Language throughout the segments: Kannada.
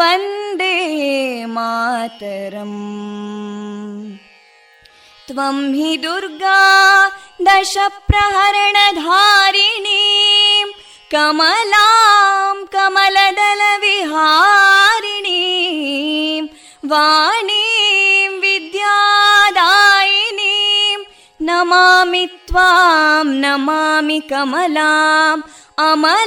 वन्दे मातरम् त्वं हि दुर्गा दशप्रहरणधारिणीं कमलां कमलदलविहारिणीं वाणीं विद्यादायिनीं नमामि त्वां नमामि कमलाम् अमलामतुलां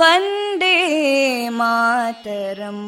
वन्दे मातरम्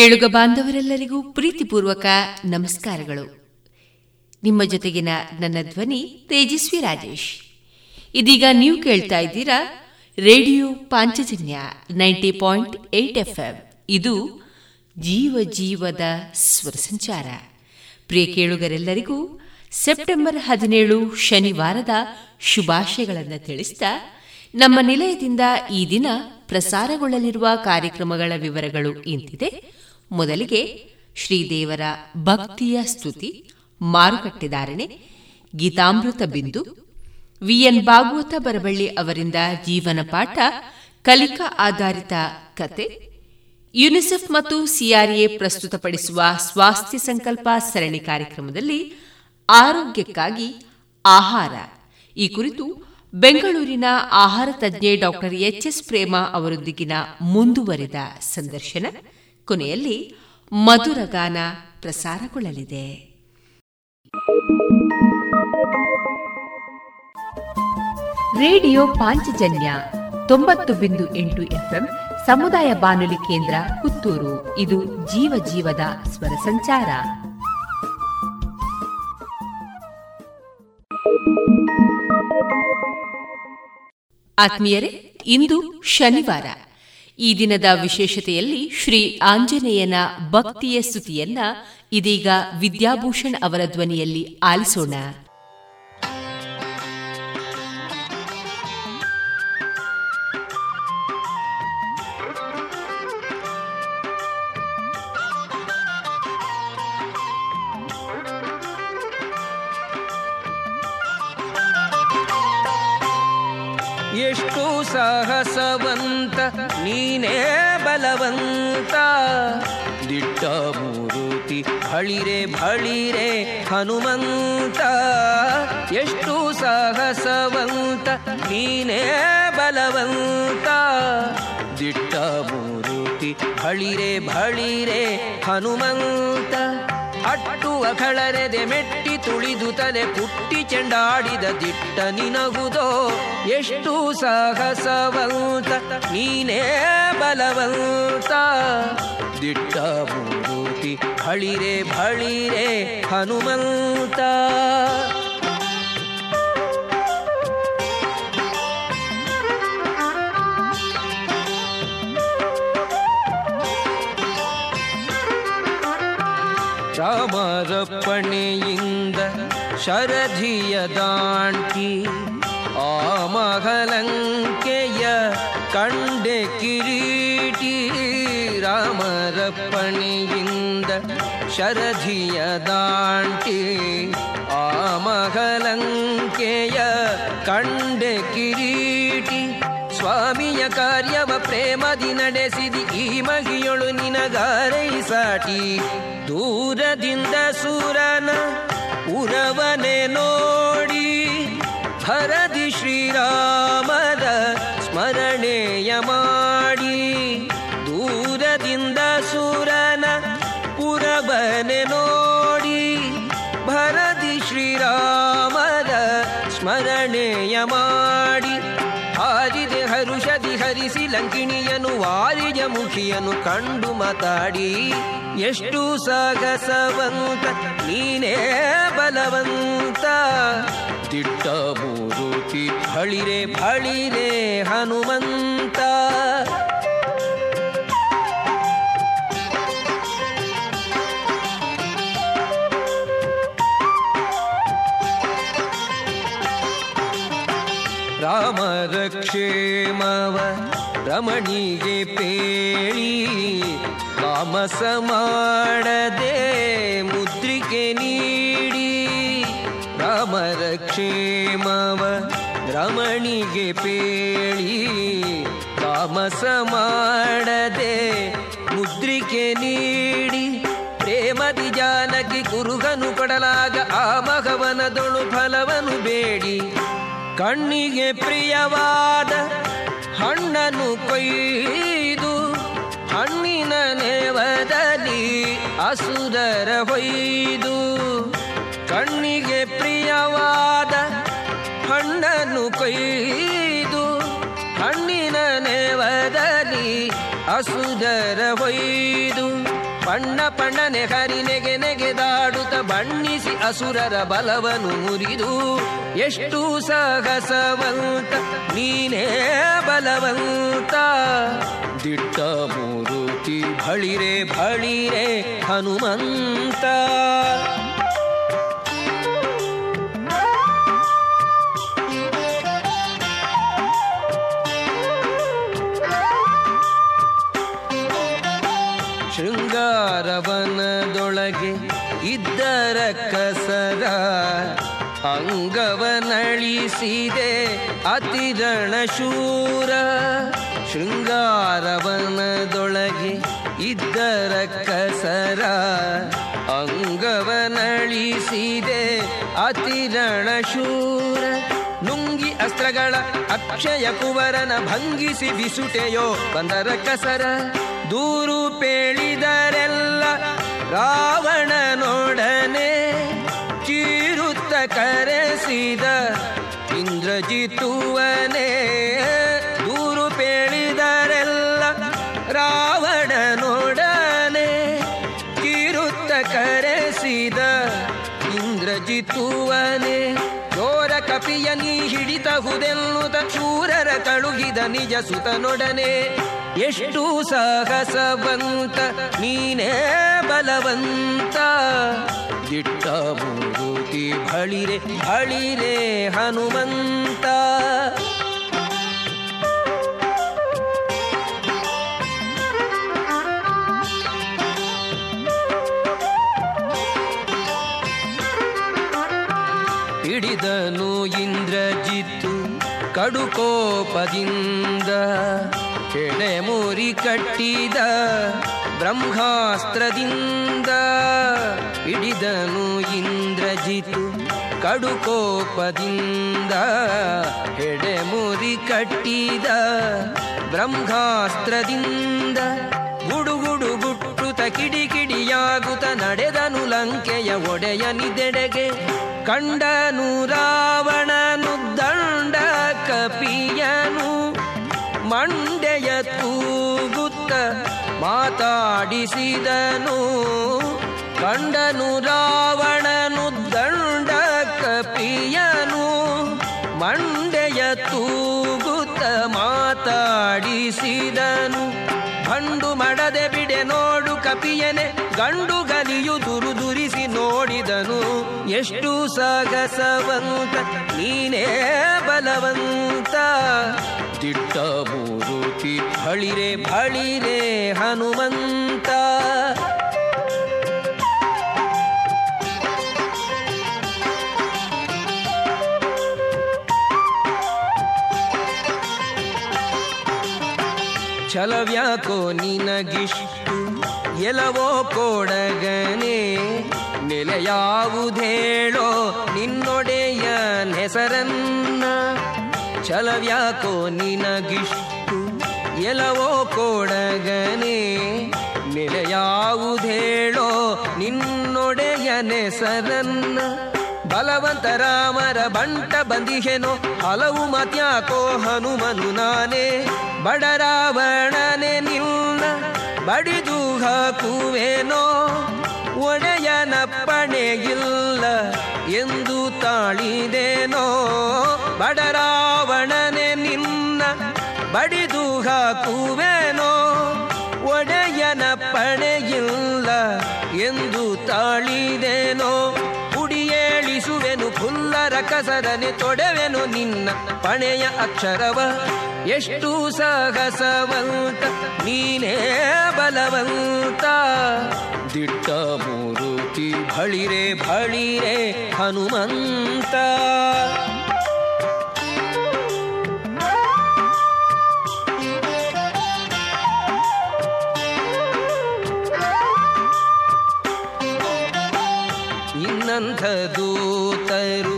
ಕೇಳುಗ ಬಾಂಧವರೆಲ್ಲರಿಗೂ ಪ್ರೀತಿಪೂರ್ವಕ ನಮಸ್ಕಾರಗಳು. ನಿಮ್ಮ ಜೊತೆಗಿನ ನನ್ನ ಧ್ವನಿ ತೇಜಸ್ವಿ ರಾಜೇಶ್. ಇದೀಗ ನೀವು ಕೇಳ್ತಾ ಇದ್ದೀರಾ radio Panchajanya ninety point eight F ಇದು ಜೀವ ಜೀವದ ಸ್ವರ ಸಂಚಾರ. ಪ್ರಿಯ ಕೇಳುಗರೆಲ್ಲರಿಗೂ ಸೆಪ್ಟೆಂಬರ್ ಹದಿನೇಳು ಶನಿವಾರದ ಶುಭಾಶಯಗಳನ್ನು ತಿಳಿಸಿದ ನಮ್ಮ ನಿಲಯದಿಂದ ಈ ದಿನ ಪ್ರಸಾರಗೊಳ್ಳಲಿರುವ ಕಾರ್ಯಕ್ರಮಗಳ ವಿವರಗಳು ಇಂತಿದೆ. ಮೊದಲಿಗೆ ಶ್ರೀದೇವರ ಭಕ್ತಿಯ ಸ್ತುತಿ ಮಾರುಕಟ್ಟೆದಾರಣೆ, ಗೀತಾಮೃತ ಬಿಂದು ವಿಎನ್ ಭಾಗವತ ಬರಬಳ್ಳಿ ಅವರಿಂದ ಜೀವನ ಪಾಠ, ಕಲಿಕಾ ಆಧಾರಿತ ಕತೆ, ಯುನಿಸೆಫ್ ಮತ್ತು ಸಿಆರ್ಎ ಪ್ರಸ್ತುತಪಡಿಸುವ ಸ್ವಾಸ್ಥ್ಯ ಸಂಕಲ್ಪ ಸರಣಿ ಕಾರ್ಯಕ್ರಮದಲ್ಲಿ ಆರೋಗ್ಯಕ್ಕಾಗಿ ಆಹಾರ. ಈ ಕುರಿತು ಬೆಂಗಳೂರಿನ ಆಹಾರ ತಜ್ಞೆ ಡಾಕ್ಟರ್ ಎಚ್ ಎಸ್ ಪ್ರೇಮ ಅವರೊಂದಿಗಿನ ಮುಂದುವರಿದ ಸಂದರ್ಶನ. ಕೊನೆಯಲ್ಲಿ ಮಧುರಗಾನ ಪ್ರಸಾರಗೊಳ್ಳಲಿದೆ. ರೇಡಿಯೋ ಪಾಂಚಜನ್ಯ ತೊಂಬತ್ತು ಬಿಂದು ಎಂಟು ಎಫ್ಎಂ ಸಮುದಾಯ ಬಾನುಲಿ ಕೇಂದ್ರ ಪುತ್ತೂರು. ಇದು ಜೀವ ಜೀವದ ಸ್ವರ ಸಂಚಾರ. ಆತ್ಮೀಯರೇ, ಇಂದು ಶನಿವಾರ. ಈ ದಿನದ ವಿಶೇಷತೆಯಲ್ಲಿ ಶ್ರೀ ಆಂಜನೇಯನ ಭಕ್ತಿಯ ಸ್ತುತಿಯನ್ನ ಇದೀಗ ವಿದ್ಯಾಭೂಷಣ್ ಅವರ ಧ್ವನಿಯಲ್ಲಿ ಆಲಿಸೋಣ. ಭಳಿರೆ ಭಳಿರೆ ಹನುಮಂತ, ಎಷ್ಟು ಸಾಹಸವಂತ, ನೀನೇ ಬಲವಂತ. ದಿಟ್ಟ ಮೂರುತಿ ಭಳಿರೆ ಭಳಿರೆ ಹನುಮಂತ. ಅಟ್ಟು ಅಖಳರೆದೆ ಮೆಟ್ಟಿ ತುಳಿದು ತಲೆ ಪುಟ್ಟಿ ಚೆಂಡಾಡಿದ ದಿಟ್ಟ ನಿನಗುದೋ, ಎಷ್ಟು ಸಾಹಸವಂತ, ನೀನೇ ಬಲವಂತ. ದಿಟ್ಟ ಮೂರ್ತಿ ಭಳಿರೆ ಭಳಿರೆ ಹನುಮಂತ. ರಾಮರಪ್ಪಣೆಯಿಂದ ಶರಧಿಯ ದಾಂಟಿ ಆ ಮಹಲಂಕೆಯ ಕಂಡೆ ಕಿರೀಟಿ. ರಾಮರಪ್ಪಣೆಯಿಂದ ಶರಧಿಯ ದಾಂಟಿ ಆ ಮಹಲಂಕೆಯ ಕಂಡೆ ಕಿರೀಟಿ ಸ್ವಾಮಿಯ ಕಾರ್ಯವ ಪ್ರೇಮದಿ ನಡೆಸಿದಿ ಈ ಮಗಿಯೊಳು ನಿನಗಾರೈಸಾಟಿ ದೂರದಿಂದ ಸೂರನ ಉರವನೆ ನೋಡಿ ಹರದಿ ಶ್ರೀರಾಮದ ಲಂಕಿಣಿಯನು ವಾರಿಜ ಮುಖಿಯನು ಕಂಡು ಮಾತಾಡಿ, ಎಷ್ಟು ಸಾಗಸವಂತ, ನೀನೇ ಬಲವಂತ. ತಿಟ್ಟ ಮೂರುತಿ ಭಳಿರೆ ಫಳಿರೆ ಹನುಮಂತ. ರಾಮ ಕ್ಷೇಮವ ರಮಣಿಗೆ ಪೇಳಿ ತಾಮಸ ಮಾಡದೆ ಮುದ್ರಿಕೆ ನೀಡಿ ರಾಮರ ಕ್ಷೇಮವ ರಮಣಿಗೆ ಪೇಳಿ ತಾಮಸ ಮಾಡದೆ ಮುದ್ರಿಕೆ ನೀಡಿ ಪ್ರೇಮದಿ ಜಾನಕಿ ಕುರುಗನು ಕೊಡಲಾಗ ಆ ಮಗವನದೊಳು ಫಲವನು ಬೇಡಿ. ಕಣ್ಣಿಗೆ ಪ್ರಿಯವಾದ ಹಣ್ಣನ್ನು ಕೊಯ್ದು ಹಣ್ಣಿನ ನೇವದಲ್ಲಿ ಅಸುರರ ಹೊಯ್ದು ಕಣ್ಣಿಗೆ ಪ್ರಿಯವಾದ ಹಣ್ಣನು ಕೊಯ್ದು ಹಣ್ಣಿನ ನೇವದಲ್ಲಿ ಅಸುರರ ಹೊಯ್ದು ಬಣ್ಣ ಪಣ್ಣನೆ ಹರಿ ನೆಗೆ ನೆಗೆದಾಡುತ್ತ ಬಣ್ಣಿಸಿ ಅಸುರರ ಬಲವನು ಮುರಿದು, ಎಷ್ಟು ಸಾಹಸವಂತ, ನೀನೇ ಬಲವಂತ. ದಿಟ್ಟ ಮೂರುತಿ ಭಳಿರೆ ಭಳಿರೆ ಹನುಮಂತ. ಶೃಂಗಾರವನದೊಳಗೆ ಇದ್ದರ ಕಸರ ಅಂಗವನಳಿಸಿದೆ ಅತಿರಣ ಶೂರ ಶೃಂಗಾರವನದೊಳಗೆ ಇದ್ದರ ಕಸರ ಅಂಗವನಳಿಸಿದೆ ಅತಿರಣ ಶೂರ ನುಂಗಿ ಅಸ್ತ್ರಗಳ ಅಕ್ಷಯ ಕುವರನ ಭಂಗಿಸಿ ಬಿಸುಟೆಯೋ ಬಂದರ ಕಸರ ದೂರು ಪೇಳಿದರೆಲ್ಲ ರಾವಣನೊಡನೆ ಚೀರುತ್ತ ಕರೆಸಿದ ಇಂದ್ರಜಿತುವನೇ ದೂರು ಪೇಳಿದರೆಲ್ಲ ರಾವಣನೊಡನೆ ಚೀರುತ್ತ ಕರೆಸಿದ ಇಂದ್ರಜಿತುವನೇ. ಘೋರ ಕಪಿಯ ನೀ ಹಿಡಿತಹುದೆನ್ನುತ ಚೂರರ ಕಳುಹಿದ ನಿಜ ಸುತನೊಡನೆ. ಎಷ್ಟು ಸಾಹಸವಂತ ನೀನೇ ಬಲವಂತ. ದಿಟ್ಟ ಮೂರುತಿ ಬಳಿರೆ ಬಳಿರೆ ಹನುಮಂತ. ಹಿಡಿದನು ಇಂದ್ರಜಿತ್ತು ಕಡುಕೋಪದಿಂದ. ಕೆಳೆ ಮುರಿ ಕಟ್ಟಿದ ಬ್ರಹ್ಮಾಸ್ತ್ರದಿಂದ ಹಿಡಿದನು ಇಂದ್ರಜಿತು ಕಡುಕೋಪದಿಂದ. ಹೆಡೆ ಮುರಿ ಕಟ್ಟಿದ ಬ್ರಹ್ಮಾಸ್ತ್ರದಿಂದ ಗುಡುಗುಡು ಗುಟ್ಟುತ ಕಿಡಿ ಕಿಡಿಯಾಗುತ್ತ ನಡೆದನು ಲಂಕೆಯ ಒಡೆಯನಿದೆಡೆಗೆ ಕಂಡನು ರಾವಣನು ದಂಡ ಕಪಿಯನು ತೂಗುತ್ತ ಮಾತಾಡಿಸಿದನು. ಕಂಡನು ರಾವಣನು ದಂಡ ಕಪಿಯನು ಮಂಡೆಯ ತೂಗುತ್ತ ಮಾತಾಡಿಸಿದನು. ಭಂಡು ಮಡದೆ ಬಿಡೆ ನೋಡು ಕಪಿಯನೆ. ಗಂಡು ಗಲಿಯು ದುರುದುರಿಸಿ ನೋಡಿದನು. ಎಷ್ಟು ಸಾಗಸವಂತ, ನೀನೇ ಬಲವಂತ. ದಿಟ್ಟ ಮೂರುತಿ ಭಳಿರೆ ಭಳಿರೆ ಹನುಮಂತ. ಛಲವ್ಯಾಕೋ ನಿನಗಿಷ್ಟು ಎಲವೋ ಕೊಡಗನೆ. ನೆಲೆಯಾವುದೇಳೋ ನಿನ್ನೊಡೆಯ ಹೆಸರನ್ನ. ಛಲವ್ಯಾಕೋ ನಿನಗಿಷ್ಟು ಎಲವೋ ಕೊಡಗನೆ. ನೆಲೆಯಾವುದೇಳೋ ನಿನ್ನೊಡೆಯನೆ ಸರನ್ನ ಬಲವಂತ ರಾಮರ ಬಂಟ ಬಂದಿಹೆನೋ, ಹಲವು ಮತ್ಯಾಕೋ ಹನುಮನು ನಾನೇ. ಬಡರಾವಣನೆ ನಿನ್ನ ಬಡಿದು ಹಾಕುವೇನೋ. ಒಡೆಯನ ಪಣೆಯಿಲ್ಲ ಎಂದು ತಾಳಿದೇನೋ. ಬಡರಾವಣನೆ ನಿನ್ನ ಬಡಿದು ಹಾಕುವೆನೋ? ಒಡೆಯನ ಪಣೆಯಿಲ್ಲ ಎಂದು ತಾಳಿದೆನೋ? ಕುಡಿಯೇಳಿಸುವೆನು ಫುಲ್ಲರ ಕಸರನೆ ತೊಡೆವೆನು ನಿನ್ನ ಪಣೆಯ ಅಕ್ಷರವ? ಎಷ್ಟು ಸಹಸವಂತ, ನೀನೇ ಬಲವಂತ. ದಿಟ್ಟ ಮೂರುತಿ ಬಳಿರೆ ಬಳಿರೆ ಹನುಮಂತ. ಇನ್ನಂಥ ದೂತರು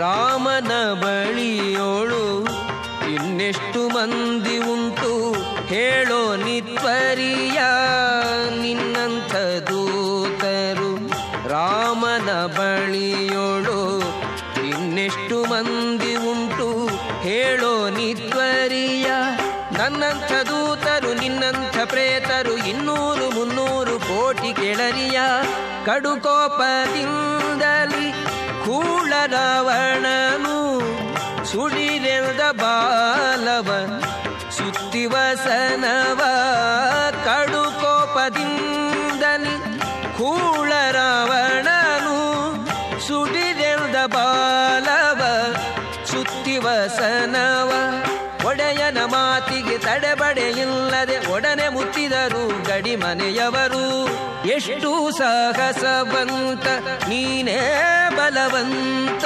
ರಾಮನ ಬಳಿಯೋಳು ಇನ್ನೆಷ್ಟು ಮಂದಿ ಉಂಟು ಹೇಳೋ ನಿತ್ವರಿಯ ನಿನ್ನಂಥ ದೂತರು ರಾಮನ ಬಳಿಯೋಳು ಇನ್ನೆಷ್ಟು ಮಂದಿ ಉಂಟು ಹೇಳೋ ನಿತ್ವರಿಯ ನನ್ನಂಥ ದೂತರು ನಿನ್ನಂಥ ಪ್ರೇತರು ಇನ್ನೂರು ಮುನ್ನೂರು ಕೋಟಿ ಕೆಳರಿಯ ಕಡುಕೋಪದಿಂದ ರಾವಣನು ಸುಳಿರೆಲ್ದ ಬಾಲವ ಸುತ್ತಿವಸನವ ಕಡುಕೋಪದಿಂದಲಿ ಕೂಳ ರಾವಣನು ಸುಡಿರೆಲ್ದ ಬಾಲವ ಸುತ್ತಿವಸನವ ಒಡೆಯನ ಮಾತಿಗೆ ತಡೆಬಡೆಯಿಲ್ಲದೆ ಒಡನೆ ಮುತ್ತಿದರು ಗಡಿ ಮನೆಯವರು. ಎಷ್ಟು ಸಾಹಸವಂತ ನೀನೇ ಬಲವಂತ.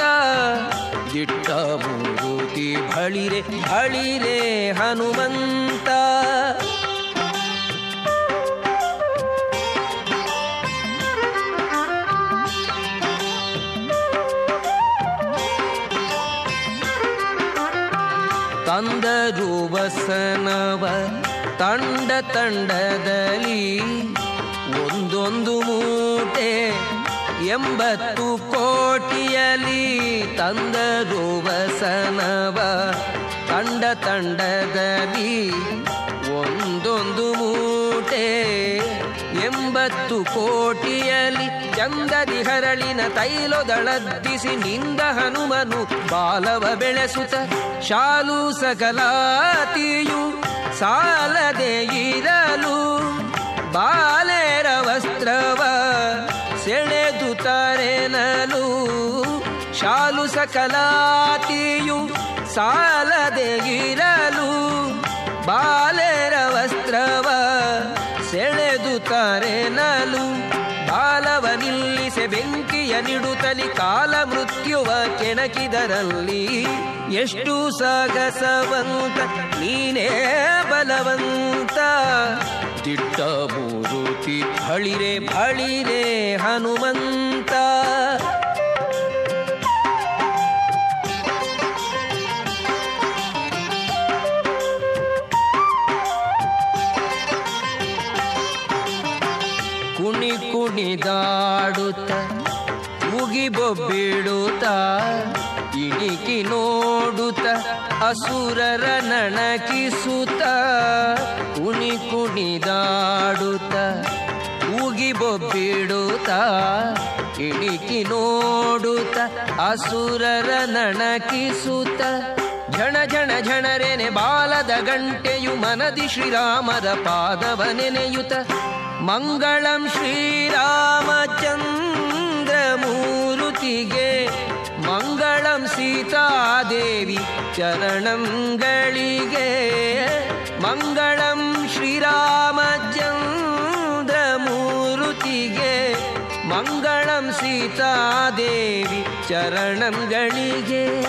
ದಿಟ್ಟ ಮೂರುತಿ ಬಳಿರೆ ಬಳಿರೆ ಹನುಮಂತ. ತಂದರು ವಸನವ ತಂಡ ತಂಡದಲ್ಲಿ ಎಂಬತ್ತು ಕೋಟಿಯಲಿ ತಂದರು ವಸನವ. ತಂಡ ತಂಡದಲ್ಲಿ ಒಂದೊಂದು ಮೂಟೆ. ಎಂಬತ್ತು ಕೋಟಿಯಲಿ ಚಂದದಿ ಹರಳಿನ ತೈಲೊದಳದ್ದಿಸಿ ನಿಂದ ಹನುಮನು ಬಾಲವ ಬೆಳೆಸುತ್ತ. ಶಾಲು ಸಕಲಾತಿಯು ಸಾಲದೇ ಇರಲು ಬಾಲೆರ ವಸ್ತ್ರವ. ಸೆಳೆದು ತರೆನಲು ಶಾಲು ಸಕಲಾತಿಯು ಸಾಲದೆ ಬಾಲೆರ ವಸ್ತ್ರವ ಸೆಳೆದು ತರೆನಲು ಬಾಲವ ನಿಲ್ಲಿಸೆ ಬೆಂಕಿಯ ನಿಡುತ್ತಲಿ ಕಾಲ ಮೃತ್ಯುವ ಕೆಣಕಿದರಲ್ಲಿ ಎಷ್ಟು ಸಾಗಸವಂತ ನೀನೇ ಬಲವಂತ ದಿಟ್ಟ ಮೂರುತಿ ಹಳಿರೆ ಹಳಿರೆ ಹನುಮಂತ. ಕುಣಿ ಕುಣಿದಾಡುತ್ತ ಮುಗಿಬೊಬ್ಬಿಡುತ್ತ ಇಣಿಕಿ ನೋಡುತ್ತ ಅಸುರರ ನಣಕಿಸುತ್ತ. ಕುಣಿ ಕುಣಿದಾಡುತ್ತ ಉಗಿಬೊಬ್ಬಿಡುತ್ತ ಕಿಡಿಕಿ ನೋಡುತ್ತ, ಅಸುರರ ನಣಕಿಸುತ್ತ. ಝಣ ಝಣ ಝಣರೆನೆ ಬಾಲದ ಗಂಟೆಯು ಮನದಿ ಶ್ರೀರಾಮರ ಪಾದವ ನೆನೆಯುತ ಮಂಗಳಂ ಶ್ರೀರಾಮಚಂದ್ರ ಮೂರುತಿಗೆ, ಮಂಗಳಂ ಸೀತಾದೇವಿ ಚರಣಂಗಳಿಗೆ ಮಂಗಳಂ ಶ್ರೀರಾಮಚಂದ್ರ ಮೂರುತಿಗೆ ಮಂಗಳಂ ಸೀತಾದೇವಿ ಚರಣಂಗಳಿಗೆ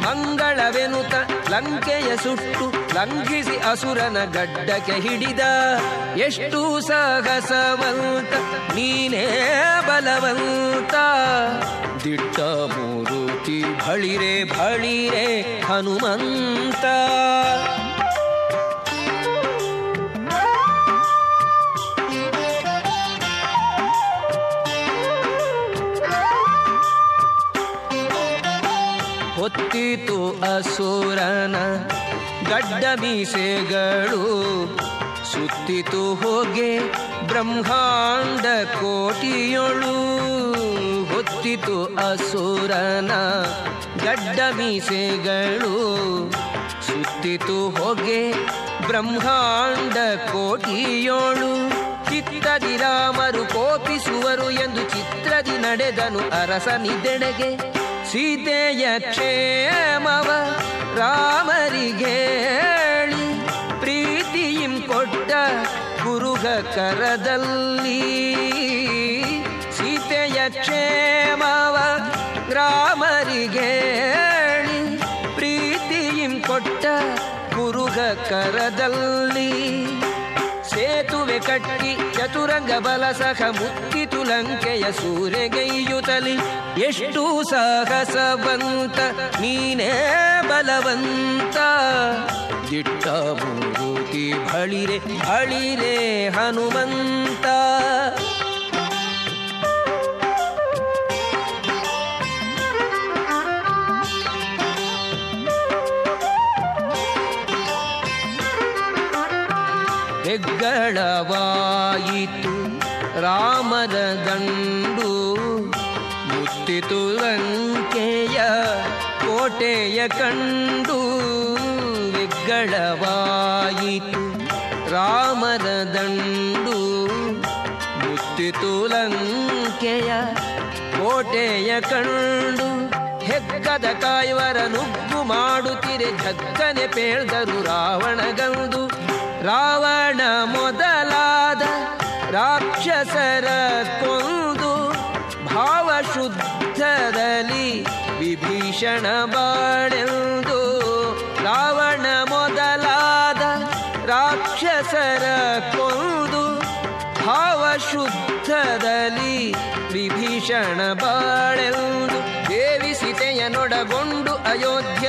ಮಂಗಳವೆನುತ ಲಂಕೆಯ ಸುಟ್ಟು ಲಂಘಿಸಿ ಅಸುರನ ಗಡ್ಡಕ್ಕೆ ಹಿಡಿದ ಎಷ್ಟು ಸಾಹಸವಂತ, ನೀನೇ ಬಲವಂತ. ದಿಟ್ಟ ಮೂರುತಿ ಬಳಿರೆ ಬಳಿರೆ ಹನುಮಂತ. ಹೊತ್ತಿತು ಅಸುರನ ಗಡ್ಡ ಮೀಸೆಗಳು. ಸುತ್ತಿತು ಹೋಗೆ ಬ್ರಹ್ಮಾಂಡ ಕೋಟಿಯೊಳು. ಹೊತ್ತಿತು ಅಸುರನ ಗಡ್ಡ ಮೀಸೆಗಳು. ಸುತ್ತಿತು ಹೊಗೆ ಬ್ರಹ್ಮಾಂಡ ಕೋಟಿಯೋಳು. ಚಿತ್ತದಿ ರಾಮರು ಕೋಪಿಸುವರು ಎಂದು ಚಿತ್ರದಿ ನಡೆದನು ಅರಸನಿದೆಡೆಗೆ. ಸೀತೆಯ ಕ್ಷೇಮವ ರಾಮರಿಗೆ ಪ್ರೀತಿಯಿಂ ಕೊಟ್ಟ ಗುರುಗ ಕರದಲ್ಲಿ ಸೀತೆಯ ಕ್ಷೇಮವ ರಾಮರಿಗೆ ಪ್ರೀತಿಯಿಂ ಕೊಟ್ಟ ಗುರುಗ ಕರದಲ್ಲಿ ಸೇತುವೆ ಕಟ್ಟಿ ಚತುರಂಗ ಬಲ ಸಹ ಮುತ್ತಿತು ಲಂಕೆಯ ಸೂರೆಗೈಯುತಲಿ ಎಷ್ಟು ಸಾಹಸವಂತ ನೀನೇ ಬಲವಂತ. ದಿಟ್ಟ ಮೂರುತಿ ಬಳಿರೆ ಬಳಿರೆ ಹನುಮಂತ. ಹೆಗ್ಗಳವಾಯಿತು ರಾಮರ ದಂಡು ಮುತ್ತಿತು ಲಂಕೆಯ ಕೋಟೆಯ ಕಂಡು ವಿಗ್ಗಳವಾಯಿತು ರಾಮರ ದಂಡು ಮುತ್ತಿತು ಲಂಕೆಯ ಕೋಟೆಯ ಕಂಡು ಹೆಗ್ಗದ ಕಾಯುವರ ನುಗ್ಗು ಮಾಡುತ್ತಿರೆ ಜಗ್ಗನೆ ಪೇಳ್ದರು ರಾವಣಗಂದು ರಾವಣ ಮೊದಲಾದ ರಾಕ್ಷಸರ ಕೊಂದು ಭಾವಶುದ್ಧದಲ್ಲಿ ವಿಭೀಷಣ ಬಾಳೆಂದು ರಾವಣ ಮೊದಲಾದ ರಾಕ್ಷಸರ ಕೊಂದು ಭಾವಶುದ್ಧದಲ್ಲಿ ವಿಭೀಷಣ ಬಾಳೆಂದು. ದೇವಿ ಸೀತೆಯನೊಡಗೊಂಡು ಅಯೋಧ್ಯದಿ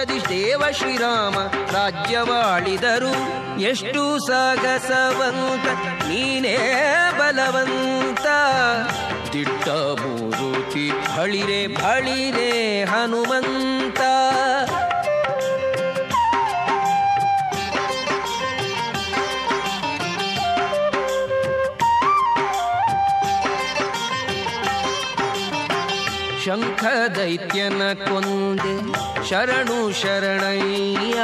ದೇವ ಶ್ರೀರಾಮ ರಾಜ್ಯವಾಳಿದರು. ಎಷ್ಟು ಸಾಗಸವಂತ ನೀನೇ ಬಲವಂತ. ದಿಟ್ಟ ಮೂರುತಿ ಬಳಿರೆ ಬಳಿರೆ ಹನುಮಂತ. ಶಂಖ ದೈತ್ಯನ ಕೊಂದೆ ಶರಣು ಶರಣಯ್ಯ.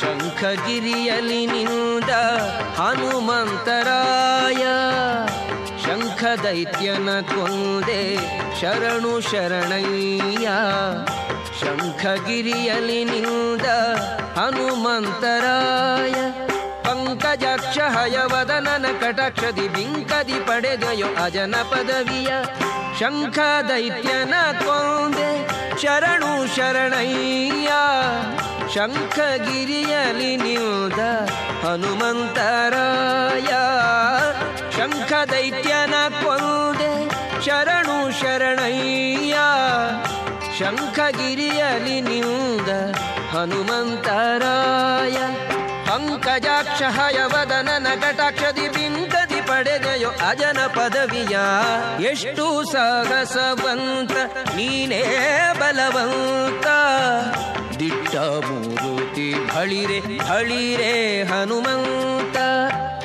ಶಂಖಗಿರಿಯಲಿ ನಿಂದ ಹನುಮಂತರಾಯ. ಶಂಖ ದೈತ್ಯನ ಕೊಂದೆ ಶರಣು ಶರಣಯ್ಯ. ಶಂಖಗಿರಿಯಲಿ ನಿಂದ ಹನುಮಂತರಾಯ. ಪಂಕಜಾಕ್ಷ ಹಯವದನನ ಕಟಾಕ್ಷದಿ ಬಿಂಕದಿ ಪಡೆದಯೋ ಅಜನ ಪದವಿಯ ಶಂಖ ದೈತ್ಯನ ಕೊಂದೆ ಶರಣು ಶರಣಯ್ಯ. ಶಂಖಗಿರಿಯಲಿ ನಿಲ್ದ ಹನುಮಂತರಾಯ. ಶಂಖ ದೈತ್ಯನ ಕೊಂದೆ ಶರಣು ಶರಣಯ್ಯ. ಶಂಖಗಿರಿಯಲಿ ನಿಲ್ದ ಹನುಮಂತರಾಯ. ಪಂಕಜಾಕ್ಷ ಹಯವದನನ ಕಟಾಕ್ಷದಿ ಬಿಂಕದಿ ಪಡೆದೆಯೋ ಅಜನ ಪದವಿಯ ಎಷ್ಟು ಸಾಹಸವಂತ, ನೀನೇ ಬಲವಂತ. ದಿಟ್ಟ ಮೂರುತಿ ಹಳಿರೆ ಹಳಿರೆ ಹನುಮಂತ.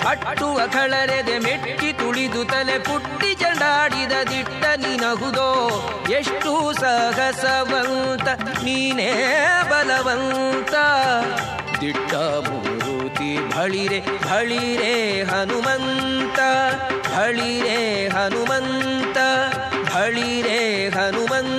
ಅಟ್ಟುವ ಕಳರೆದೆ ಮೆಟ್ಟಿ ತುಳಿದು ತಲೆ ಪುಟ್ಟಿ ಚಂಡಾಡಿದ ದಿಟ್ಟ ನಿನಹುದೋ ಎಷ್ಟು ಸಾಹಸವಂತ, ನೀನೇ ಬಲವಂತ. ದಿಟ್ಟ ಮೂರುತಿ ಬಳಿರೆ ಬಳಿರೆ ಹನುಮಂತ ಬಳಿರೆ ಹನುಮಂತ ಬಳಿರೆ ಹನುಮಂತ.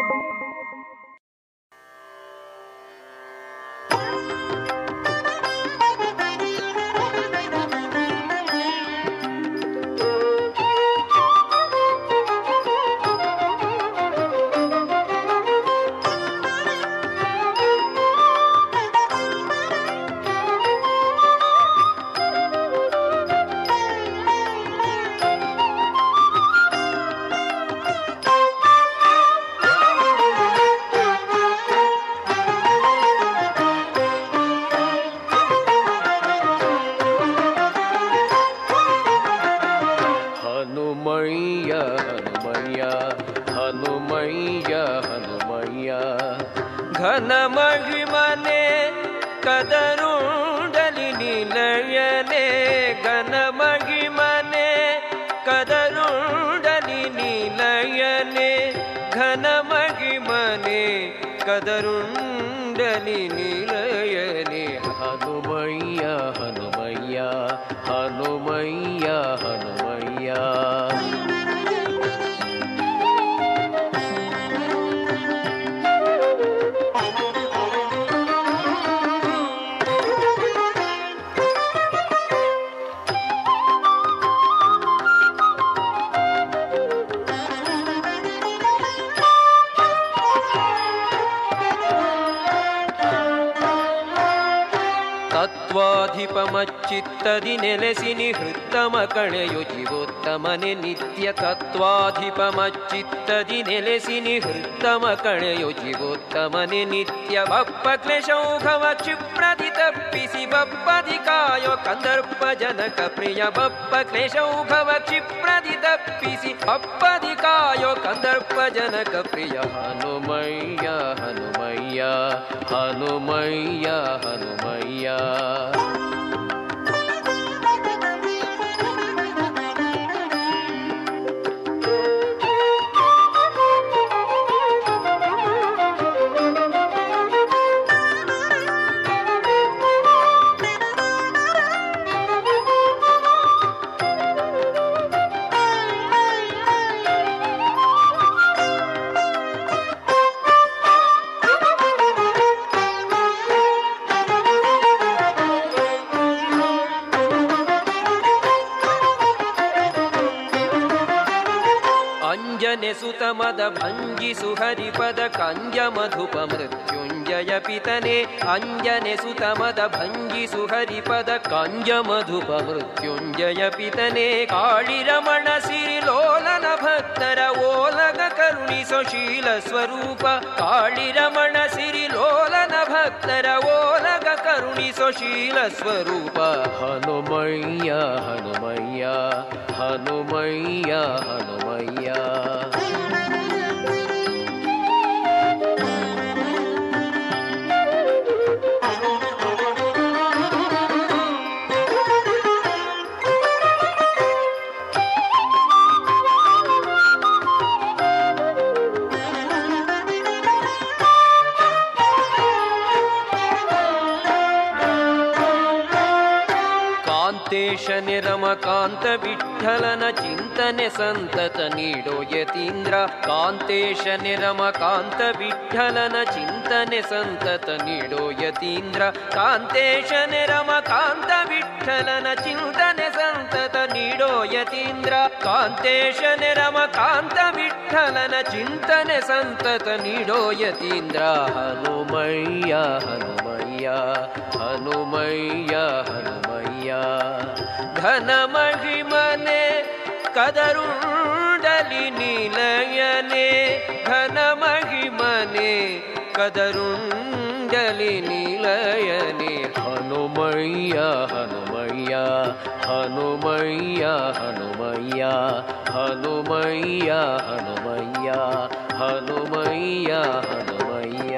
ತತ್ವಾಧಿಪಮಚ್ಚಿತ್ತದಿ ನೆಲೆಸಿ ನಿಹೃತ್ತಮ ಕಳೆಯು ಜೀವೋತ್ತಮನೆ ನಿತ್ಯ ತತ್ವಾಧಿಪಮಚ್ಚಿತ್ತದಿ ನೆಲೆಸಿ ನಿಹೃತ್ತಮ ಕಳೆಯು ಜೀವೋತ್ತಮನೆ ನಿತ್ಯ ಬಪ್ಪ ಕ್ಲೇಶೌಘವ ಕ್ಷಿಪ್ರದಿ ತಪ್ಪಿಸಿ ಬಪ್ಪದಿ ಕಾಯೋ ಕಂದರ್ಪ ಜನಕ ಪ್ರಿಯ ಬಪ್ಪ ಕ್ಲೇಶೌಘವ ಕ್ಷಿಪ್ರದಿ ತಪ್ಪಿಸಿ ಬಪ್ಪದಿ ಕಾಯೋ ಕಂದರ್ಪ ಜನಕ ಪ್ರಿಯ ಹನುಮಯ್ಯ ಹನುಮಯ್ಯ ಹನುಮಯ್ಯ ಹನುಮಯ್ಯ ಅಂಜನೆ ಭಂಗಿಸು ಹರಿಪದ ಕಂಜ ಮಧುಪ ಮೃತ್ಯುಂಜಯ ಪಿತನೆ, ಅಂಜನೆ ಸುತಮದ ಭಂಗಿಸು ಹರಿಪದ ಕಂಜ ಮಧುಪ ಮೃತ್ಯುಂಜಯ ಪಿತನೆ, ಕಾಳಿರಮಣ ಸಿರಿಲೋಲನ ಭಕ್ತರ ಓಲಗ ಕರುಣಿಸೋ ಶೀಲ ಸ್ವರೂಪ, ಕಾಳಿರಮಣ ಸಿರಿಲೋಲನ ಭಕ್ತರ ಓಲಗ ಕರುಣಿಸೋ ಶೀಲ ಸ್ವರೂಪ. ಹನುಮಯ್ಯ ಹನುಮಯ್ಯ ಹನುಮಯ್ಯ ಹನುಮಯ್ಯ. ನಿರಮಕಾಂತ ವಿಠಲನ ಚಿಂತನೆ ಸಂತತ ನೀಡೋ ಯತೀಂದ್ರ, ಕಾಂತೇಶ ನಿರಮಕಾಂತ ವಿಠಲನ ಚಿಂತನೆ ಸಂತತ ನೀಡೋ ಯತೀಂದ್ರ, ಕಾಂತೇಶ ನಿರಮಕಾಂತ ವಿಠಲನ ಚಿಂತನೆ ಸಂತತ ನೀಡೋ ಯತೀಂದ್ರ, ಕಾಂತೇಶ ನಿರಮಕಾಂತ ವಿಠಲನ ಚಿಂತನೆ ಸಂತತ ನೀಡೋ ಯತೀಂದ್ರ. ಹನುಮಯ್ಯ ಹನುಮಯ್ಯ ಹನುಮಯ್ಯ ಹನುಮಯ್ಯ. ಘನ ಮಹಿಮನೆ ಕದರುಂಡಲಿ ನಿಲಯನೆ. ಘನ ಮಹಿಮನೆ ಕದರುಂಡಲಿ ನಿಲಯನೆ. ಹನುಮಯ್ಯ ಹನುಮಯ್ಯ ಹನುಮಯ್ಯ ಹನುಮಯ್ಯ ಹನುಮಯ್ಯ ಹನುಮಯ್ಯ ಹನುಮಯ್ಯ ಹನುಮಯ್ಯ.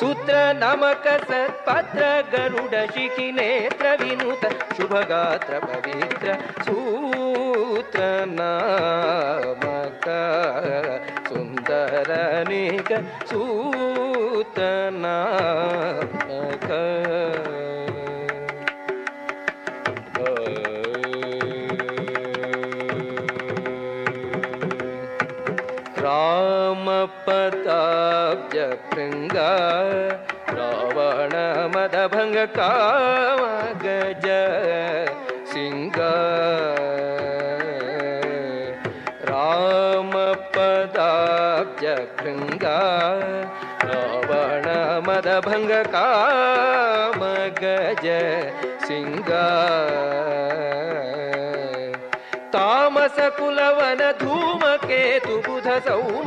सूत्र नमक सत्पात्र गरुड शिखि नेत्र विनुत शुभगात्र पवित्र सू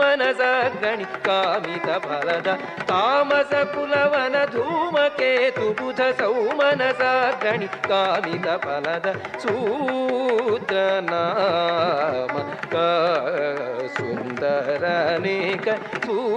ಸೌಮನಸ ಗಣಿ ಕಾಮಿತ ಫಲದ ತಾಮಸ ಕುಲವನ ಧೂಮಕೇತು ಬುಧ ಸೌಮನಸ ಗಣಿ ಕಾಮಿತ ಫಲದ ಸೂತ್ರ ನಾಮ ಕ ಸುಂದರನೇಕ ಸೂತ್ರ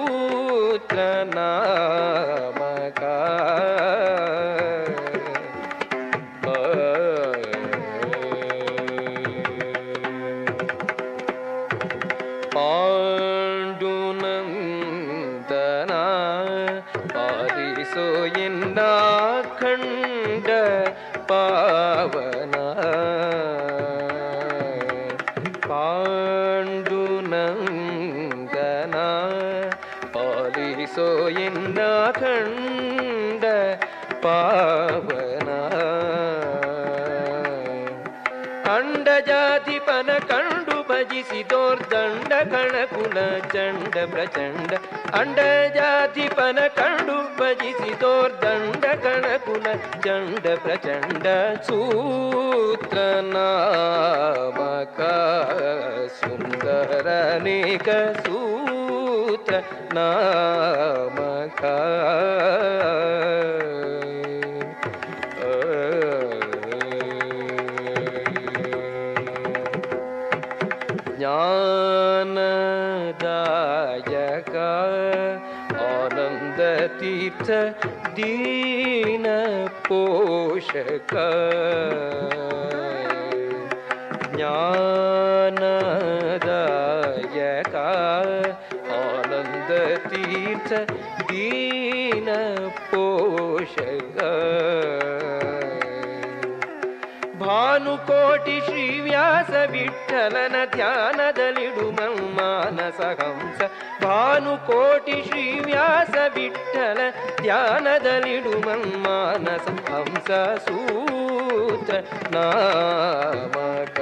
ज्ञानयका आनन्दतीर्थ ಭಾನುಕೋಟಿ ಶ್ರೀವ್ಯಾಸ ವಿಠಲನ ಧ್ಯಾನದಲ್ಲಿಡು ಮಾನಸ ಹಂಸ ಭಾನುಕೋಟಿ ಶ್ರೀವ್ಯಾಸ ವಿಠಲ ಧ್ಯಾನದಲ್ಲಿಡು ಮಾನಸ ಹಂಸ ಸೂತ್ರ ನಾಮಕ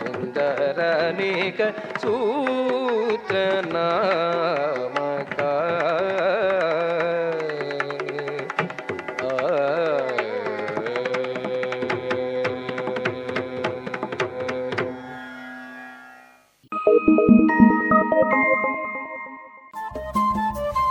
ಸುಂದರನೇಕ ಸೂತ್ರ ನಾಮಕ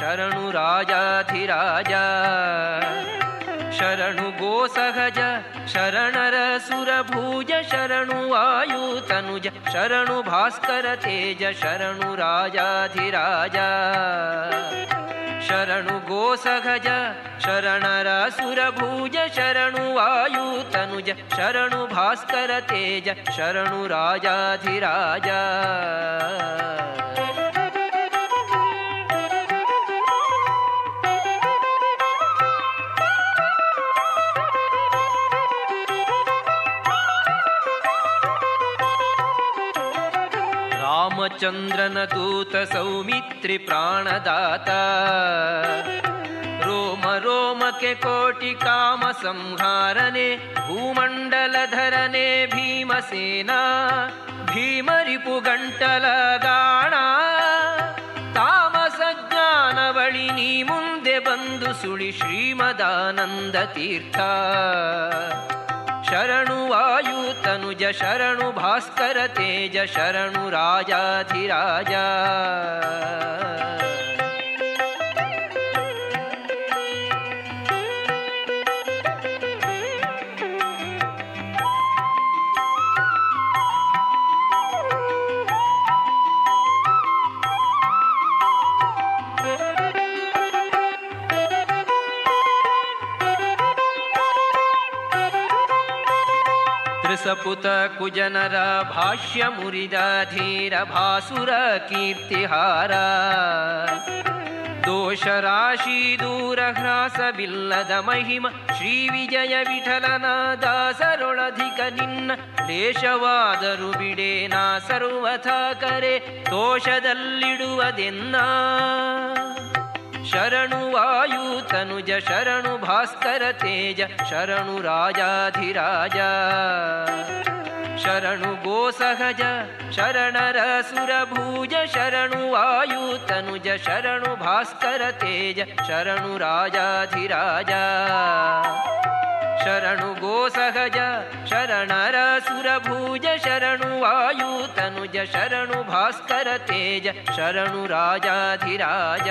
शरणुराजाधिराज शरणु गोसहज शरणुगोसहज शरणरसुरभुज शरणु आयुतनुज शरणुभास्कर तेज शरणु गोसहज शरणरसुरभुज शरणुवायुतनुज शरणु भास्कर तेज शरणु राजाधिराजा ರಾಮಚಂದ್ರನ ದೂತ ಸೌಮಿತ್ರಿ ಪ್ರಾಣದಾತ. ರೋಮ ರೋಮಕ್ಕೆ ಕೋಟಿ ಕಾಮ ಸಂಹಾರನೆ ಭೂಮಂಡಲಧರನೆ ಭೀಮಸೇನ. ಭೀಮರಿಪು ಗಂಟಲ ಗಾಣ. ತಾಮಸ ಜ್ಞಾನ ಬಳಿ ನೀ ಮುಂದೆ ಬಂದು ಸುಳಿ ಶ್ರೀಮದಾನಂದ ತೀರ್ಥ. शरणु वायु तनुज शरणु भास्कर तेज शरणु राजाधिराजा। ಹೃಸಪುತ ಕುಜನರ ಭಾಷ್ಯ ಮುರಿದ ಧೀರ ಭಾಸುರ ಕೀರ್ತಿಹಾರ. ದೋಷ ರಾಶಿ ದೂರ ಹ್ರಾಸವಿಲ್ಲದ ಮಹಿಮ, ಶ್ರೀ ವಿಜಯ ವಿಠಲನ ದಾಸರೊಳಧಿಕ ನಿನ್ನ. ದೇಶವಾದರೂ ಬಿಡೇನಾ ಸರ್ವಥ ಕರೆ ದೋಷದಲ್ಲಿಡುವದೆನ್ನ शरणु वायु तनुज शरणु भास्कर तेज शरणु शरणुराजाधिराजा शरणुगोसहज शरणरसुरभुज शरणुवायुतनुज शरणु भास्कर तेज शरणु राजाधिराजा। ಶರಣು ಗೋ ಸಹಜ ಶರಣರ ಸುರಭುಜ, ಶರಣು ವಾಯು ತನುಜ, ಶರಣು ಭಾಸ್ಕರ ತೇಜ, ಶರಣು ರಾಜಾಧಿರಾಜ.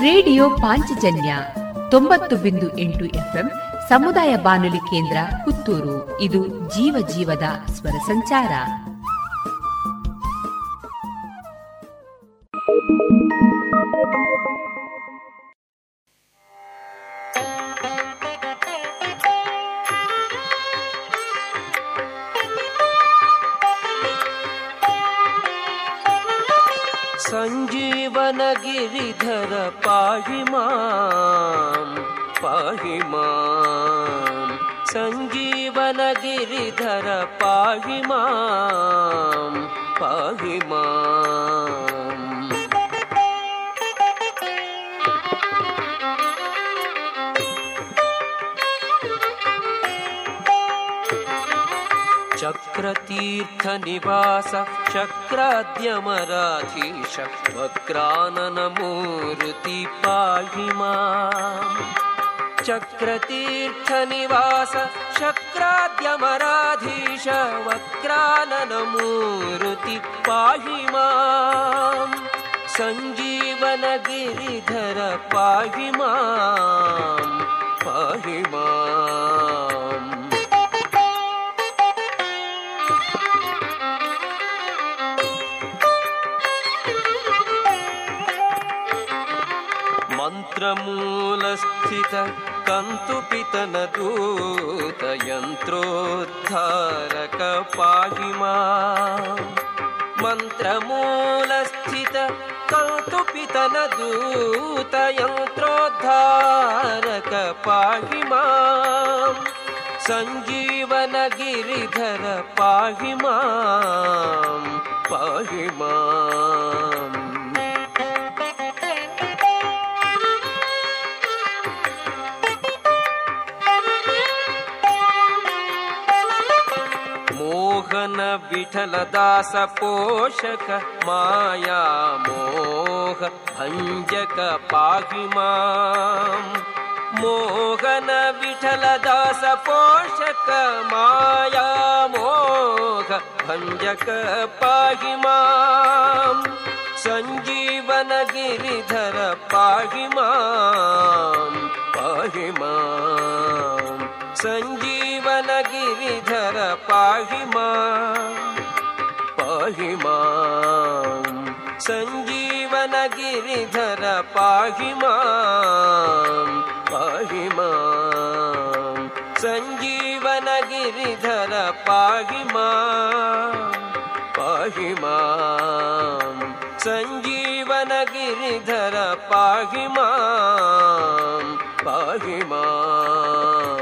ರೇಡಿಯೋ ಪಾಂಚಜನ್ಯ ತೊಂಬತ್ತು ಬಿಂದು ಎಂಟು ಎಫ್ಎಂ ಸಮುದಾಯ ಬಾನುಲಿ ಕೇಂದ್ರ ಪುತ್ತೂರು. ಇದು ಜೀವ ಜೀವದ ಸ್ವರ ಸಂಚಾರ. ಸಂಜೀವನ ಗಿರಿಧರ ಪಾಹಿ ಗಿರಿಧರ ಪಾಹಿ ಮಾಂ चक्रतीर्थनिवास शक्राद्यमराधीश वक्राननमूर्ति पाहि माम् चक्रतीर्थनिवास शक्राद्यमराधीश वक्राननमूर्ति पाहि माम् सञ्जीवनगिरिधर पाहि माम् पाहि माम् मन्त्रमूलस्थित कन्तुपितनदूतयन्त्रोद्धारक पाहि माम् मन्त्रमूलस्थित कन्तुपितनदूतयन्त्रोद्धारक पाहि माम् सञ्जीवनगिरिधर पाहि माम् पाहि माम् विठलदास पोषक माया मोह भञ्जक पाहि माम्। मोहन विठलदास पोषक माया मोह भञ्जक पाहि माम्। सञ्जीवन गिरिधर पाहि माम् पाहि माम्। सञ्जीवन गिरिधर पाहि माम् पाहि माम् सञ्जीवन गिरिधर पाहि माम् पाहि माम् सञ्जीवन गिरिधर पाहि माम् पाहि माम् सञ्जीवन गिरिधर पाहि माम् पाहि माम्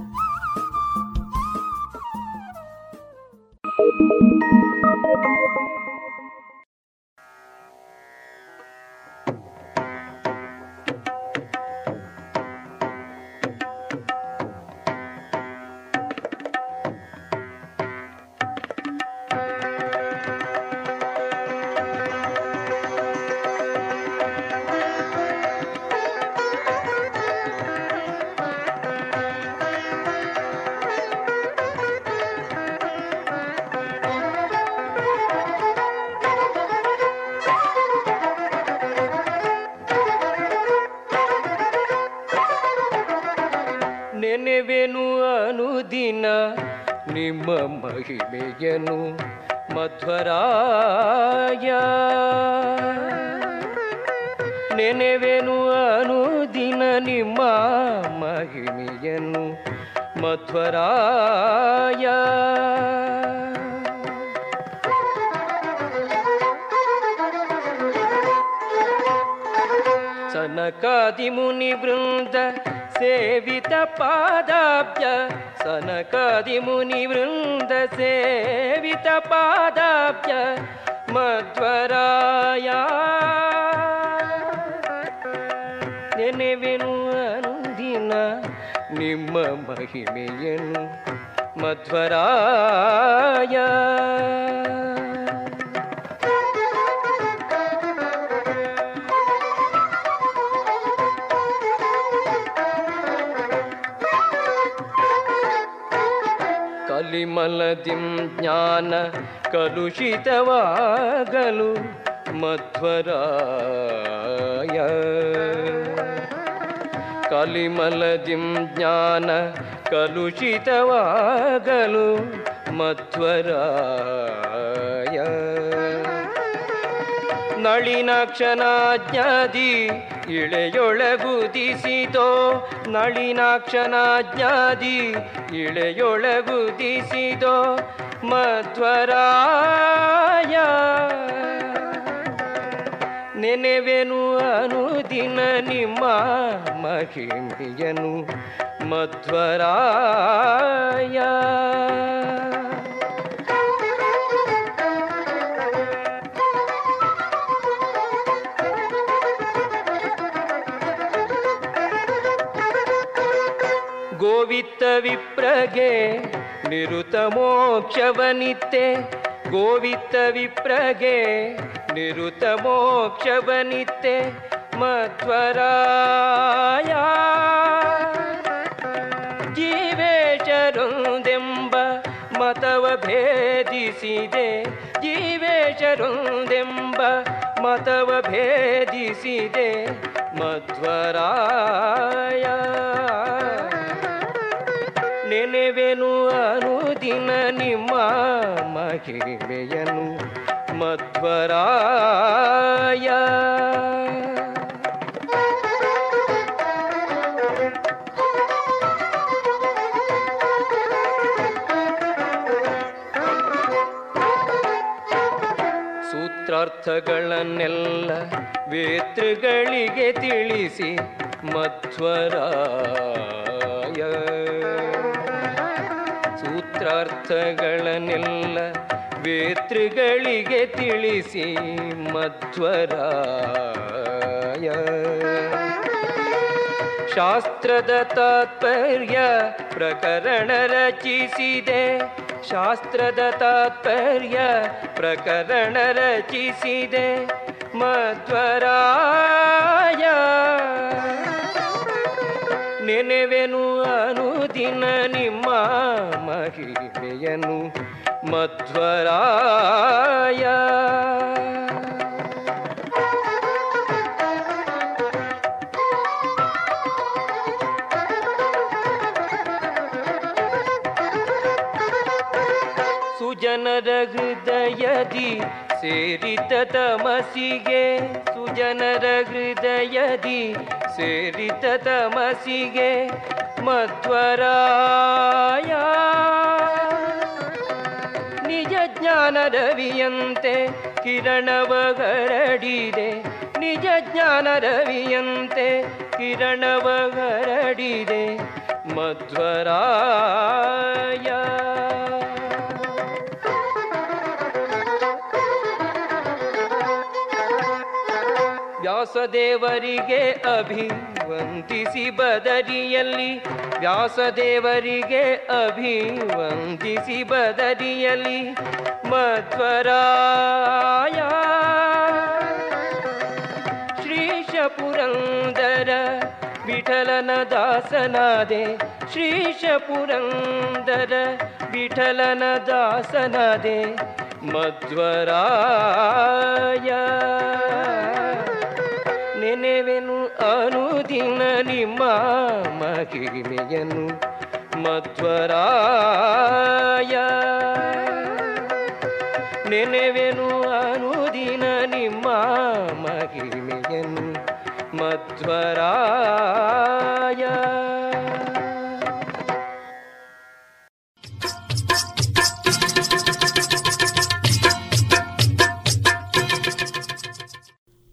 ಕಲುಷಿತವಾಗಲು ಮಧ್ವರಾಯ. ಕಲಿಮಲದಿಂ ಜ್ಞಾನ ಕಲುಷಿತವಾಗಲು ಮಧ್ವರಾಯ. ನಳಿನಾಕ್ಷನಾಜ್ಞಾದಿ ಇಳೆಯೊಳಗುದಿಸಿದೋ ನಳಿನಾಕ್ಷನಾಜ್ಞಾದಿ ಇಳೆಯೊಳಗುದಿಸಿದೋ ಮಧ್ವರಾಯ ನೆನೆವೆನು ಅನುದಿನ ನಿಮ್ಮ ಮಹಿಮೆಯನು ಮಧ್ವರಾಯ. ಗೋವಿತ್ತ ವಿಪ್ರಗೆ ನಿರುತ ಮೋಕ್ಷವನಿತ್ತೆ ಗೋವಿತ ವಿಪ್ರಗೆ. ನಿರುತ ಮೋಕ್ಷವನಿತ್ತೆ ಮಧ್ವರಾಯ. ಜೀವೇಶರೊಂದೆಂಬ ಮತವ ಭೇದಿಸಿದೆ ಜೀವೇಶರೊಂದೆಂಬ ಮತವ ಭೇದಿಸಿದೆ ಮಧ್ವರಾಯ. ಅನುದಿನ ನಿಮ್ಮ ಮಹಿಮೆಯನು ಮಧ್ವರಾಯ. ಸೂತ್ರಾರ್ಥಗಳನ್ನೆಲ್ಲ ವೇತೃಗಳಿಗೆ ತಿಳಿಸಿ ಮಧ್ವರಾಯ. ಸೂತ್ರಾರ್ಥಗಳನ್ನೆಲ್ಲ ವೇತೃಗಳಿಗೆ ತಿಳಿಸಿ ಮಧ್ವರಾಯ. ಶಾಸ್ತ್ರದ ತಾತ್ಪರ್ಯ ಪ್ರಕರಣ ರಚಿಸಿದೆ. ಶಾಸ್ತ್ರದ ತಾತ್ಪರ್ಯ ಪ್ರಕರಣ ರಚಿಸಿದೆ. ಮಧ್ವರಾಯ. ನೆನೆವೆನು ಅನುದಿನ ನಿಮ್ಮ ಮಹಿಮೆಯನು ಮಧ್ವರಾಯ. ಸುಜನರ ಹೃದಯದಿ ಸೇರಿತ ತಮಸಿಗೆ ಸುಜನರ ಹೃದಯದಿ ಸೇರಿತ ತಮಸಿಗೆ ಮಧ್ವರಾಯ. ನಿಜ ಜ್ಞಾನ ರವಿಯಂತೆ ಕಿರಣವ ಹರಡಿದೆ ನಿಜ ಜ್ಞಾನ ರವಿಯಂತೆ ಕಿರಣವ ಹರಡಿದೆ ಮಧ್ವರಾಯ. ವ್ಯಾಸದೇವರಿಗೆ ಅಭಿವಂದಿಸಿ ಬದರಿಯಲ್ಲಿ, ವ್ಯಾಸದೇವರಿಗೆ ಅಭಿವಂದಿಸಿ ಬದರಿಯಲ್ಲಿ, ಮಧ್ವರಾಯ ಶ್ರೀಶ ಪುರಂದರ ವಿಠಲನ ದಾಸನಾದೆ ಶ್ರೀಶ ಪುರಂದರ ವಿಠಲನ ದಾಸನಾದೆ, ಮಧ್ವರಾಯ ನೆನೆವೆನು ಅನುದಿನ ನಿಮ್ಮ ಮಹಿಮೆಯನು ಮಧ್ವರಾಯ. ನೆನೆವೆನು ಅನುದಿನ ನಿಮ್ಮ ಮಹಿಮೆಯನು ಮಧ್ವರಾಯ.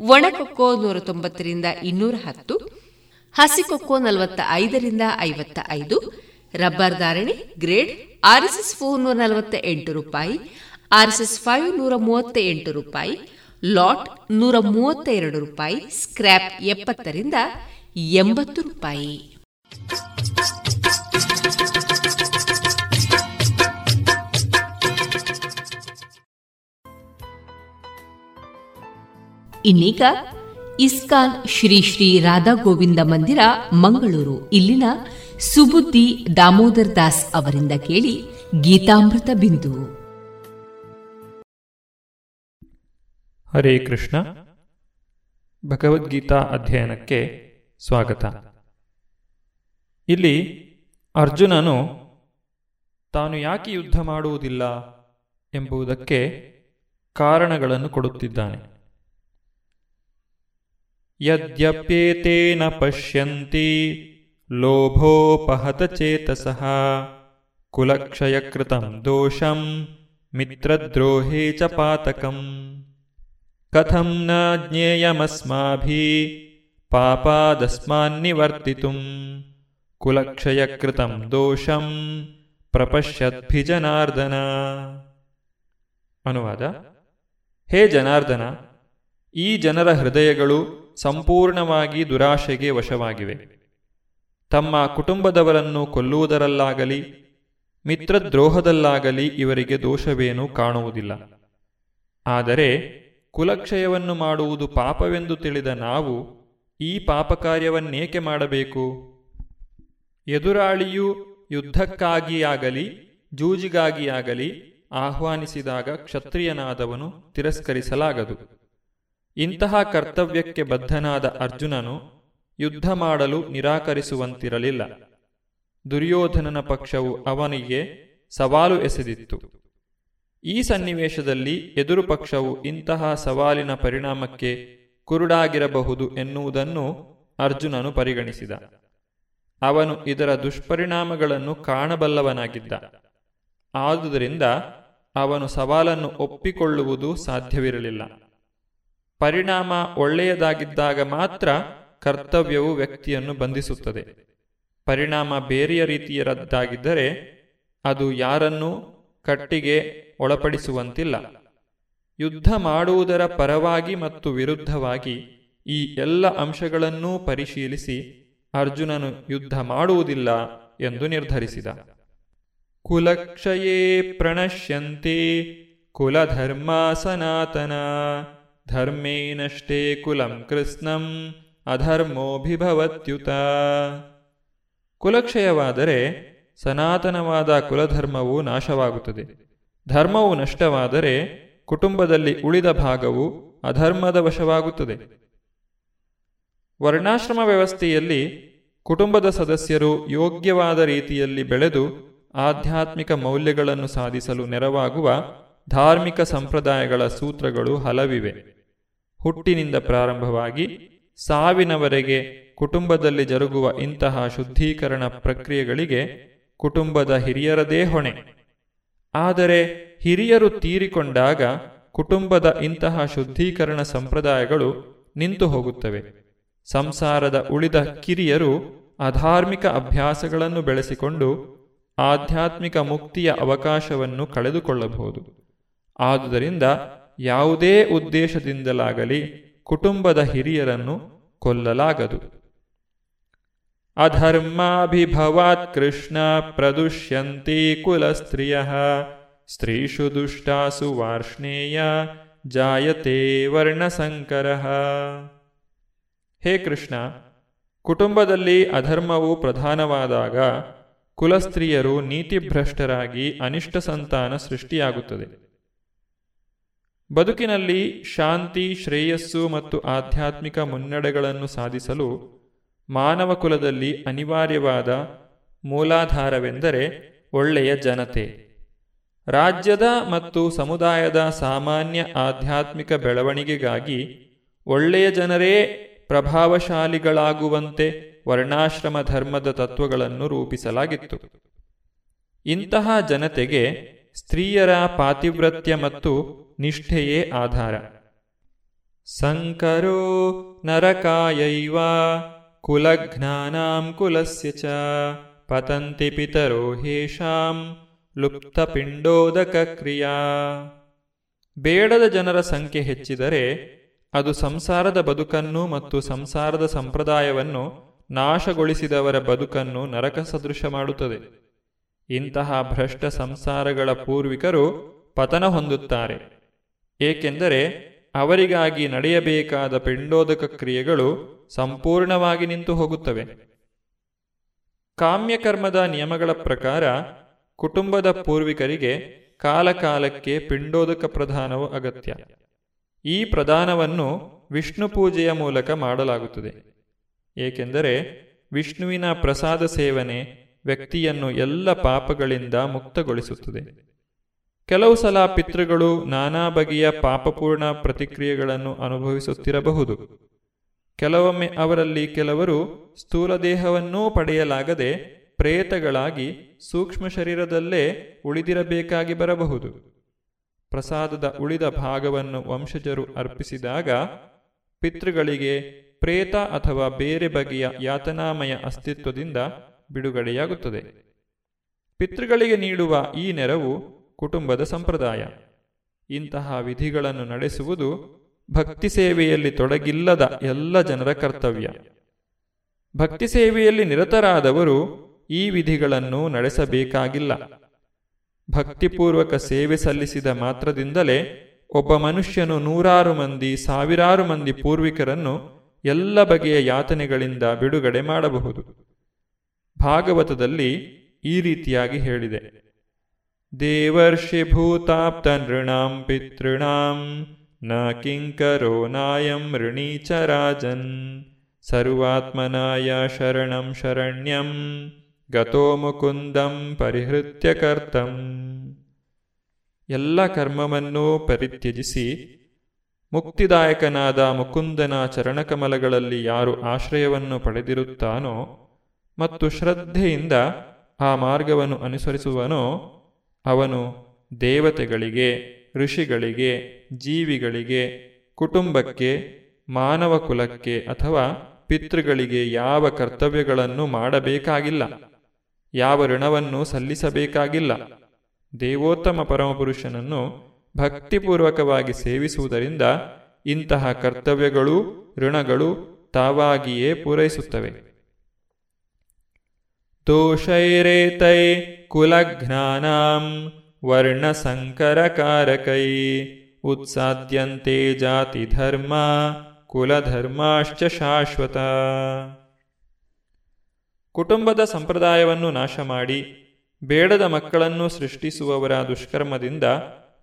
ಒಣಕೊಕ್ಕೋ ನೂರ ತೊಂಬತ್ತರಿಂದ ಇನ್ನೂರ ಹತ್ತು ಹಸಿಕೊಕ್ಕೋ ನಲವತ್ತ ಐದರಿಂದ ಐವತ್ತ ಐದು ರಬ್ಬರ್ ಧಾರಣೆ ಗ್ರೇಡ್ ಆರ್ಎಸ್ಎಸ್ ಫೋರ್ ನೂರ ನಲವತ್ತ ಎಂಟು ರೂಪಾಯಿ, ಆರ್ಎಸ್ಎಸ್ ಫೈವ್ ನೂರ ಮೂವತ್ತ ಎಂಟು ರೂಪಾಯಿ, ಲಾಟ್ ನೂರ ಮೂವತ್ತ ಎರಡು ರೂಪಾಯಿ, ಸ್ಕ್ರ್ಯಾಪ್ ಎಪ್ಪತ್ತರಿಂದ ಎಂಬತ್ತು ರೂಪಾಯಿ. ಇನ್ನೀಗ ಇಸ್ಕಾನ್ ಶ್ರೀ ಶ್ರೀ ರಾಧಾ ಗೋವಿಂದ ಮಂದಿರ, ಮಂಗಳೂರು. ಇಲ್ಲಿನ ಸುಬುದ್ದಿ ದಾಮೋದರ್ ದಾಸ್ ಅವರಿಂದ ಕೇಳಿ ಗೀತಾಮೃತ ಬಿಂದು. ಹರೇ ಕೃಷ್ಣ. ಭಗವದ್ಗೀತಾ ಅಧ್ಯಯನಕ್ಕೆ ಸ್ವಾಗತ. ಇಲ್ಲಿ ಅರ್ಜುನನು ತಾನು ಯಾಕೆ ಯುದ್ಧ ಮಾಡುವುದಿಲ್ಲ ಎಂಬುದಕ್ಕೆ ಕಾರಣಗಳನ್ನು ಕೊಡುತ್ತಿದ್ದಾನೆ. ಯದ್ಯಪ್ಯೇತೇನ ಪಶ್ಯಂತಿ ಕುಲಕ್ಷಯಕೃತಂ ದೋಷಂ ಮಿತ್ರದ್ರೋಹೇ ಚ ಪಾತಕಂ ಕಥಂ ನ ಜ್ಞೇಯಮಸ್ಮಾಭಿ ಪಾಪಾದಸ್ಮಾನ್ನಿವರ್ತಿತುಂ ಕುಲಕ್ಷಯಕೃತಂ ದೋಷಂ ಪ್ರಪಶ್ಯದ್ಭಿ ಜನಾರ್ದನ ಅನುವಾದ ಹೇ ಜನಾರ್ದನ ಈ ಜನರ ಹೃದಯಗಳು ಸಂಪೂರ್ಣವಾಗಿ ದುರಾಶೆಗೆ ವಶವಾಗಿವೆ. ತಮ್ಮ ಕುಟುಂಬದವರನ್ನು ಕೊಲ್ಲುವುದರಲ್ಲಾಗಲಿ, ಮಿತ್ರದ್ರೋಹದಲ್ಲಾಗಲಿ ಇವರಿಗೆ ದೋಷವೇನೂ ಕಾಣುವುದಿಲ್ಲ. ಆದರೆ ಕುಲಕ್ಷಯವನ್ನು ಮಾಡುವುದು ಪಾಪವೆಂದು ತಿಳಿದ ನಾವು ಈ ಪಾಪಕಾರ್ಯವನ್ನೇಕೆ ಮಾಡಬೇಕು? ಎದುರಾಳಿಯು ಯುದ್ಧಕ್ಕಾಗಿಯಾಗಲಿ, ಜೂಜಿಗಾಗಿಯಾಗಲಿ ಆಹ್ವಾನಿಸಿದಾಗ ಕ್ಷತ್ರಿಯನಾದವನು ತಿರಸ್ಕರಿಸಲಾಗದು. ಇಂತಹ ಕರ್ತವ್ಯಕ್ಕೆ ಬದ್ಧನಾದ ಅರ್ಜುನನು ಯುದ್ಧ ಮಾಡಲು ನಿರಾಕರಿಸುವಂತಿರಲಿಲ್ಲ. ದುರ್ಯೋಧನನ ಪಕ್ಷವು ಅವನಿಗೆ ಸವಾಲು ಎಸೆದಿತ್ತು. ಈ ಸನ್ನಿವೇಶದಲ್ಲಿ ಎದುರು ಪಕ್ಷವು ಇಂತಹ ಸವಾಲಿನ ಪರಿಣಾಮಕ್ಕೆ ಕುರುಡಾಗಿರಬಹುದು ಎನ್ನುವುದನ್ನು ಅರ್ಜುನನು ಪರಿಗಣಿಸಿದ. ಅವನು ಇದರ ದುಷ್ಪರಿಣಾಮಗಳನ್ನು ಕಾಣಬಲ್ಲವನಾಗಿದ್ದ. ಆದುದರಿಂದ ಅವನು ಸವಾಲನ್ನು ಒಪ್ಪಿಕೊಳ್ಳುವುದು ಸಾಧ್ಯವಿರಲಿಲ್ಲ. ಪರಿಣಾಮ ಒಳ್ಳೆಯದಾಗಿದ್ದಾಗ ಮಾತ್ರ ಕರ್ತವ್ಯವು ವ್ಯಕ್ತಿಯನ್ನು ಬಂಧಿಸುತ್ತದೆ. ಪರಿಣಾಮ ಬೇರೆಯ ರೀತಿಯರದ್ದಾಗಿದ್ದರೆ ಅದು ಯಾರನ್ನೂ ಕಟ್ಟಿಗೆ ಒಳಪಡಿಸುವಂತಿಲ್ಲ. ಯುದ್ಧ ಮಾಡುವುದರ ಪರವಾಗಿ ಮತ್ತು ವಿರುದ್ಧವಾಗಿ ಈ ಎಲ್ಲ ಅಂಶಗಳನ್ನೂ ಪರಿಶೀಲಿಸಿ ಅರ್ಜುನನು ಯುದ್ಧ ಮಾಡುವುದಿಲ್ಲ ಎಂದು ನಿರ್ಧರಿಸಿದ. ಕುಲಕ್ಷಯೇ ಪ್ರಣಶ್ಯಂತೆ ಕುಲಧರ್ಮ ಸನಾತನ. ಧರ್ಮೇ ನಷ್ಟೇ ಕುಲಂ ಕೃಷ್ಣಂ ಅಧರ್ಮೋಭಿಭವತ್ಯುತ ಕುಲಕ್ಷಯವಾದರೆ ಸನಾತನವಾದ ಕುಲಧರ್ಮವು ನಾಶವಾಗುತ್ತದೆ. ಧರ್ಮವು ನಷ್ಟವಾದರೆ ಕುಟುಂಬದಲ್ಲಿ ಉಳಿದ ಭಾಗವು ಅಧರ್ಮದ ವಶವಾಗುತ್ತದೆ. ವರ್ಣಾಶ್ರಮ ವ್ಯವಸ್ಥೆಯಲ್ಲಿ ಕುಟುಂಬದ ಸದಸ್ಯರು ಯೋಗ್ಯವಾದ ರೀತಿಯಲ್ಲಿ ಬೆಳೆದು ಆಧ್ಯಾತ್ಮಿಕ ಮೌಲ್ಯಗಳನ್ನು ಸಾಧಿಸಲು ನೆರವಾಗುವ ಧಾರ್ಮಿಕ ಸಂಪ್ರದಾಯಗಳ ಸೂತ್ರಗಳು ಹಲವಿವೆ. ಹುಟ್ಟಿನಿಂದ ಪ್ರಾರಂಭವಾಗಿ ಸಾವಿನವರೆಗೆ ಕುಟುಂಬದಲ್ಲಿ ಜರುಗುವ ಇಂತಹ ಶುದ್ಧೀಕರಣ ಪ್ರಕ್ರಿಯೆಗಳಿಗೆ ಕುಟುಂಬದ ಹಿರಿಯರದೇ ಹೊಣೆ. ಆದರೆ ಹಿರಿಯರು ತೀರಿಕೊಂಡಾಗ ಕುಟುಂಬದ ಇಂತಹ ಶುದ್ಧೀಕರಣ ಸಂಪ್ರದಾಯಗಳು ನಿಂತು ಹೋಗುತ್ತವೆ. ಸಂಸಾರದ ಉಳಿದ ಕಿರಿಯರು ಅಧಾರ್ಮಿಕ ಅಭ್ಯಾಸಗಳನ್ನು ಬೆಳೆಸಿಕೊಂಡು ಆಧ್ಯಾತ್ಮಿಕ ಮುಕ್ತಿಯ ಅವಕಾಶವನ್ನು ಕಳೆದುಕೊಳ್ಳಬಹುದು. ಆದುದರಿಂದ ಯಾವುದೇ ಉದ್ದೇಶದಿಂದಲಾಗಲಿ ಕುಟುಂಬದ ಹಿರಿಯರನ್ನು ಕೊಲ್ಲಲಾಗದು. ಅಧರ್ಮಾಭಿಭವಾತ್ ಕೃಷ್ಣ ಪ್ರದುಷ್ಯಂತಿ ಕುಲಸ್ತ್ರಿಯ, ಸ್ತ್ರೀಷು ದುಷ್ಟಾಸು ವಾರ್ಷ್ಣೇಯ ಜಾಯತೆ ವರ್ಣಸಂಕರ. ಹೇ ಕೃಷ್ಣ, ಕುಟುಂಬದಲ್ಲಿ ಅಧರ್ಮವು ಪ್ರಧಾನವಾದಾಗ ಕುಲಸ್ತ್ರೀಯರು ನೀತಿಭ್ರಷ್ಟರಾಗಿ ಅನಿಷ್ಟ ಸಂತಾನ ಸೃಷ್ಟಿಯಾಗುತ್ತದೆ. ಬದುಕಿನಲ್ಲಿ ಶಾಂತಿ, ಶ್ರೇಯಸ್ಸು ಮತ್ತು ಆಧ್ಯಾತ್ಮಿಕ ಮುನ್ನಡೆಗಳನ್ನು ಸಾಧಿಸಲು ಮಾನವ ಕುಲದಲ್ಲಿ ಅನಿವಾರ್ಯವಾದ ಮೂಲಾಧಾರವೆಂದರೆ ಒಳ್ಳೆಯ ಜನತೆ. ರಾಜ್ಯದ ಮತ್ತು ಸಮುದಾಯದ ಸಾಮಾನ್ಯ ಆಧ್ಯಾತ್ಮಿಕ ಬೆಳವಣಿಗೆಗಾಗಿ ಒಳ್ಳೆಯ ಜನರೇ ಪ್ರಭಾವಶಾಲಿಗಳಾಗುವಂತೆ ವರ್ಣಾಶ್ರಮ ಧರ್ಮದ ತತ್ವಗಳನ್ನು ರೂಪಿಸಲಾಗಿತ್ತು. ಇಂತಹ ಜನತೆಗೆ ಸ್ತ್ರೀಯರ ಪಾತಿವ್ರತ್ಯ ಮತ್ತು ನಿಷ್ಠೆಯೇ ಆಧಾರ. ಸಂಕರೋ ನರಕಾಯೈವ ಕುಲಘ್ನಾನಾಂ ಕುಲಸ್ಯ ಚ ಪತಂತಿ ಪಿತರೋ ಹೇಷಾಂ ಲುಪ್ತಪಿಂಡೋದಕ ಕ್ರಿಯಾ ಬೇಡದ ಜನರ ಸಂಖ್ಯೆ ಹೆಚ್ಚಿದರೆ ಅದು ಸಂಸಾರದ ಬದುಕನ್ನು ಮತ್ತು ಸಂಸಾರದ ಸಂಪ್ರದಾಯವನ್ನು ನಾಶಗೊಳಿಸಿದವರ ಬದುಕನ್ನು ನರಕ ಸದೃಶ ಮಾಡುತ್ತದೆ. ಇಂತಹ ಭ್ರಷ್ಟ ಸಂಸಾರಗಳ ಪೂರ್ವಿಕರು ಪತನ ಹೊಂದುತ್ತಾರೆ. ಏಕೆಂದರೆ ಅವರಿಗಾಗಿ ನಡೆಯಬೇಕಾದ ಪಿಂಡೋದಕ ಕ್ರಿಯೆಗಳು ಸಂಪೂರ್ಣವಾಗಿ ನಿಂತು ಹೋಗುತ್ತವೆ. ಕಾಮ್ಯಕರ್ಮದ ನಿಯಮಗಳ ಪ್ರಕಾರ ಕುಟುಂಬದ ಪೂರ್ವಿಕರಿಗೆ ಕಾಲಕಾಲಕ್ಕೆ ಪಿಂಡೋದಕ ಪ್ರಧಾನವು ಅಗತ್ಯ. ಈ ಪ್ರಧಾನವನ್ನು ವಿಷ್ಣು ಪೂಜೆಯ ಮೂಲಕ ಮಾಡಲಾಗುತ್ತದೆ. ಏಕೆಂದರೆ ವಿಷ್ಣುವಿನ ಪ್ರಸಾದ ಸೇವನೆ ವ್ಯಕ್ತಿಯನ್ನು ಎಲ್ಲ ಪಾಪಗಳಿಂದ ಮುಕ್ತಗೊಳಿಸುತ್ತದೆ. ಕೆಲವು ಸಲ ಪಿತೃಗಳು ನಾನಾ ಬಗೆಯ ಪಾಪಪೂರ್ಣ ಪ್ರತಿಕ್ರಿಯೆಗಳನ್ನು ಅನುಭವಿಸುತ್ತಿರಬಹುದು. ಕೆಲವೊಮ್ಮೆ ಅವರಲ್ಲಿ ಕೆಲವರು ಸ್ಥೂಲ ದೇಹವನ್ನೂ ಪಡೆಯಲಾಗದೆ ಪ್ರೇತಗಳಾಗಿ ಸೂಕ್ಷ್ಮ ಶರೀರದಲ್ಲೇ ಉಳಿದಿರಬೇಕಾಗಿ ಬರಬಹುದು. ಪ್ರಸಾದದ ಉಳಿದ ಭಾಗವನ್ನು ವಂಶಜರು ಅರ್ಪಿಸಿದಾಗ ಪಿತೃಗಳಿಗೆ ಪ್ರೇತ ಅಥವಾ ಬೇರೆ ಬಗೆಯ ಯಾತನಾಮಯ ಅಸ್ತಿತ್ವದಿಂದ ಬಿಡುಗಡೆಯಾಗುತ್ತದೆ. ಪಿತೃಗಳಿಗೆ ನೀಡುವ ಈ ನೆರವು ಕುಟುಂಬದ ಸಂಪ್ರದಾಯ. ಇಂತಹ ವಿಧಿಗಳನ್ನು ನಡೆಸುವುದು ಭಕ್ತಿ ಸೇವೆಯಲ್ಲಿ ತೊಡಗಿಲ್ಲದ ಎಲ್ಲ ಜನರ ಕರ್ತವ್ಯ. ಭಕ್ತಿ ಸೇವೆಯಲ್ಲಿ ನಿರತರಾದವರು ಈ ವಿಧಿಗಳನ್ನು ನಡೆಸಬೇಕಾಗಿಲ್ಲ. ಭಕ್ತಿಪೂರ್ವಕ ಸೇವೆ ಸಲ್ಲಿಸಿದ ಮಾತ್ರದಿಂದಲೇ ಒಬ್ಬ ಮನುಷ್ಯನು ನೂರಾರು ಮಂದಿ, ಸಾವಿರಾರು ಮಂದಿ ಪೂರ್ವಿಕರನ್ನು ಎಲ್ಲ ಬಗೆಯ ಯಾತನೆಗಳಿಂದ ಬಿಡುಗಡೆ ಮಾಡಬಹುದು. ಭಾಗವತದಲ್ಲಿ ಈ ರೀತಿಯಾಗಿ ಹೇಳಿದೆ. ದೇವರ್ಷಿ ಭೂತಾಪ್ತ न ಪಿತೃಣಾಂ, ನ ಕಿಂಕರೋ च ಋಣೀಚರಾಜನ್ ಸರ್ವಾತ್ಮನಾಯ ಶರಣಂ ಶರಣ್ಯಂ, ಗತೋ ಮುಕುಂದಂ ಪರಿಹೃತ್ಯ ಕರ್ತಂ. ಎಲ್ಲ ಕರ್ಮವನ್ನೂ ಪರಿತ್ಯಜಿಸಿ ಮುಕ್ತಿದಾಯಕನಾದ ಮುಕುಂದನ ಚರಣಕಮಲಗಳಲ್ಲಿ ಯಾರು ಆಶ್ರಯವನ್ನು ಪಡೆದಿರುತ್ತಾನೋ ಮತ್ತು ಶ್ರದ್ಧೆಯಿಂದ ಆ ಮಾರ್ಗವನ್ನು ಅನುಸರಿಸುವನೋ ಅವನು ದೇವತೆಗಳಿಗೆ, ಋಷಿಗಳಿಗೆ, ಜೀವಿಗಳಿಗೆ, ಕುಟುಂಬಕ್ಕೆ, ಮಾನವ ಕುಲಕ್ಕೆ ಅಥವಾ ಪಿತೃಗಳಿಗೆ ಯಾವ ಕರ್ತವ್ಯಗಳನ್ನು ಮಾಡಬೇಕಾಗಿಲ್ಲ. ಯಾವ ಋಣವನ್ನು ಸಲ್ಲಿಸಬೇಕಾಗಿಲ್ಲ. ದೇವೋತ್ತಮ ಪರಮಪುರುಷನನ್ನು ಭಕ್ತಿಪೂರ್ವಕವಾಗಿ ಸೇವಿಸುವುದರಿಂದ ಇಂತಹ ಕರ್ತವ್ಯಗಳು ಋಣಗಳು ತಾವಾಗಿಯೇ ಪೂರೈಸುತ್ತವೆ. ದೋಷೈರೇತೈ ವರ್ಣಸಂಕರಕಾರಕೈ ಉತ್ಸಾದ್ಯಂತೆ ಜಾತಿ ಧರ್ಮ ಕುಲಧರ್ಮಾಶ್ಚ ಶಾಶ್ವತ. ಕುಟುಂಬದ ಸಂಪ್ರದಾಯವನ್ನು ನಾಶ ಮಾಡಿ ಬೇಡದ ಮಕ್ಕಳನ್ನು ಸೃಷ್ಟಿಸುವವರ ದುಷ್ಕರ್ಮದಿಂದ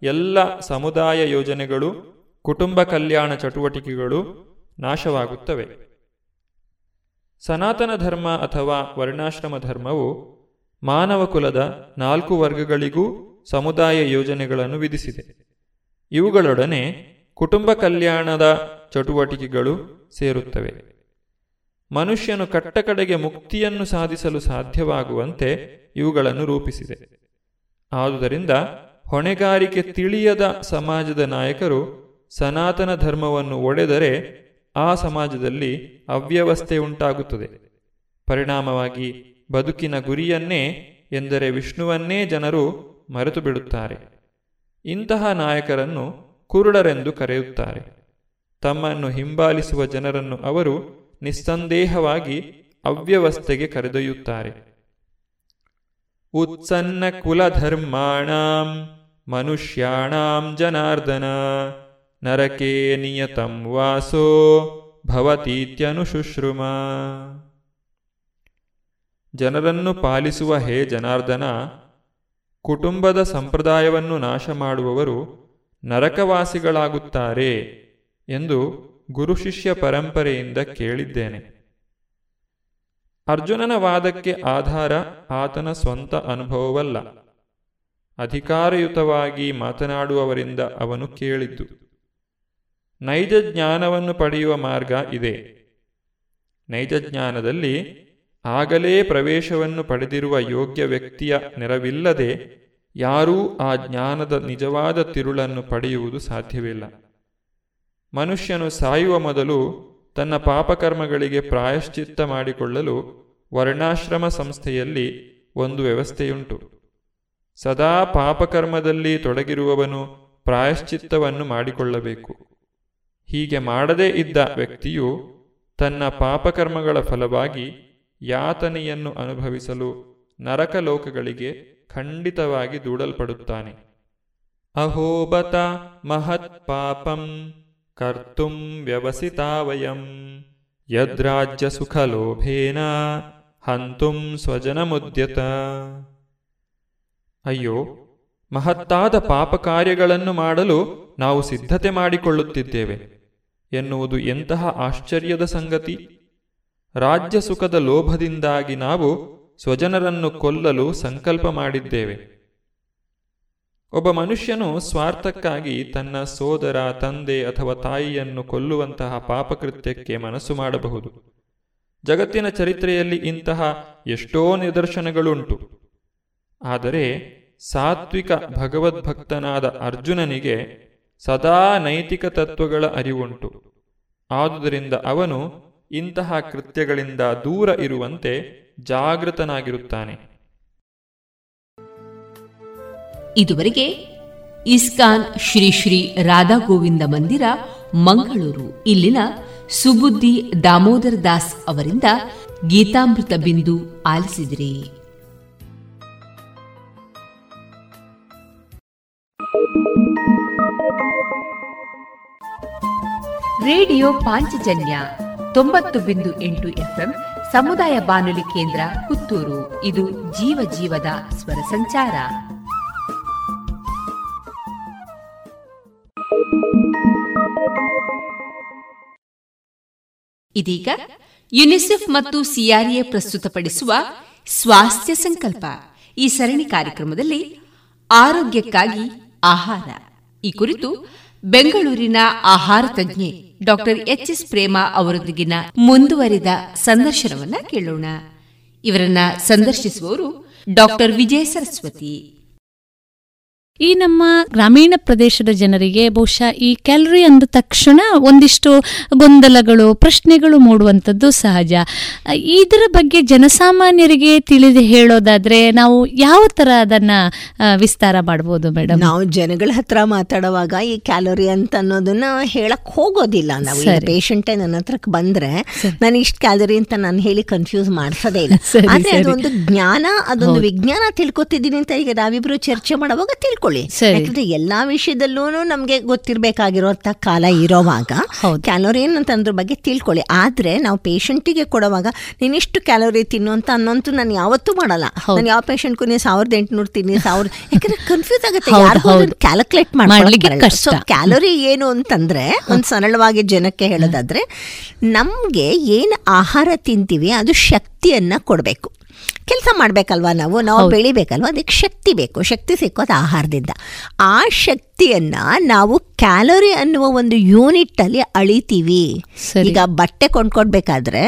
ಎಲ್ಲ ಸಮುದಾಯ ಯೋಜನೆಗಳು, ಕುಟುಂಬ ಕಲ್ಯಾಣ ಚಟುವಟಿಕೆಗಳು ನಾಶವಾಗುತ್ತವೆ. ಸನಾತನ ಧರ್ಮ ಅಥವಾ ವರ್ಣಾಶ್ರಮ ಧರ್ಮವು ಮಾನವ ಕುಲದ ನಾಲ್ಕು ವರ್ಗಗಳಿಗೂ ಸಮುದಾಯ ಯೋಜನೆಗಳನ್ನು ವಿಧಿಸಿದೆ. ಇವುಗಳೊಡನೆ ಕುಟುಂಬ ಕಲ್ಯಾಣದ ಚಟುವಟಿಕೆಗಳು ಸೇರುತ್ತವೆ. ಮನುಷ್ಯನು ಕಟ್ಟಕಡೆಗೆ ಮುಕ್ತಿಯನ್ನು ಸಾಧಿಸಲು ಸಾಧ್ಯವಾಗುವಂತೆ ಇವುಗಳನ್ನು ರೂಪಿಸಿದೆ. ಆದುದರಿಂದ ಹೊಣೆಗಾರಿಕೆ ತಿಳಿಯದ ಸಮಾಜದ ನಾಯಕರು ಸನಾತನ ಧರ್ಮವನ್ನು ಒಡೆದರೆ ಆ ಸಮಾಜದಲ್ಲಿ ಅವ್ಯವಸ್ಥೆ ಉಂಟಾಗುತ್ತದೆ. ಪರಿಣಾಮವಾಗಿ ಬದುಕಿನ ಗುರಿಯನ್ನೇ ಎಂದರೆ ವಿಷ್ಣುವನ್ನೇ ಜನರು ಮರೆತು ಬಿಡುತ್ತಾರೆ ಇಂತಹ ನಾಯಕರನ್ನು ಕುರುಡರೆಂದು ಕರೆಯುತ್ತಾರೆ. ತಮ್ಮನ್ನು ಹಿಂಬಾಲಿಸುವ ಜನರನ್ನು ಅವರು ನಿಸ್ಸಂದೇಹವಾಗಿ ಅವ್ಯವಸ್ಥೆಗೆ ಕರೆದೊಯ್ಯುತ್ತಾರೆ. ಉತ್ಸನ್ನ ಕುಲಧರ್ಮಾಣಾಂ ಮನುಷ್ಯಾಣಾಂ ಜನಾರ್ದನ ನರಕೇ ನಿಯತಂ ವಾಸೋ ಭವತೀತ್ಯನುಶುಶ್ರುಮ. ಜನರನ್ನು ಪಾಲಿಸುವ ಹೇ ಜನಾರ್ದನ, ಕುಟುಂಬದ ಸಂಪ್ರದಾಯವನ್ನು ನಾಶ ಮಾಡುವವರು ನರಕವಾಸಿಗಳಾಗುತ್ತಾರೆ ಎಂದು ಗುರು ಶಿಷ್ಯ ಪರಂಪರೆಯಿಂದ ಕೇಳಿದ್ದೇನೆ. ಅರ್ಜುನನ ವಾದಕ್ಕೆ ಆಧಾರ ಆತನ ಸ್ವಂತ ಅನುಭವವಲ್ಲ. ಅಧಿಕಾರಯುತವಾಗಿ ಮಾತನಾಡುವವರಿಂದ ಅವನು ಕೇಳಿದ್ದು. ನೈಜ ಜ್ಞಾನವನ್ನು ಪಡೆಯುವ ಮಾರ್ಗ ಇದೆ. ನೈಜ ಜ್ಞಾನದಲ್ಲಿ ಆಗಲೇ ಪ್ರವೇಶವನ್ನು ಪಡೆದಿರುವ ಯೋಗ್ಯ ವ್ಯಕ್ತಿಯ ನೆರವಿಲ್ಲದೆ ಯಾರೂ ಆ ಜ್ಞಾನದ ನಿಜವಾದ ತಿರುಳನ್ನು ಪಡೆಯುವುದು ಸಾಧ್ಯವಿಲ್ಲ. ಮನುಷ್ಯನು ಸಾಯುವ ಮೊದಲು ತನ್ನ ಪಾಪಕರ್ಮಗಳಿಗೆ ಪ್ರಾಯಶ್ಚಿತ್ತ ಮಾಡಿಕೊಳ್ಳಲು ವರ್ಣಾಶ್ರಮ ಸಂಸ್ಥೆಯಲ್ಲಿ ಒಂದು ವ್ಯವಸ್ಥೆಯುಂಟು. ಸದಾ ಪಾಪಕರ್ಮದಲ್ಲಿ ತೊಡಗಿರುವವನು ಪ್ರಾಯಶ್ಚಿತ್ತವನ್ನು ಮಾಡಿಕೊಳ್ಳಬೇಕು. ಹೀಗೆ ಮಾಡದೇ ಇದ್ದ ವ್ಯಕ್ತಿಯು ತನ್ನ ಪಾಪಕರ್ಮಗಳ ಫಲವಾಗಿ ಯಾತನೆಯನ್ನು ಅನುಭವಿಸಲು ನರಕಲೋಕಗಳಿಗೆ ಖಂಡಿತವಾಗಿ ದೂಡಲ್ಪಡುತ್ತಾನೆ. ಅಹೋಬತ ಮಹತ್ ಪಾಪಂ ಕರ್ತುಂ ವ್ಯವಸಿತಾವಯಂ ಯದ್ರಾಜ್ಯ ಸುಖಲೋಭೇನ ಹಂತುಂ ಸ್ವಜನಮುದ್ಯತ. ಅಯ್ಯೋ, ಮಹತ್ತಾದ ಪಾಪ ಕಾರ್ಯಗಳನ್ನು ಮಾಡಲು ನಾವು ಸಿದ್ಧತೆ ಮಾಡಿಕೊಳ್ಳುತ್ತಿದ್ದೇವೆ ಎನ್ನುವುದು ಎಂತಹ ಆಶ್ಚರ್ಯದ ಸಂಗತಿ. ರಾಜ್ಯ ಸುಖದ ಲೋಭದಿಂದಾಗಿ ನಾವು ಸ್ವಜನರನ್ನು ಕೊಲ್ಲಲು ಸಂಕಲ್ಪ ಮಾಡಿದ್ದೇವೆ. ಒಬ್ಬ ಮನುಷ್ಯನು ಸ್ವಾರ್ಥಕ್ಕಾಗಿ ತನ್ನ ಸೋದರ, ತಂದೆ ಅಥವಾ ತಾಯಿಯನ್ನು ಕೊಲ್ಲುವಂತಹ ಪಾಪಕೃತ್ಯಕ್ಕೆ ಮನಸ್ಸು ಮಾಡಬಹುದು. ಜಗತ್ತಿನ ಚರಿತ್ರೆಯಲ್ಲಿ ಇಂತಹ ಎಷ್ಟೋ ನಿದರ್ಶನಗಳುಂಟು. ಆದರೆ ಸಾತ್ವಿಕ ಭಗವದ್ಭಕ್ತನಾದ ಅರ್ಜುನನಿಗೆ ಸದಾ ನೈತಿಕ ತತ್ವಗಳ ಅರಿವುಂಟು. ಆದುದರಿಂದ ಅವನು ಇಂತಹ ಕೃತ್ಯಗಳಿಂದ ದೂರ ಇರುವಂತೆ ಜಾಗೃತನಾಗಿರುತ್ತಾನೆ. ಇದುವರೆಗೆ ಇಸ್ಕಾನ್ ಶ್ರೀ ಶ್ರೀ ರಾಧಾ ಗೋವಿಂದ ಮಂದಿರ ಮಂಗಳೂರು, ಇಲ್ಲಿನ ಸುಬುದ್ದಿ ದಾಮೋದರ ದಾಸ್ ಅವರಿಂದ ಗೀತಾಮೃತ ಬಿಂದು ಆಲಿಸಿದ್ರಿ. ರೇಡಿಯೋ ಪಾಂಚಜನ್ಯ ತೊಂಬತ್ತು ಬಿಂದು ಎಂಟು ಎಫ್ಎಂ, ಸಮುದಾಯ ಬಾನುಲಿ ಕೇಂದ್ರ ಪುತ್ತೂರು. ಇದು ಜೀವ ಜೀವದ ಸ್ವರ ಸಂಚಾರ. ಇದೀಗ ಯುನಿಸೆಫ್ ಮತ್ತು ಸಿಆರ್ಎ ಪ್ರಸ್ತುತಪಡಿಸುವ ಸ್ವಾಸ್ಥ್ಯ ಸಂಕಲ್ಪ. ಈ ಸರಣಿ ಕಾರ್ಯಕ್ರಮದಲ್ಲಿ ಆರೋಗ್ಯಕ್ಕಾಗಿ ಆಹಾರ. ಈ ಕುರಿತು ಬೆಂಗಳೂರಿನ ಆಹಾರ ತಜ್ಞೆ ಡಾಕ್ಟರ್ ಎಚ್ ಎಸ್ ಪ್ರೇಮ ಅವರೊಂದಿಗಿನ ಮುಂದುವರಿದ ಸಂದರ್ಶನವನ್ನ ಕೇಳೋಣ. ಇವರನ್ನ ಸಂದರ್ಶಿಸುವವರು ಡಾಕ್ಟರ್ ವಿಜಯ ಸರಸ್ವತಿ. ಈ ನಮ್ಮ ಗ್ರಾಮೀಣ ಪ್ರದೇಶದ ಜನರಿಗೆ ಬಹುಶಃ ಈ ಕ್ಯಾಲರಿ ಅಂದ ತಕ್ಷಣ ಒಂದಿಷ್ಟು ಗೊಂದಲಗಳು ಪ್ರಶ್ನೆಗಳು ಮೂಡುವಂಥದ್ದು ಸಹಜ. ಇದರ ಬಗ್ಗೆ ಜನಸಾಮಾನ್ಯರಿಗೆ ತಿಳಿದು ಹೇಳೋದಾದ್ರೆ ನಾವು ಯಾವ ತರ ಅದನ್ನ ವಿಸ್ತಾರ ಮಾಡ್ಬೋದು ಮೇಡಮ್ ನಾವು ಜನಗಳ ಹತ್ರ ಮಾತಾಡುವಾಗ ಈ ಕ್ಯಾಲೋರಿ ಅಂತ ಅನ್ನೋದನ್ನ ಹೇಳಕ್ ಹೋಗೋದಿಲ್ಲ. ನಾವು ಪೇಷಂಟೇ ನನ್ನ ಹತ್ರಕ್ಕೆ ಬಂದ್ರೆ ನಾನು ಇಷ್ಟು ಕ್ಯಾಲರಿ ಅಂತ ನಾನು ಹೇಳಿ ಕನ್ಫ್ಯೂಸ್ ಮಾಡ್ಸೋದೇ ಇಲ್ಲ. ಆದ್ರೆ ಅದೊಂದು ಜ್ಞಾನ ಅದೊಂದು ವಿಜ್ಞಾನ ತಿಳ್ಕೊತಿದ್ದೀನಿ ಅಂತ ಈಗ ನಾವಿಬ್ರು ಚರ್ಚೆ ಮಾಡುವಾಗ ತಿಳ್ಕೊ ತಿಳ್ಕೊಳ್ಳಿ. ಯಾಕಂದ್ರೆ ಎಲ್ಲಾ ವಿಷಯದಲ್ಲೂ ನಮ್ಗೆ ಗೊತ್ತಿರಬೇಕಾಗಿರುವಂತ ಕಾಲ ಇರೋವಾಗ ಕ್ಯಾಲೋರಿ ಅಂತ ಅದ್ರ ಬಗ್ಗೆ ತಿಳ್ಕೊಳ್ಳಿ. ಆದ್ರೆ ನಾವು ಪೇಷಂಟಿಗೆ ಕೊಡುವಾಗ ನೀನ್ ಇಷ್ಟು ಕ್ಯಾಲೋರಿ ತಿನ್ನು ಅಂತ ಅನ್ನೋಂತೂ ನಾನು ಯಾವತ್ತೂ ಮಾಡಲ್ಲ. ನಾನು ಯಾವ ಪೇಷಂಟ್ ನೀವು ಸಾವಿರದ ಎಂಟುನೂರು ತಿನ್ನಿ ಸಾವಿರ ಯಾಕಂದ್ರೆ ಕನ್ಫ್ಯೂಸ್ ಆಗುತ್ತೆ. ಕ್ಯಾಲ್ಕುಲೇಟ್ ಮಾಡ್ಲಿಕ್ಕೆ ಸೊ ಕ್ಯಾಲೋರಿ ಏನು ಅಂತಂದ್ರೆ ಒಂದ್ ಸರಳವಾಗಿ ಜನಕ್ಕೆ ಹೇಳೋದಾದ್ರೆ ನಮ್ಗೆ ಏನ್ ಆಹಾರ ತಿಂತೀವಿ ಅದು ಶಕ್ತಿಯನ್ನ ಕೊಡ್ಬೇಕು. ಕೆಲಸ ಮಾಡಬೇಕಲ್ವಾ ನಾವು? ನಾವು ಬೆಳಿಬೇಕಲ್ವಾ? ಅದಕ್ಕೆ ಶಕ್ತಿ ಬೇಕು. ಶಕ್ತಿ ಸಿಕ್ಕೋದು ಆಹಾರದಿಂದ. ಆ ಶಕ್ತಿಯನ್ನು ನಾವು ಕ್ಯಾಲೋರಿ ಅನ್ನುವ ಒಂದು ಯೂನಿಟ್ಟಲ್ಲಿ ಅಳಿತೀವಿ. ಈಗ ಬಟ್ಟೆ ಕೊಂಡ್ಕೊಡ್ಬೇಕಾದ್ರೆ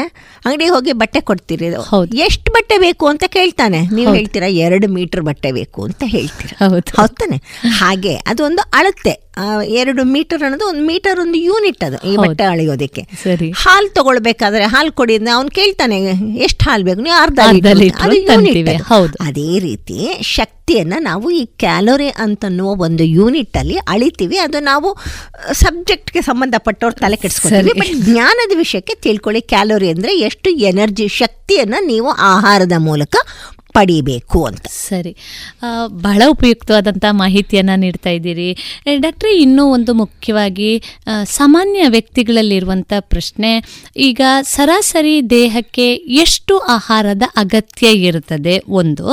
ಅಂಗಡಿಗೆ ಹೋಗಿ ಬಟ್ಟೆ ಕೊಡ್ತೀರಿ. ಎಷ್ಟು ಬಟ್ಟೆ ಬೇಕು ಅಂತ ಕೇಳ್ತಾನೆ. ನೀವು ಹೇಳ್ತೀರಾ ಎರಡು ಮೀಟರ್ ಬಟ್ಟೆ ಬೇಕು ಅಂತ ಹೇಳ್ತೀರಾ. ಹೌದು. ಹೌದಾನೆ ಹಾಗೆ ಅದೊಂದು ಅಳತೆ. ಎರಡು ಮೀಟರ್ ಅನ್ನೋದು ಒಂದು ಮೀಟರ್ ಒಂದು ಯೂನಿಟ್ ಅದು ಈ ಬಟ್ಟೆ ಅಳಿಯೋದಕ್ಕೆ. ಹಾಲು ತಗೊಳ್ಬೇಕಾದ್ರೆ ಹಾಲು ಕೊಡಿ ಅವ್ನು ಕೇಳ್ತಾನೆ ಎಷ್ಟು ಹಾಲು ಬೇಕು? ನೀವು ಅರ್ಧ ಅದು ಹೌದು. ಅದೇ ರೀತಿ ಶಕ್ತಿಯನ್ನ ನಾವು ಈ ಕ್ಯಾಲೋರಿ ಅಂತನ್ನುವ ಒಂದು ಯೂನಿಟ್ ಅಲ್ಲಿ ಅಳಿತೀವಿ. ಅದು ನಾವು ಸಬ್ಜೆಕ್ಟ್ಗೆ ಸಂಬಂಧಪಟ್ಟವ್ರು ತಲೆ ಕೆಡಿಸ್ಕೊತೀವಿ. ಬಟ್ ಜ್ಞಾನದ ವಿಷಯಕ್ಕೆ ತಿಳ್ಕೊಳ್ಳಿ. ಕ್ಯಾಲೋರಿ ಅಂದ್ರೆ ಎಷ್ಟು ಎನರ್ಜಿ ಶಕ್ತಿಯನ್ನ ನೀವು ಆಹಾರದ ಮೂಲಕ ಪಡಿಬೇಕು ಅಂತ. ಸರಿ. ಬಹಳ ಉಪಯುಕ್ತವಾದಂಥ ಮಾಹಿತಿಯನ್ನು ನೀಡ್ತಾ ಇದ್ದೀರಿ. ಡಾಕ್ಟ್ರೆ ಇನ್ನೂ ಒಂದು ಮುಖ್ಯವಾಗಿ ಸಾಮಾನ್ಯ ವ್ಯಕ್ತಿಗಳಲ್ಲಿರುವಂಥ ಪ್ರಶ್ನೆ ಈಗ ಸರಾಸರಿ ದೇಹಕ್ಕೆ ಎಷ್ಟು ಆಹಾರದ ಅಗತ್ಯ ಇರುತ್ತದೆ? ಒಂದು.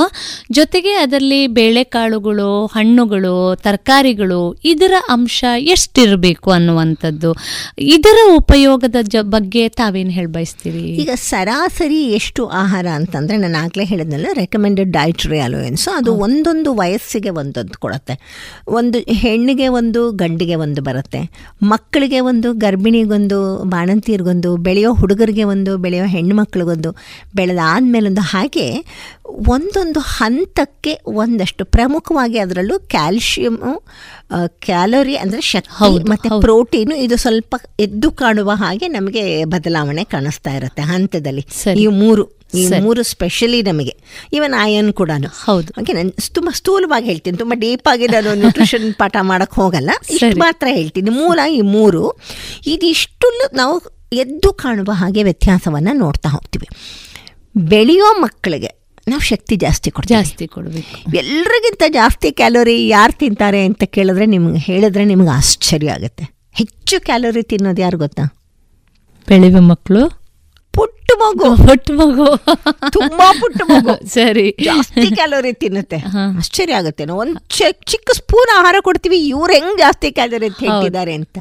ಜೊತೆಗೆ ಅದರಲ್ಲಿ ಬೇಳೆಕಾಳುಗಳು ಹಣ್ಣುಗಳು ತರಕಾರಿಗಳು ಇದರ ಅಂಶ ಎಷ್ಟಿರಬೇಕು ಅನ್ನುವಂಥದ್ದು. ಇದರ ಉಪಯೋಗದ ಜ ಬಗ್ಗೆ ತಾವೇನು ಹೇಳಿ ಬಯಸ್ತೀವಿ ಈಗ ಸರಾಸರಿ ಎಷ್ಟು ಆಹಾರ ಅಂತಂದರೆ ನಾನು ಆಗಲೇ ಹೇಳಿದ್ನಲ್ಲ ರೆಕಮೆಂಡೆಡ್ ಡೈಟ್ರಿ ಅಲೋಯನ್ಸ್ ಅದು ಒಂದೊಂದು ವಯಸ್ಸಿಗೆ ಒಂದೊಂದು ಕೊಡುತ್ತೆ. ಒಂದು ಹೆಣ್ಣಿಗೆ ಒಂದು ಗಂಡಿಗೆ ಒಂದು ಬರುತ್ತೆ. ಮಕ್ಕಳಿಗೆ ಒಂದು ಗರ್ಭಿಣಿಗೊಂದು ಬಾಣಂತಿಯರಿಗೊಂದು ಬೆಳೆಯೋ ಹುಡುಗರಿಗೆ ಒಂದು ಬೆಳೆಯೋ ಹೆಣ್ಣು ಹೆಣ್ಮಕ್ಳಿಗೊಂದು ಬೆಳೆದಾದಮೇಲೊಂದು ಹಾಗೆ ಒಂದೊಂದು ಹಂತಕ್ಕೆ ಒಂದಷ್ಟು ಪ್ರಮುಖವಾಗಿ ಅದರಲ್ಲೂ ಕ್ಯಾಲ್ಶಿಯಮು ಕ್ಯಾಲೋರಿ ಅಂದರೆ ಶಕ್ತಿ ಹೌದು, ಮತ್ತು. ಪ್ರೋಟೀನು ಇದು ಸ್ವಲ್ಪ ಎದ್ದು ಕಾಣುವ ಹಾಗೆ ನಮಗೆ ಬದಲಾವಣೆ ಕಾಣಿಸ್ತಾ ಇರುತ್ತೆ ಹಂತದಲ್ಲಿ. ಈ ಮೂರು ಈ ಮೂರು ಸ್ಪೆಷಲಿ ನಮಗೆ. ಇವನ್ ಆಯನ್ ಕೂಡ ಹೌದು. ಓಕೆ ನಾನು ತುಂಬ ಸ್ಥೂಲವಾಗಿ ಹೇಳ್ತೀನಿ. ತುಂಬ ಡೀಪ್ ಆಗಿ ನಾನು ನ್ಯೂಟ್ರಿಷನ್ ಪಾಠ ಮಾಡಕ್ ಹೋಗಲ್ಲ. ಇಷ್ಟು ಮಾತ್ರ ಹೇಳ್ತೀನಿ. ಮೂಲ ಈ ಮೂರು. ಇದಿಷ್ಟು ನಾವು ಎದ್ದು ಕಾಣುವ ಹಾಗೆ ವ್ಯತ್ಯಾಸವನ್ನ ನೋಡ್ತಾ ಹೋಗ್ತೀವಿ. ಬೆಳೆಯೋ ಮಕ್ಕಳಿಗೆ ನಾವು ಶಕ್ತಿ ಜಾಸ್ತಿ ಕೊಡ್ತೀವಿ. ಜಾಸ್ತಿ ಕೊಡಬೇಕು. ಎಲ್ರಿಗಿಂತ ಜಾಸ್ತಿ ಕ್ಯಾಲೋರಿ ಯಾರು ತಿಂತಾರೆ ಅಂತ ಕೇಳಿದ್ರೆ ನಿಮ್ಗೆ ಹೇಳಿದ್ರೆ ನಿಮ್ಗೆ ಆಶ್ಚರ್ಯ ಆಗುತ್ತೆ. ಹೆಚ್ಚು ಕ್ಯಾಲೋರಿ ತಿನ್ನೋದು ಯಾರು ಗೊತ್ತಾ? ಬೆಳೆಯುವ ಮಕ್ಕಳು ಪುಟ್ಟ ಮಗು. ಪುಟ್ಟ ಮಗು. ತುಂಬಾ ಪುಟ್ಟ ಮಗು. ಸರಿ. ಜಾಸ್ತಿ ಕ್ಯಾಲೋರಿ ತಿನ್ನುತ್ತೆ. ಆಶ್ಚರ್ಯ ಆಗುತ್ತೆ. ನಾವು ಒಂದು ಚಿಕ್ಕ ಸ್ಪೂನ್ ಆಹಾರ ಕೊಡ್ತೀವಿ ಇವ್ರು ಹೆಂಗ್ ಜಾಸ್ತಿ ಕ್ಯಾಲೋರಿ ತಿಂತಿದ್ದಾರೆ ಅಂತ.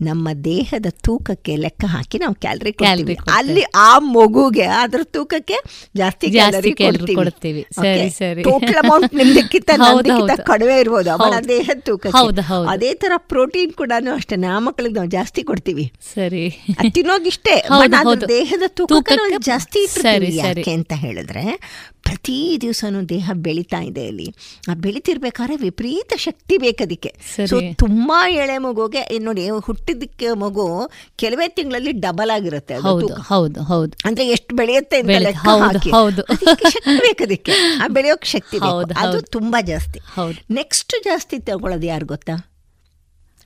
ನಮ್ಮ ದೇಹದ ತೂಕಕ್ಕೆ ಲೆಕ್ಕ ಹಾಕಿ ನಾವು ಕ್ಯಾಲರಿ ಕೊಡ್ತೀವಿ. ಅಲ್ಲಿ ಆ ಮಗುಗೆ ಅದ್ರ ತೂಕಕ್ಕೆ ಜಾಸ್ತಿ ಕ್ಯಾಲರಿ ಕೊಡ್ತೀವಿ. ಸರಿ, ಸರಿ. Total amount ನಿಮ್ದಕ್ಕಿಂತ ನಮ್ದಕ್ಕಿಂತ. ಕಡಿಮೆ ಇರ್ಬೋದು. ಅವಳ ದೇಹದ ತೂಕ. ಅದೇ ತರ ಪ್ರೋಟೀನ್ ಕೂಡ ಅಷ್ಟೇ ನಾ ಮಕ್ಕಳಿಗೆ ನಾವು ಜಾಸ್ತಿ ಕೊಡ್ತೀವಿ. ಸರಿ. ತಿನ್ನೋದಿಷ್ಟೇ ದೇಹದ ತೂಕ ಜಾಸ್ತಿ ಯಾಕೆ ಅಂತ ಹೇಳಿದ್ರೆ ಪ್ರತಿ ದಿವಸನು ದೇಹ ಬೆಳಿತಾ ಇದೆ ಅಲ್ಲಿ. ಆ ಬೆಳಿತಿರ್ಬೇಕಾದ್ರೆ ವಿಪರೀತ ಶಕ್ತಿ ಬೇಕದಕ್ಕೆ. ಸೊ ತುಂಬಾ ಎಳೆ ಮಗುಗೆ ನೋಡಿ ಹುಟ್ಟಿದಕ್ಕೆ ಮಗು ಕೆಲವೇ ತಿಂಗಳಲ್ಲಿ ಡಬಲ್ ಆಗಿರುತ್ತೆ. ಹೌದು ಹೌದು ಹೌದು. ಅಂದ್ರೆ ಎಷ್ಟು ಬೆಳೆಯುತ್ತೆ ಹೌದು, ಬೇಕದಕ್ಕೆ ಆ ಬೆಳೆಯೋಕ್ ಶಕ್ತಿ ಅದು ತುಂಬಾ ಜಾಸ್ತಿ. ಹೌದು. ನೆಕ್ಸ್ಟ್ ಜಾಸ್ತಿ ತಗೊಳ್ಳೋದು ಯಾರು ಗೊತ್ತಾ?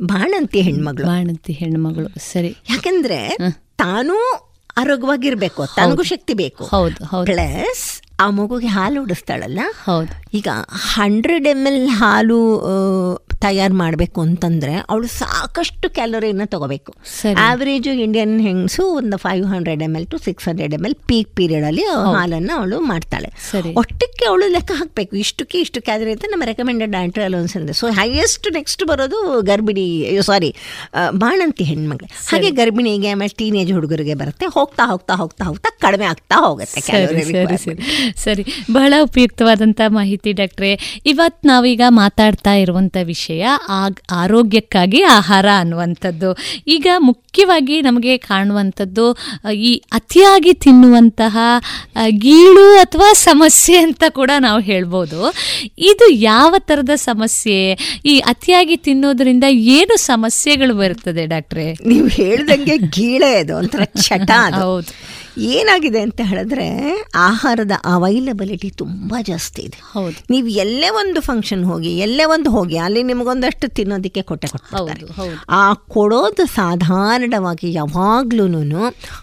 ಬಾಣಂತಿ ಹೆಣ್ಮಗಳು. ಬಾಣಂತಿ ಹೆಣ್ಮಗಳು ಸರಿ. ಯಾಕಂದ್ರೆ ತಾನೂ ಆರೋಗ್ಯವಾಗಿರ್ಬೇಕು ತನಗೂ ಶಕ್ತಿ ಬೇಕು. ಹೌದು ಹೌದು. ಪ್ಲಸ್ ಆ ಮಗುಗೆ ಹಾಲು ಉಡಿಸ್ತಾಳಲ್ಲ? ಹೌದು. ಈಗ ಹಂಡ್ರೆಡ್ ಎಂ ಎಲ್ ಹಾಲು ತಯಾರು ಮಾಡಬೇಕು ಅಂತಂದರೆ ಅವಳು ಸಾಕಷ್ಟು ಕ್ಯಾಲೋರಿನ ತಗೋಬೇಕು. ಆ್ಯಾವ್ರೇಜು ಇಂಡಿಯನ್ ಹೆಂಗಸು ಒಂದು five hundred M L to six hundred M L peak ಪೀರಿಯಡಲ್ಲಿ ಹಾಲನ್ನು ಅವಳು ಮಾಡ್ತಾಳೆ. ಒಟ್ಟಕ್ಕೆ ಅವಳು ಲೆಕ್ಕ ಹಾಕಬೇಕು. ಇಷ್ಟಕ್ಕೆ ಇಷ್ಟು ಕ್ಯಾಲರಿ ಅಂತ ನಮ್ಮ ರೆಕಮೆಂಡೆಡ್ ಡೈಟ್ರಿ ಅಲೋನ್ಸ್ ಅಂದರೆ ಸೊ ಹೈಯೆಸ್ಟ್ ನೆಕ್ಸ್ಟ್ ಬರೋದು ಗರ್ಭಿಣಿ ಸಾರಿ ಬಾಣಂತಿ ಹೆಣ್ಮಗಳು. ಹಾಗೆ ಗರ್ಭಿಣಿಗೆ ಆಮೇಲೆ ಟೀನೇಜ್ ಹುಡುಗರಿಗೆ ಬರುತ್ತೆ. ಹೋಗ್ತಾ ಹೋಗ್ತಾ ಹೋಗ್ತಾ ಹೋಗ್ತಾ ಕಡಿಮೆ ಆಗ್ತಾ ಹೋಗುತ್ತೆ ಸರಿ ಬಹಳ ಉಪಯುಕ್ತವಾದಂಥ ಮಾಹಿತಿ ಡಾಕ್ಟ್ರೆ ಇವತ್ತು ನಾವೀಗ ಮಾತಾಡ್ತಾ ಇರುವಂಥ ವಿಷಯ ಆಗ ಆರೋಗ್ಯಕ್ಕಾಗಿ ಆಹಾರ ಅನ್ನುವಂಥದ್ದು. ಈಗ ಮುಖ್ಯವಾಗಿ ನಮಗೆ ಕಾಣುವಂಥದ್ದು ಈ ಅತಿಯಾಗಿ ತಿನ್ನುವಂತಹ ಗೀಳು ಅಥವಾ ಸಮಸ್ಯೆ ಅಂತ ಕೂಡ ನಾವು ಹೇಳ್ಬೋದು. ಇದು ಯಾವ ಥರದ ಸಮಸ್ಯೆ? ಈ ಅತಿಯಾಗಿ ತಿನ್ನೋದ್ರಿಂದ ಏನು ಸಮಸ್ಯೆಗಳು ಬರ್ತದೆ ಡಾಕ್ಟ್ರೆ? ನೀವು ಹೇಳ್ದಂಗೆ ಗೀಳೆ ಅದು ಒಂಥರ ಚಟ ಹೌದು. ಏನಾಗಿದೆ ಅಂತ ಹೇಳಿದ್ರೆ ಆಹಾರದ ಅವೈಲಬಿಲಿಟಿ ತುಂಬಾ ಜಾಸ್ತಿ ಇದೆ. ಹೌದು. ನೀವು ಎಲ್ಲೇ ಒಂದು ಫಂಕ್ಷನ್ ಹೋಗಿ ಎಲ್ಲೇ ಒಂದು ಹೋಗಿ ಅಲ್ಲಿ ನಿಮಗೊಂದಷ್ಟು ತಿನ್ನೋದಕ್ಕೆ ಕೊಟ್ಟೆ ಕೊಡ್ತಾರೆ ಹೌದು ಆ ಕೊಡೋದು ಸಾಧಾರಣವಾಗಿ ಯಾವಾಗ್ಲೂ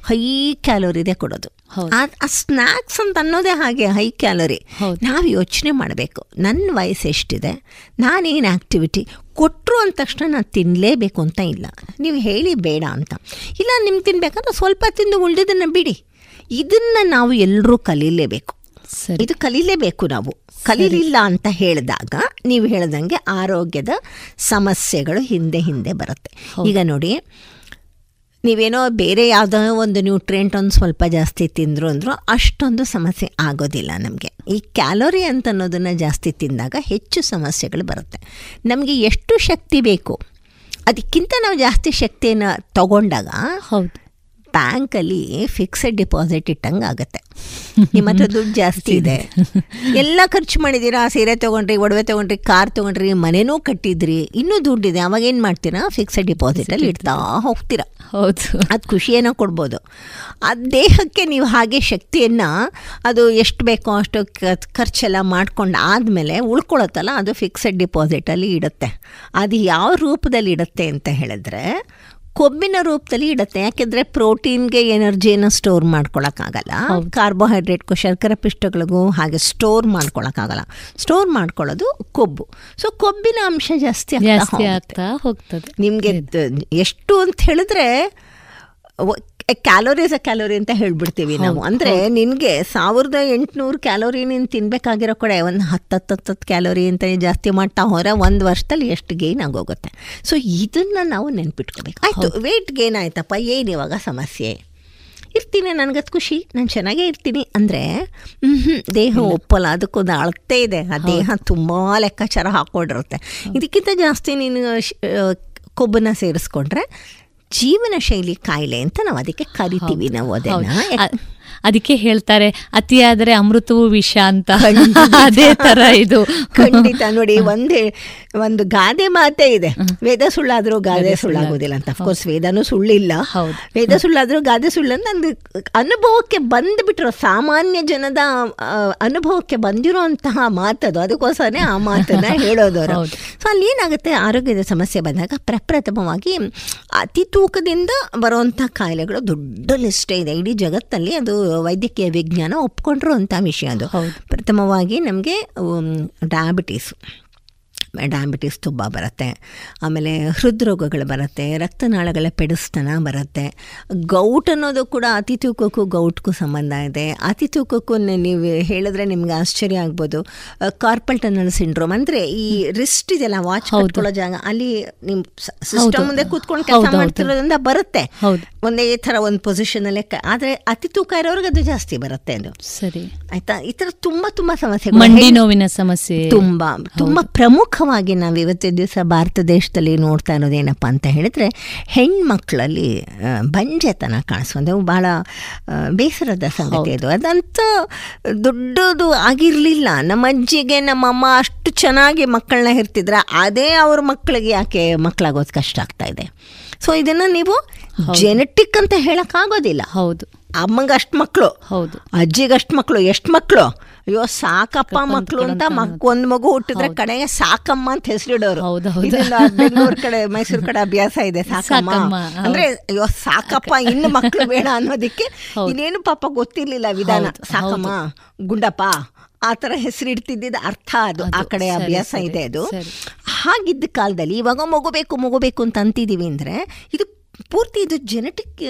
ಹೈ ಕ್ಯಾಲೋರಿದೆ ಕೊಡೋದು. ಹೌದು. ಆ- ಸ್ನ್ಯಾಕ್ಸ್ ಅಂತ ಅನ್ನೋದೇ ಹಾಗೆ ಹೈ ಕ್ಯಾಲೋರಿ. ನಾವು ಯೋಚನೆ ಮಾಡಬೇಕು ನನ್ನ ವಯಸ್ಸು ಎಷ್ಟಿದೆ ನಾನೇನು ಆ್ಯಕ್ಟಿವಿಟಿ ಕೊಟ್ಟರು ಅಂದ ತಕ್ಷಣ ನಾನು ತಿನ್ನಲೇಬೇಕು ಅಂತ ಇಲ್ಲ. ನೀವು ಹೇಳಿ ಬೇಡ ಅಂತ. ಇಲ್ಲ ನಿಮ್ಗೆ ತಿನ್ಬೇಕಂದ್ರೆ ಸ್ವಲ್ಪ ತಿಂದು ಉಳಿದಿದ್ದನ್ನು ಬಿಡಿ. ಇದನ್ನು ನಾವು ಎಲ್ಲರೂ ಕಲೀಲೇಬೇಕು. ಸರಿ. ಇದು ಕಲೀಲೇಬೇಕು ನಾವು. ಕಲೀಲಿಲ್ಲ ಅಂತ ಹೇಳಿದಾಗ ನೀವು ಹೇಳ್ದಂಗೆ ಆರೋಗ್ಯದ ಸಮಸ್ಯೆಗಳು ಹಿಂದೆ ಹಿಂದೆ ಬರುತ್ತೆ. ಈಗ ನೋಡಿ ನೀವೇನೋ ಬೇರೆ ಯಾವುದೋ ಒಂದು ನ್ಯೂಟ್ರಿಯೆಂಟ್ ಒಂದು ಸ್ವಲ್ಪ ಜಾಸ್ತಿ ತಿಂದರು ಅಂದರೂ ಅಷ್ಟೊಂದು ಸಮಸ್ಯೆ ಆಗೋದಿಲ್ಲ ನಮಗೆ. ಈ ಕ್ಯಾಲೋರಿ ಅಂತ ಅನ್ನೋದನ್ನು ಜಾಸ್ತಿ ತಿಂದಾಗ ಹೆಚ್ಚು ಸಮಸ್ಯೆಗಳು ಬರುತ್ತೆ. ನಮಗೆ ಎಷ್ಟು ಶಕ್ತಿ ಬೇಕು? ಅದಕ್ಕಿಂತ ನಾವು ಜಾಸ್ತಿ ಶಕ್ತಿಯನ್ನು ತಗೊಂಡಾಗ ಹೌದು. ಬ್ಯಾಂಕಲ್ಲಿ ಫಿಕ್ಸೆಡ್ ಡಿಪಾಸಿಟ್ ಇಟ್ಟಂಗೆ ಆಗುತ್ತೆ. ನಿಮ್ಮ ಹತ್ರ ದುಡ್ಡು ಜಾಸ್ತಿ ಇದೆ. ಎಲ್ಲ ಖರ್ಚು ಮಾಡಿದ್ದೀರಾ? ಸೀರೆ ತೊಗೊಂಡ್ರಿ ಒಡವೆ ತೊಗೊಂಡ್ರಿ ಕಾರ್ ತೊಗೊಂಡ್ರಿ ಮನೆನೂ ಕಟ್ಟಿದ್ರಿ. ಇನ್ನೂ ದುಡ್ಡಿದೆ. ಅವಾಗ ಏನು ಮಾಡ್ತೀರಾ? ಫಿಕ್ಸೆಡ್ ಡಿಪಾಸಿಟಲ್ಲಿ ಇಡ್ತಾ ಹೋಗ್ತೀರಾ. ಹೌದು. ಅದು ಖುಷಿಯನ್ನು ಕೊಡ್ಬೋದು. ಆ ದೇಹಕ್ಕೆ ನೀವು ಹಾಗೆ ಶಕ್ತಿಯನ್ನು ಅದು ಎಷ್ಟು ಬೇಕೋ ಅಷ್ಟು ಖರ್ಚೆಲ್ಲ ಮಾಡ್ಕೊಂಡು ಆದಮೇಲೆ ಉಳ್ಕೊಳತ್ತಲ್ಲ ಅದು ಫಿಕ್ಸೆಡ್ ಡಿಪಾಸಿಟಲ್ಲಿ ಇಡುತ್ತೆ. ಅದು ಯಾವ ರೂಪದಲ್ಲಿ ಇಡುತ್ತೆ ಅಂತ ಹೇಳಿದ್ರೆ ಕೊಬ್ಬಿನ ರೂಪದಲ್ಲಿ ಇಡುತ್ತೆ. ಯಾಕೆಂದರೆ ಪ್ರೋಟೀನ್ಗೆ ಎನರ್ಜಿಯನ್ನು ಸ್ಟೋರ್ ಮಾಡ್ಕೊಳಕ್ಕಾಗಲ್ಲ. ಕಾರ್ಬೋಹೈಡ್ರೇಟ್ಗೂ ಶರ್ಕರ ಪಿಷ್ಟಗಳಿಗೂ ಹಾಗೆ ಸ್ಟೋರ್ ಮಾಡ್ಕೊಳಕ್ಕಾಗಲ್ಲ. ಸ್ಟೋರ್ ಮಾಡ್ಕೊಳ್ಳೋದು ಕೊಬ್ಬು. ಸೊ ಕೊಬ್ಬಿನ ಅಂಶ ಜಾಸ್ತಿ ಆಗ್ತಾ ಜಾಸ್ತಿ ಹೋಗುತ್ತೆ. ಆಗ್ತಾ ಹೋಗ್ತದೆ. ನಿಮಗೆ ಎಷ್ಟು ಅಂತ ಹೇಳಿದ್ರೆ ಕ್ಯಾಲೋರೀಸ್ ಕ್ಯಾಲೋರಿ ಅಂತ ಹೇಳ್ಬಿಡ್ತೀವಿ ನಾವು. ಅಂದ್ರೆ ನಿನ್ಗೆ ಸಾವಿರದ ಎಂಟುನೂರು ಕ್ಯಾಲೋರಿ ನೀನು ತಿನ್ಬೇಕಾಗಿರೋ ಕಡೆ ಒಂದು ಹತ್ತತ್ತು ಕ್ಯಾಲೋರಿ ಅಂತ ಜಾಸ್ತಿ ಮಾಡ್ತಾ ಹೊರ ಒಂದು ವರ್ಷದಲ್ಲಿ ಎಷ್ಟು ಗೇನ್ ಆಗೋಗುತ್ತೆ. ಸೊ ಇದನ್ನ ನಾವು ನೆನ್ಪಿಟ್ಕೋಬೇಕು. ಆಯ್ತು ವೆಯ್ಟ್ ಗೇನ್ ಆಯ್ತಪ್ಪ ಏನು ಇವಾಗ ಸಮಸ್ಯೆ? ಇರ್ತೀನಿ ನನಗದು ಖುಷಿ ನಾನು ಚೆನ್ನಾಗೇ ಇರ್ತೀನಿ. ಅಂದರೆ ದೇಹ ಒಪ್ಪಲ್ಲ ಅದಕ್ಕೊಂದು ಅಳತೆ ಇದೆ. ಆ ದೇಹ ತುಂಬ ಲೆಕ್ಕಾಚಾರ ಹಾಕ್ಕೊಂಡಿರುತ್ತೆ. ಇದಕ್ಕಿಂತ ಜಾಸ್ತಿ ನೀನು ಕೊಬ್ಬನ್ನ ಸೇರಿಸ್ಕೊಂಡ್ರೆ ಜೀವನ ಶೈಲಿ ಕಾಯಿಲೆ ಅಂತ ನಾವು ಅದಕ್ಕೆ ಕರಿತೀವಿ ನಾವು ಅದನ್ನ. ಅದಕ್ಕೆ ಹೇಳ್ತಾರೆ ಅತಿಯಾದರೆ ಅಮೃತವು ವಿಷ ಅಂತ. ಅದೇ ತರ ಇದು. ಖಂಡಿತ. ನೋಡಿ ಒಂದೇ ಒಂದು ಗಾದೆ ಮಾತೇ ಇದೆ. ವೇದ ಸುಳ್ಳಾದ್ರೂ ಗಾದೆ ಸುಳ್ಳಾಗೋದಿಲ್ಲ ಅಂತ. ಅಫ್ಕೋರ್ಸ್ ವೇದನೂ ಸುಳ್ಳಿಲ್ಲ. ವೇದ ಸುಳ್ಳಾದ್ರೂ ಗಾದೆ ಸುಳ್ಳು ಅಂತ ಒಂದು ಅನುಭವಕ್ಕೆ ಬಂದುಬಿಟ್ರು. ಸಾಮಾನ್ಯ ಜನದ ಅನುಭವಕ್ಕೆ ಬಂದಿರುವಂತಹ ಮಾತದು. ಅದಕ್ಕೋಸ್ಕರನೇ ಆ ಮಾತನ್ನ ಹೇಳೋದವರು. ಅವರು ಸೊ ಅಲ್ಲಿ ಏನಾಗುತ್ತೆ ಆರೋಗ್ಯದ ಸಮಸ್ಯೆ ಬಂದಾಗ ಪ್ರಪ್ರಥಮವಾಗಿ ಅತಿ ತೂಕದಿಂದ ಬರುವಂತಹ ಕಾಯಿಲೆಗಳು ದೊಡ್ಡ ಲಿಸ್ಟೇ ಇದೆ. ಇಡೀ ಜಗತ್ತಲ್ಲಿ ಅದು ವೈದ್ಯಕೀಯ ವಿಜ್ಞಾನ ಒಪ್ಕೊಂಡಿರುವಂಥ ವಿಷಯ ಅದು. ಪ್ರಥಮವಾಗಿ ನಮಗೆ ಡಯಾಬಿಟೀಸು ಡಯಾಬಿಟೀಸ್ ತುಂಬ ಬರುತ್ತೆ. ಆಮೇಲೆ ಹೃದ್ರೋಗಗಳು ಬರುತ್ತೆ ರಕ್ತನಾಳಗಳ ಪೆಡಿಸ್ತನ ಬರುತ್ತೆ. ಗೌಟ್ ಅನ್ನೋದು ಕೂಡ ಅತಿ ತೂಕಕ್ಕೂ ಗೌಟ್ಗೂ ಸಂಬಂಧ ಇದೆ. ಅತಿ ತೂಕಕ್ಕೂ ನೀವು ಹೇಳಿದ್ರೆ ನಿಮ್ಗೆ ಆಶ್ಚರ್ಯ ಆಗ್ಬೋದು. ಕಾರ್ಪಲ್ ಟನಲ್ ಸಿಂಡ್ರೋಮ್ ಅಂದರೆ ಈ ರಿಸ್ಟ್ ಇದೆಯಲ್ಲ ವಾಚ್. ಕಟ್ಕೊಳ್ಳೋ ಜಾಗ ಅಲ್ಲಿ ನಿಮ್ಮ ಸಿಸ್ಟಮ್. ಮುಂದೆ ಕೂತ್ಕೊಂಡು ಕೆಲಸ. ಮಾಡ್ತಿರೋದ್ರಿಂದ ಬರುತ್ತೆ. ಒಂದೇ ಒಂದೇ ಥರ ಒಂದು ಪೊಸಿಷನಲ್ಲೇ ಆದರೆ ಅತಿ ತೂಕ ಇರೋರಿಗೆ ಅದು ಜಾಸ್ತಿ ಬರುತ್ತೆ ಅದು. ಸರಿ. ಆಯ್ತಾ? ಈ ಥರ ತುಂಬ ತುಂಬ ಸಮಸ್ಯೆ ಮಂಡಿ ನೋವಿನ ಸಮಸ್ಯೆ. ತುಂಬಾ ತುಂಬಾ ಪ್ರಮುಖವಾಗಿ ನಾವು ಇವತ್ತಿನ ದಿವಸ ಭಾರತ ದೇಶದಲ್ಲಿ ನೋಡ್ತಾ ಇರೋದೇನಪ್ಪ ಅಂತ ಹೇಳಿದ್ರೆ ಹೆಣ್ಮಕ್ಳಲ್ಲಿ ಬಂಜೆತನ ಕಾಣಿಸೋದು ಭಾಳ ಬೇಸರದ ಸಂಗತಿ ಅದು. ಅದಂತ ದೊಡ್ಡದು ಆಗಿರಲಿಲ್ಲ. ನಮ್ಮ ಅಜ್ಜಿಗೆ ನಮ್ಮ ಅಮ್ಮ ಅಷ್ಟು ಚೆನ್ನಾಗಿ ಮಕ್ಕಳನ್ನ ಇರ್ತಿದ್ರ ಅದೇ ಅವ್ರ ಮಕ್ಕಳಿಗೆ ಯಾಕೆ ಮಕ್ಕಳಾಗೋದು ಕಷ್ಟ ಆಗ್ತಾ ಇದೆ. ಸೊ ಇದನ್ನ ನೀವು ಜೆನೆಟಿಕ್ ಅಂತ ಹೇಳಕ್ಕಾಗೋದಿಲ್ಲ. ಹೌದು. ಅಮ್ಮಂಗೆ ಅಷ್ಟು ಮಕ್ಕಳು ಹೌದು. ಅಜ್ಜಿಗೆ ಅಷ್ಟು ಮಕ್ಕಳು ಎಷ್ಟು ಮಕ್ಕಳು ಅಯ್ಯೋ ಸಾಕಪ್ಪ ಮಕ್ಕಳು ಅಂತ ಮಕ್ ಒಂದ್ ಮಗು ಹುಟ್ಟಿದ್ರೆ ಕಡೆಗೆ ಸಾಕಮ್ಮ ಅಂತ ಹೆಸರಿಡೋರು. ಬೆಂಗಳೂರು ಕಡೆ ಮೈಸೂರು ಕಡೆ ಅಭ್ಯಾಸ ಇದೆ ಸಾಕಮ್ಮ. ಅಂದ್ರೆ ಅಯ್ಯೋ ಸಾಕಪ್ಪ ಇನ್ನು ಮಕ್ಕಳು ಬೇಡ ಅನ್ನೋದಕ್ಕೆ ಇನ್ನೇನು ಪಾಪ ಗೊತ್ತಿರ್ಲಿಲ್ಲ ವಿಧಾನ. ಸಾಕಮ್ಮ ಗುಂಡಪ್ಪ ಆ ಥರ ಹೆಸರಿಡ್ತಿದ್ದ ಅರ್ಥ ಅದು. ಆ ಕಡೆ ಅಭ್ಯಾಸ ಇದೆ ಅದು. ಹಾಗಿದ್ದ ಕಾಲದಲ್ಲಿ ಇವಾಗ ಮಗು ಬೇಕು ಮಗು ಬೇಕು ಅಂತ ಅಂತಿದೀವಿ ಅಂದ್ರೆ ಇದು ಪೂರ್ತಿ ಇದು ಜೆನೆಟಿಕ್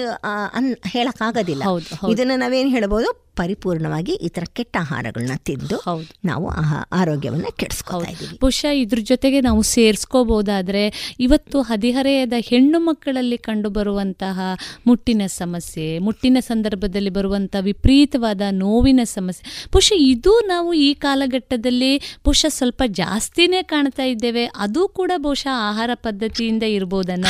ಅನ್ ಹೇಳಕ್ಕಾಗೋದಿಲ್ಲ. ಇದನ್ನ ನಾವೇನ್ ಹೇಳ್ಬೋದು? ಪರಿಪೂರ್ಣವಾಗಿ ಈ ಥರ ಕೆಟ್ಟ ಆಹಾರಗಳನ್ನ ತಿಂದು ಹೌದು. ನಾವು ಆರೋಗ್ಯವನ್ನ ಕೆಡಿಸ್ಕೊತಾ ಇದ್ದೀವಿ. ಬಹುಶಃ ಇದ್ರ ಜೊತೆಗೆ ನಾವು ಸೇರಿಸ್ಕೋಬಹುದಾದ್ರೆ ಇವತ್ತು ಹದಿಹರೆಯದ ಹೆಣ್ಣು ಮಕ್ಕಳಲ್ಲಿ ಕಂಡುಬರುವಂತಹ ಮುಟ್ಟಿನ ಸಮಸ್ಯೆ ಮುಟ್ಟಿನ ಸಂದರ್ಭದಲ್ಲಿ ಬರುವಂಥ ವಿಪರೀತವಾದ ನೋವಿನ ಸಮಸ್ಯೆ. ಬಹುಶಃ ಇದು ನಾವು ಈ ಕಾಲಘಟ್ಟದಲ್ಲಿ ಬಹುಶಃ ಸ್ವಲ್ಪ ಜಾಸ್ತಿನೇ ಕಾಣ್ತಾ ಇದ್ದೇವೆ. ಅದು ಕೂಡ ಬಹುಶಃ ಆಹಾರ ಪದ್ಧತಿಯಿಂದ ಇರ್ಬೋದನ್ನ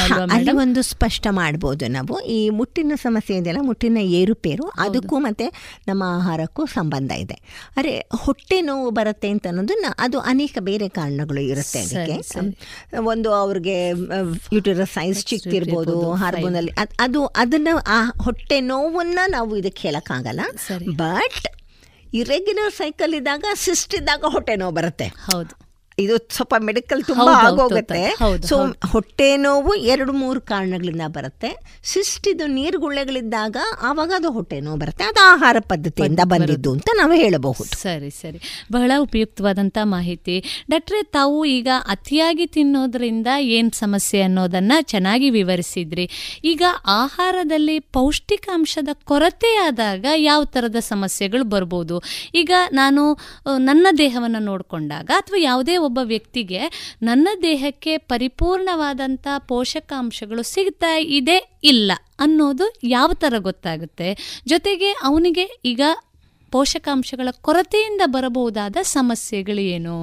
ಒಂದು ಸ್ಪಷ್ಟ ಮಾಡ್ಬೋದು ನಾವು. ಈ ಮುಟ್ಟಿನ ಸಮಸ್ಯೆ ಇದೆಯಲ್ಲ ಮುಟ್ಟಿನ ಏರುಪೇರು ಅದಕ್ಕೂ ಮತ್ತೆ ನಮ್ಮ ಆಹಾರಕ್ಕೂ ಸಂಬಂಧ ಇದೆ. ಅರೆ ಹೊಟ್ಟೆ ನೋವು ಬರುತ್ತೆ ಅಂತ ಅನ್ನೋದನ್ನ ಅದು ಅನೇಕ ಬೇರೆ ಕಾರಣಗಳು ಇರುತ್ತೆ ಅದಕ್ಕೆ. ಒಂದು ಅವ್ರಿಗೆ ಯೂಟಿರಸ್ ಸೈಜ್ ಚಿಕ್ಕಿರ್ಬೋದು ಇರ್ಬೋದು, ಹಾರ್ಮೋನಲ್ಲಿ ಅದು ಅದನ್ನ ಆ ಹೊಟ್ಟೆ ನೋವನ್ನ ನಾವು ಇದಕ್ಕೆ ಹೇಳಕ್ಕಾಗಲ್ಲ. ಬಟ್ ಇರೆಗ್ಯುಲರ್ ಸೈಕಲ್ ಇದ್ದಾಗ ಸಿಸ್ಟ್ ಇದ್ದಾಗ ಹೊಟ್ಟೆ ನೋವು ಬರುತ್ತೆ. ಹೌದು. ಇದು ಸ್ವಲ್ಪ ಮೆಡಿಕಲ್ ತುಂಬಾ ಆಗೋಗುತ್ತೆ. ಸೊ ಹೊಟ್ಟೆ ನೋವು ಎರಡು ಮೂರು ಕಾರಣಗಳಿಂದ ಬರುತ್ತೆ. ಸಿಸ್ಟ್ ಇದು ಗುಳ್ಳೆಗಳಿದ್ದಾಗ ಆವಾಗ ಅದು ಹೊಟ್ಟೆ ನೋವು ಬರುತ್ತೆ. ಅದು ಆಹಾರ ಪದ್ಧತಿಯಿಂದ ಬಂದಿದ್ದು ಅಂತ ನಾವು ಹೇಳಬಹುದು. ಸರಿ ಸರಿ. ಬಹಳ ಉಪಯುಕ್ತವಾದಂತ ಮಾಹಿತಿ. ಡಾಕ್ಟ್ರೆ ತಾವು ಈಗ ಅತಿಯಾಗಿ ತಿನ್ನೋದ್ರಿಂದ ಏನು ಸಮಸ್ಯೆ ಅನ್ನೋದನ್ನ ಚೆನ್ನಾಗಿ ವಿವರಿಸಿದ್ರಿ. ಈಗ ಆಹಾರದಲ್ಲಿ ಪೌಷ್ಟಿಕಾಂಶದ ಕೊರತೆ ಆದಾಗ ಯಾವ ತರದ ಸಮಸ್ಯೆಗಳು ಬರ್ಬೋದು? ಈಗ ನಾನು ನನ್ನ ದೇಹವನ್ನು ನೋಡಿಕೊಂಡಾಗ ಅಥವಾ ಯಾವುದೇ ಒಬ್ಬ ವ್ಯಕ್ತಿಗೆ ನನ್ನ ದೇಹಕ್ಕೆ ಪರಿಪೂರ್ಣವಾದಂಥ ಪೋಷಕಾಂಶಗಳು ಸಿಗ್ತಾ ಇದೆ ಇಲ್ಲ ಅನ್ನೋದು ಯಾವ ಥರ ಗೊತ್ತಾಗುತ್ತೆ? ಜೊತೆಗೆ ಅವನಿಗೆ ಈಗ ಪೋಷಕಾಂಶಗಳ ಕೊರತೆಯಿಂದ ಬರಬಹುದಾದ ಸಮಸ್ಯೆಗಳು ಏನು?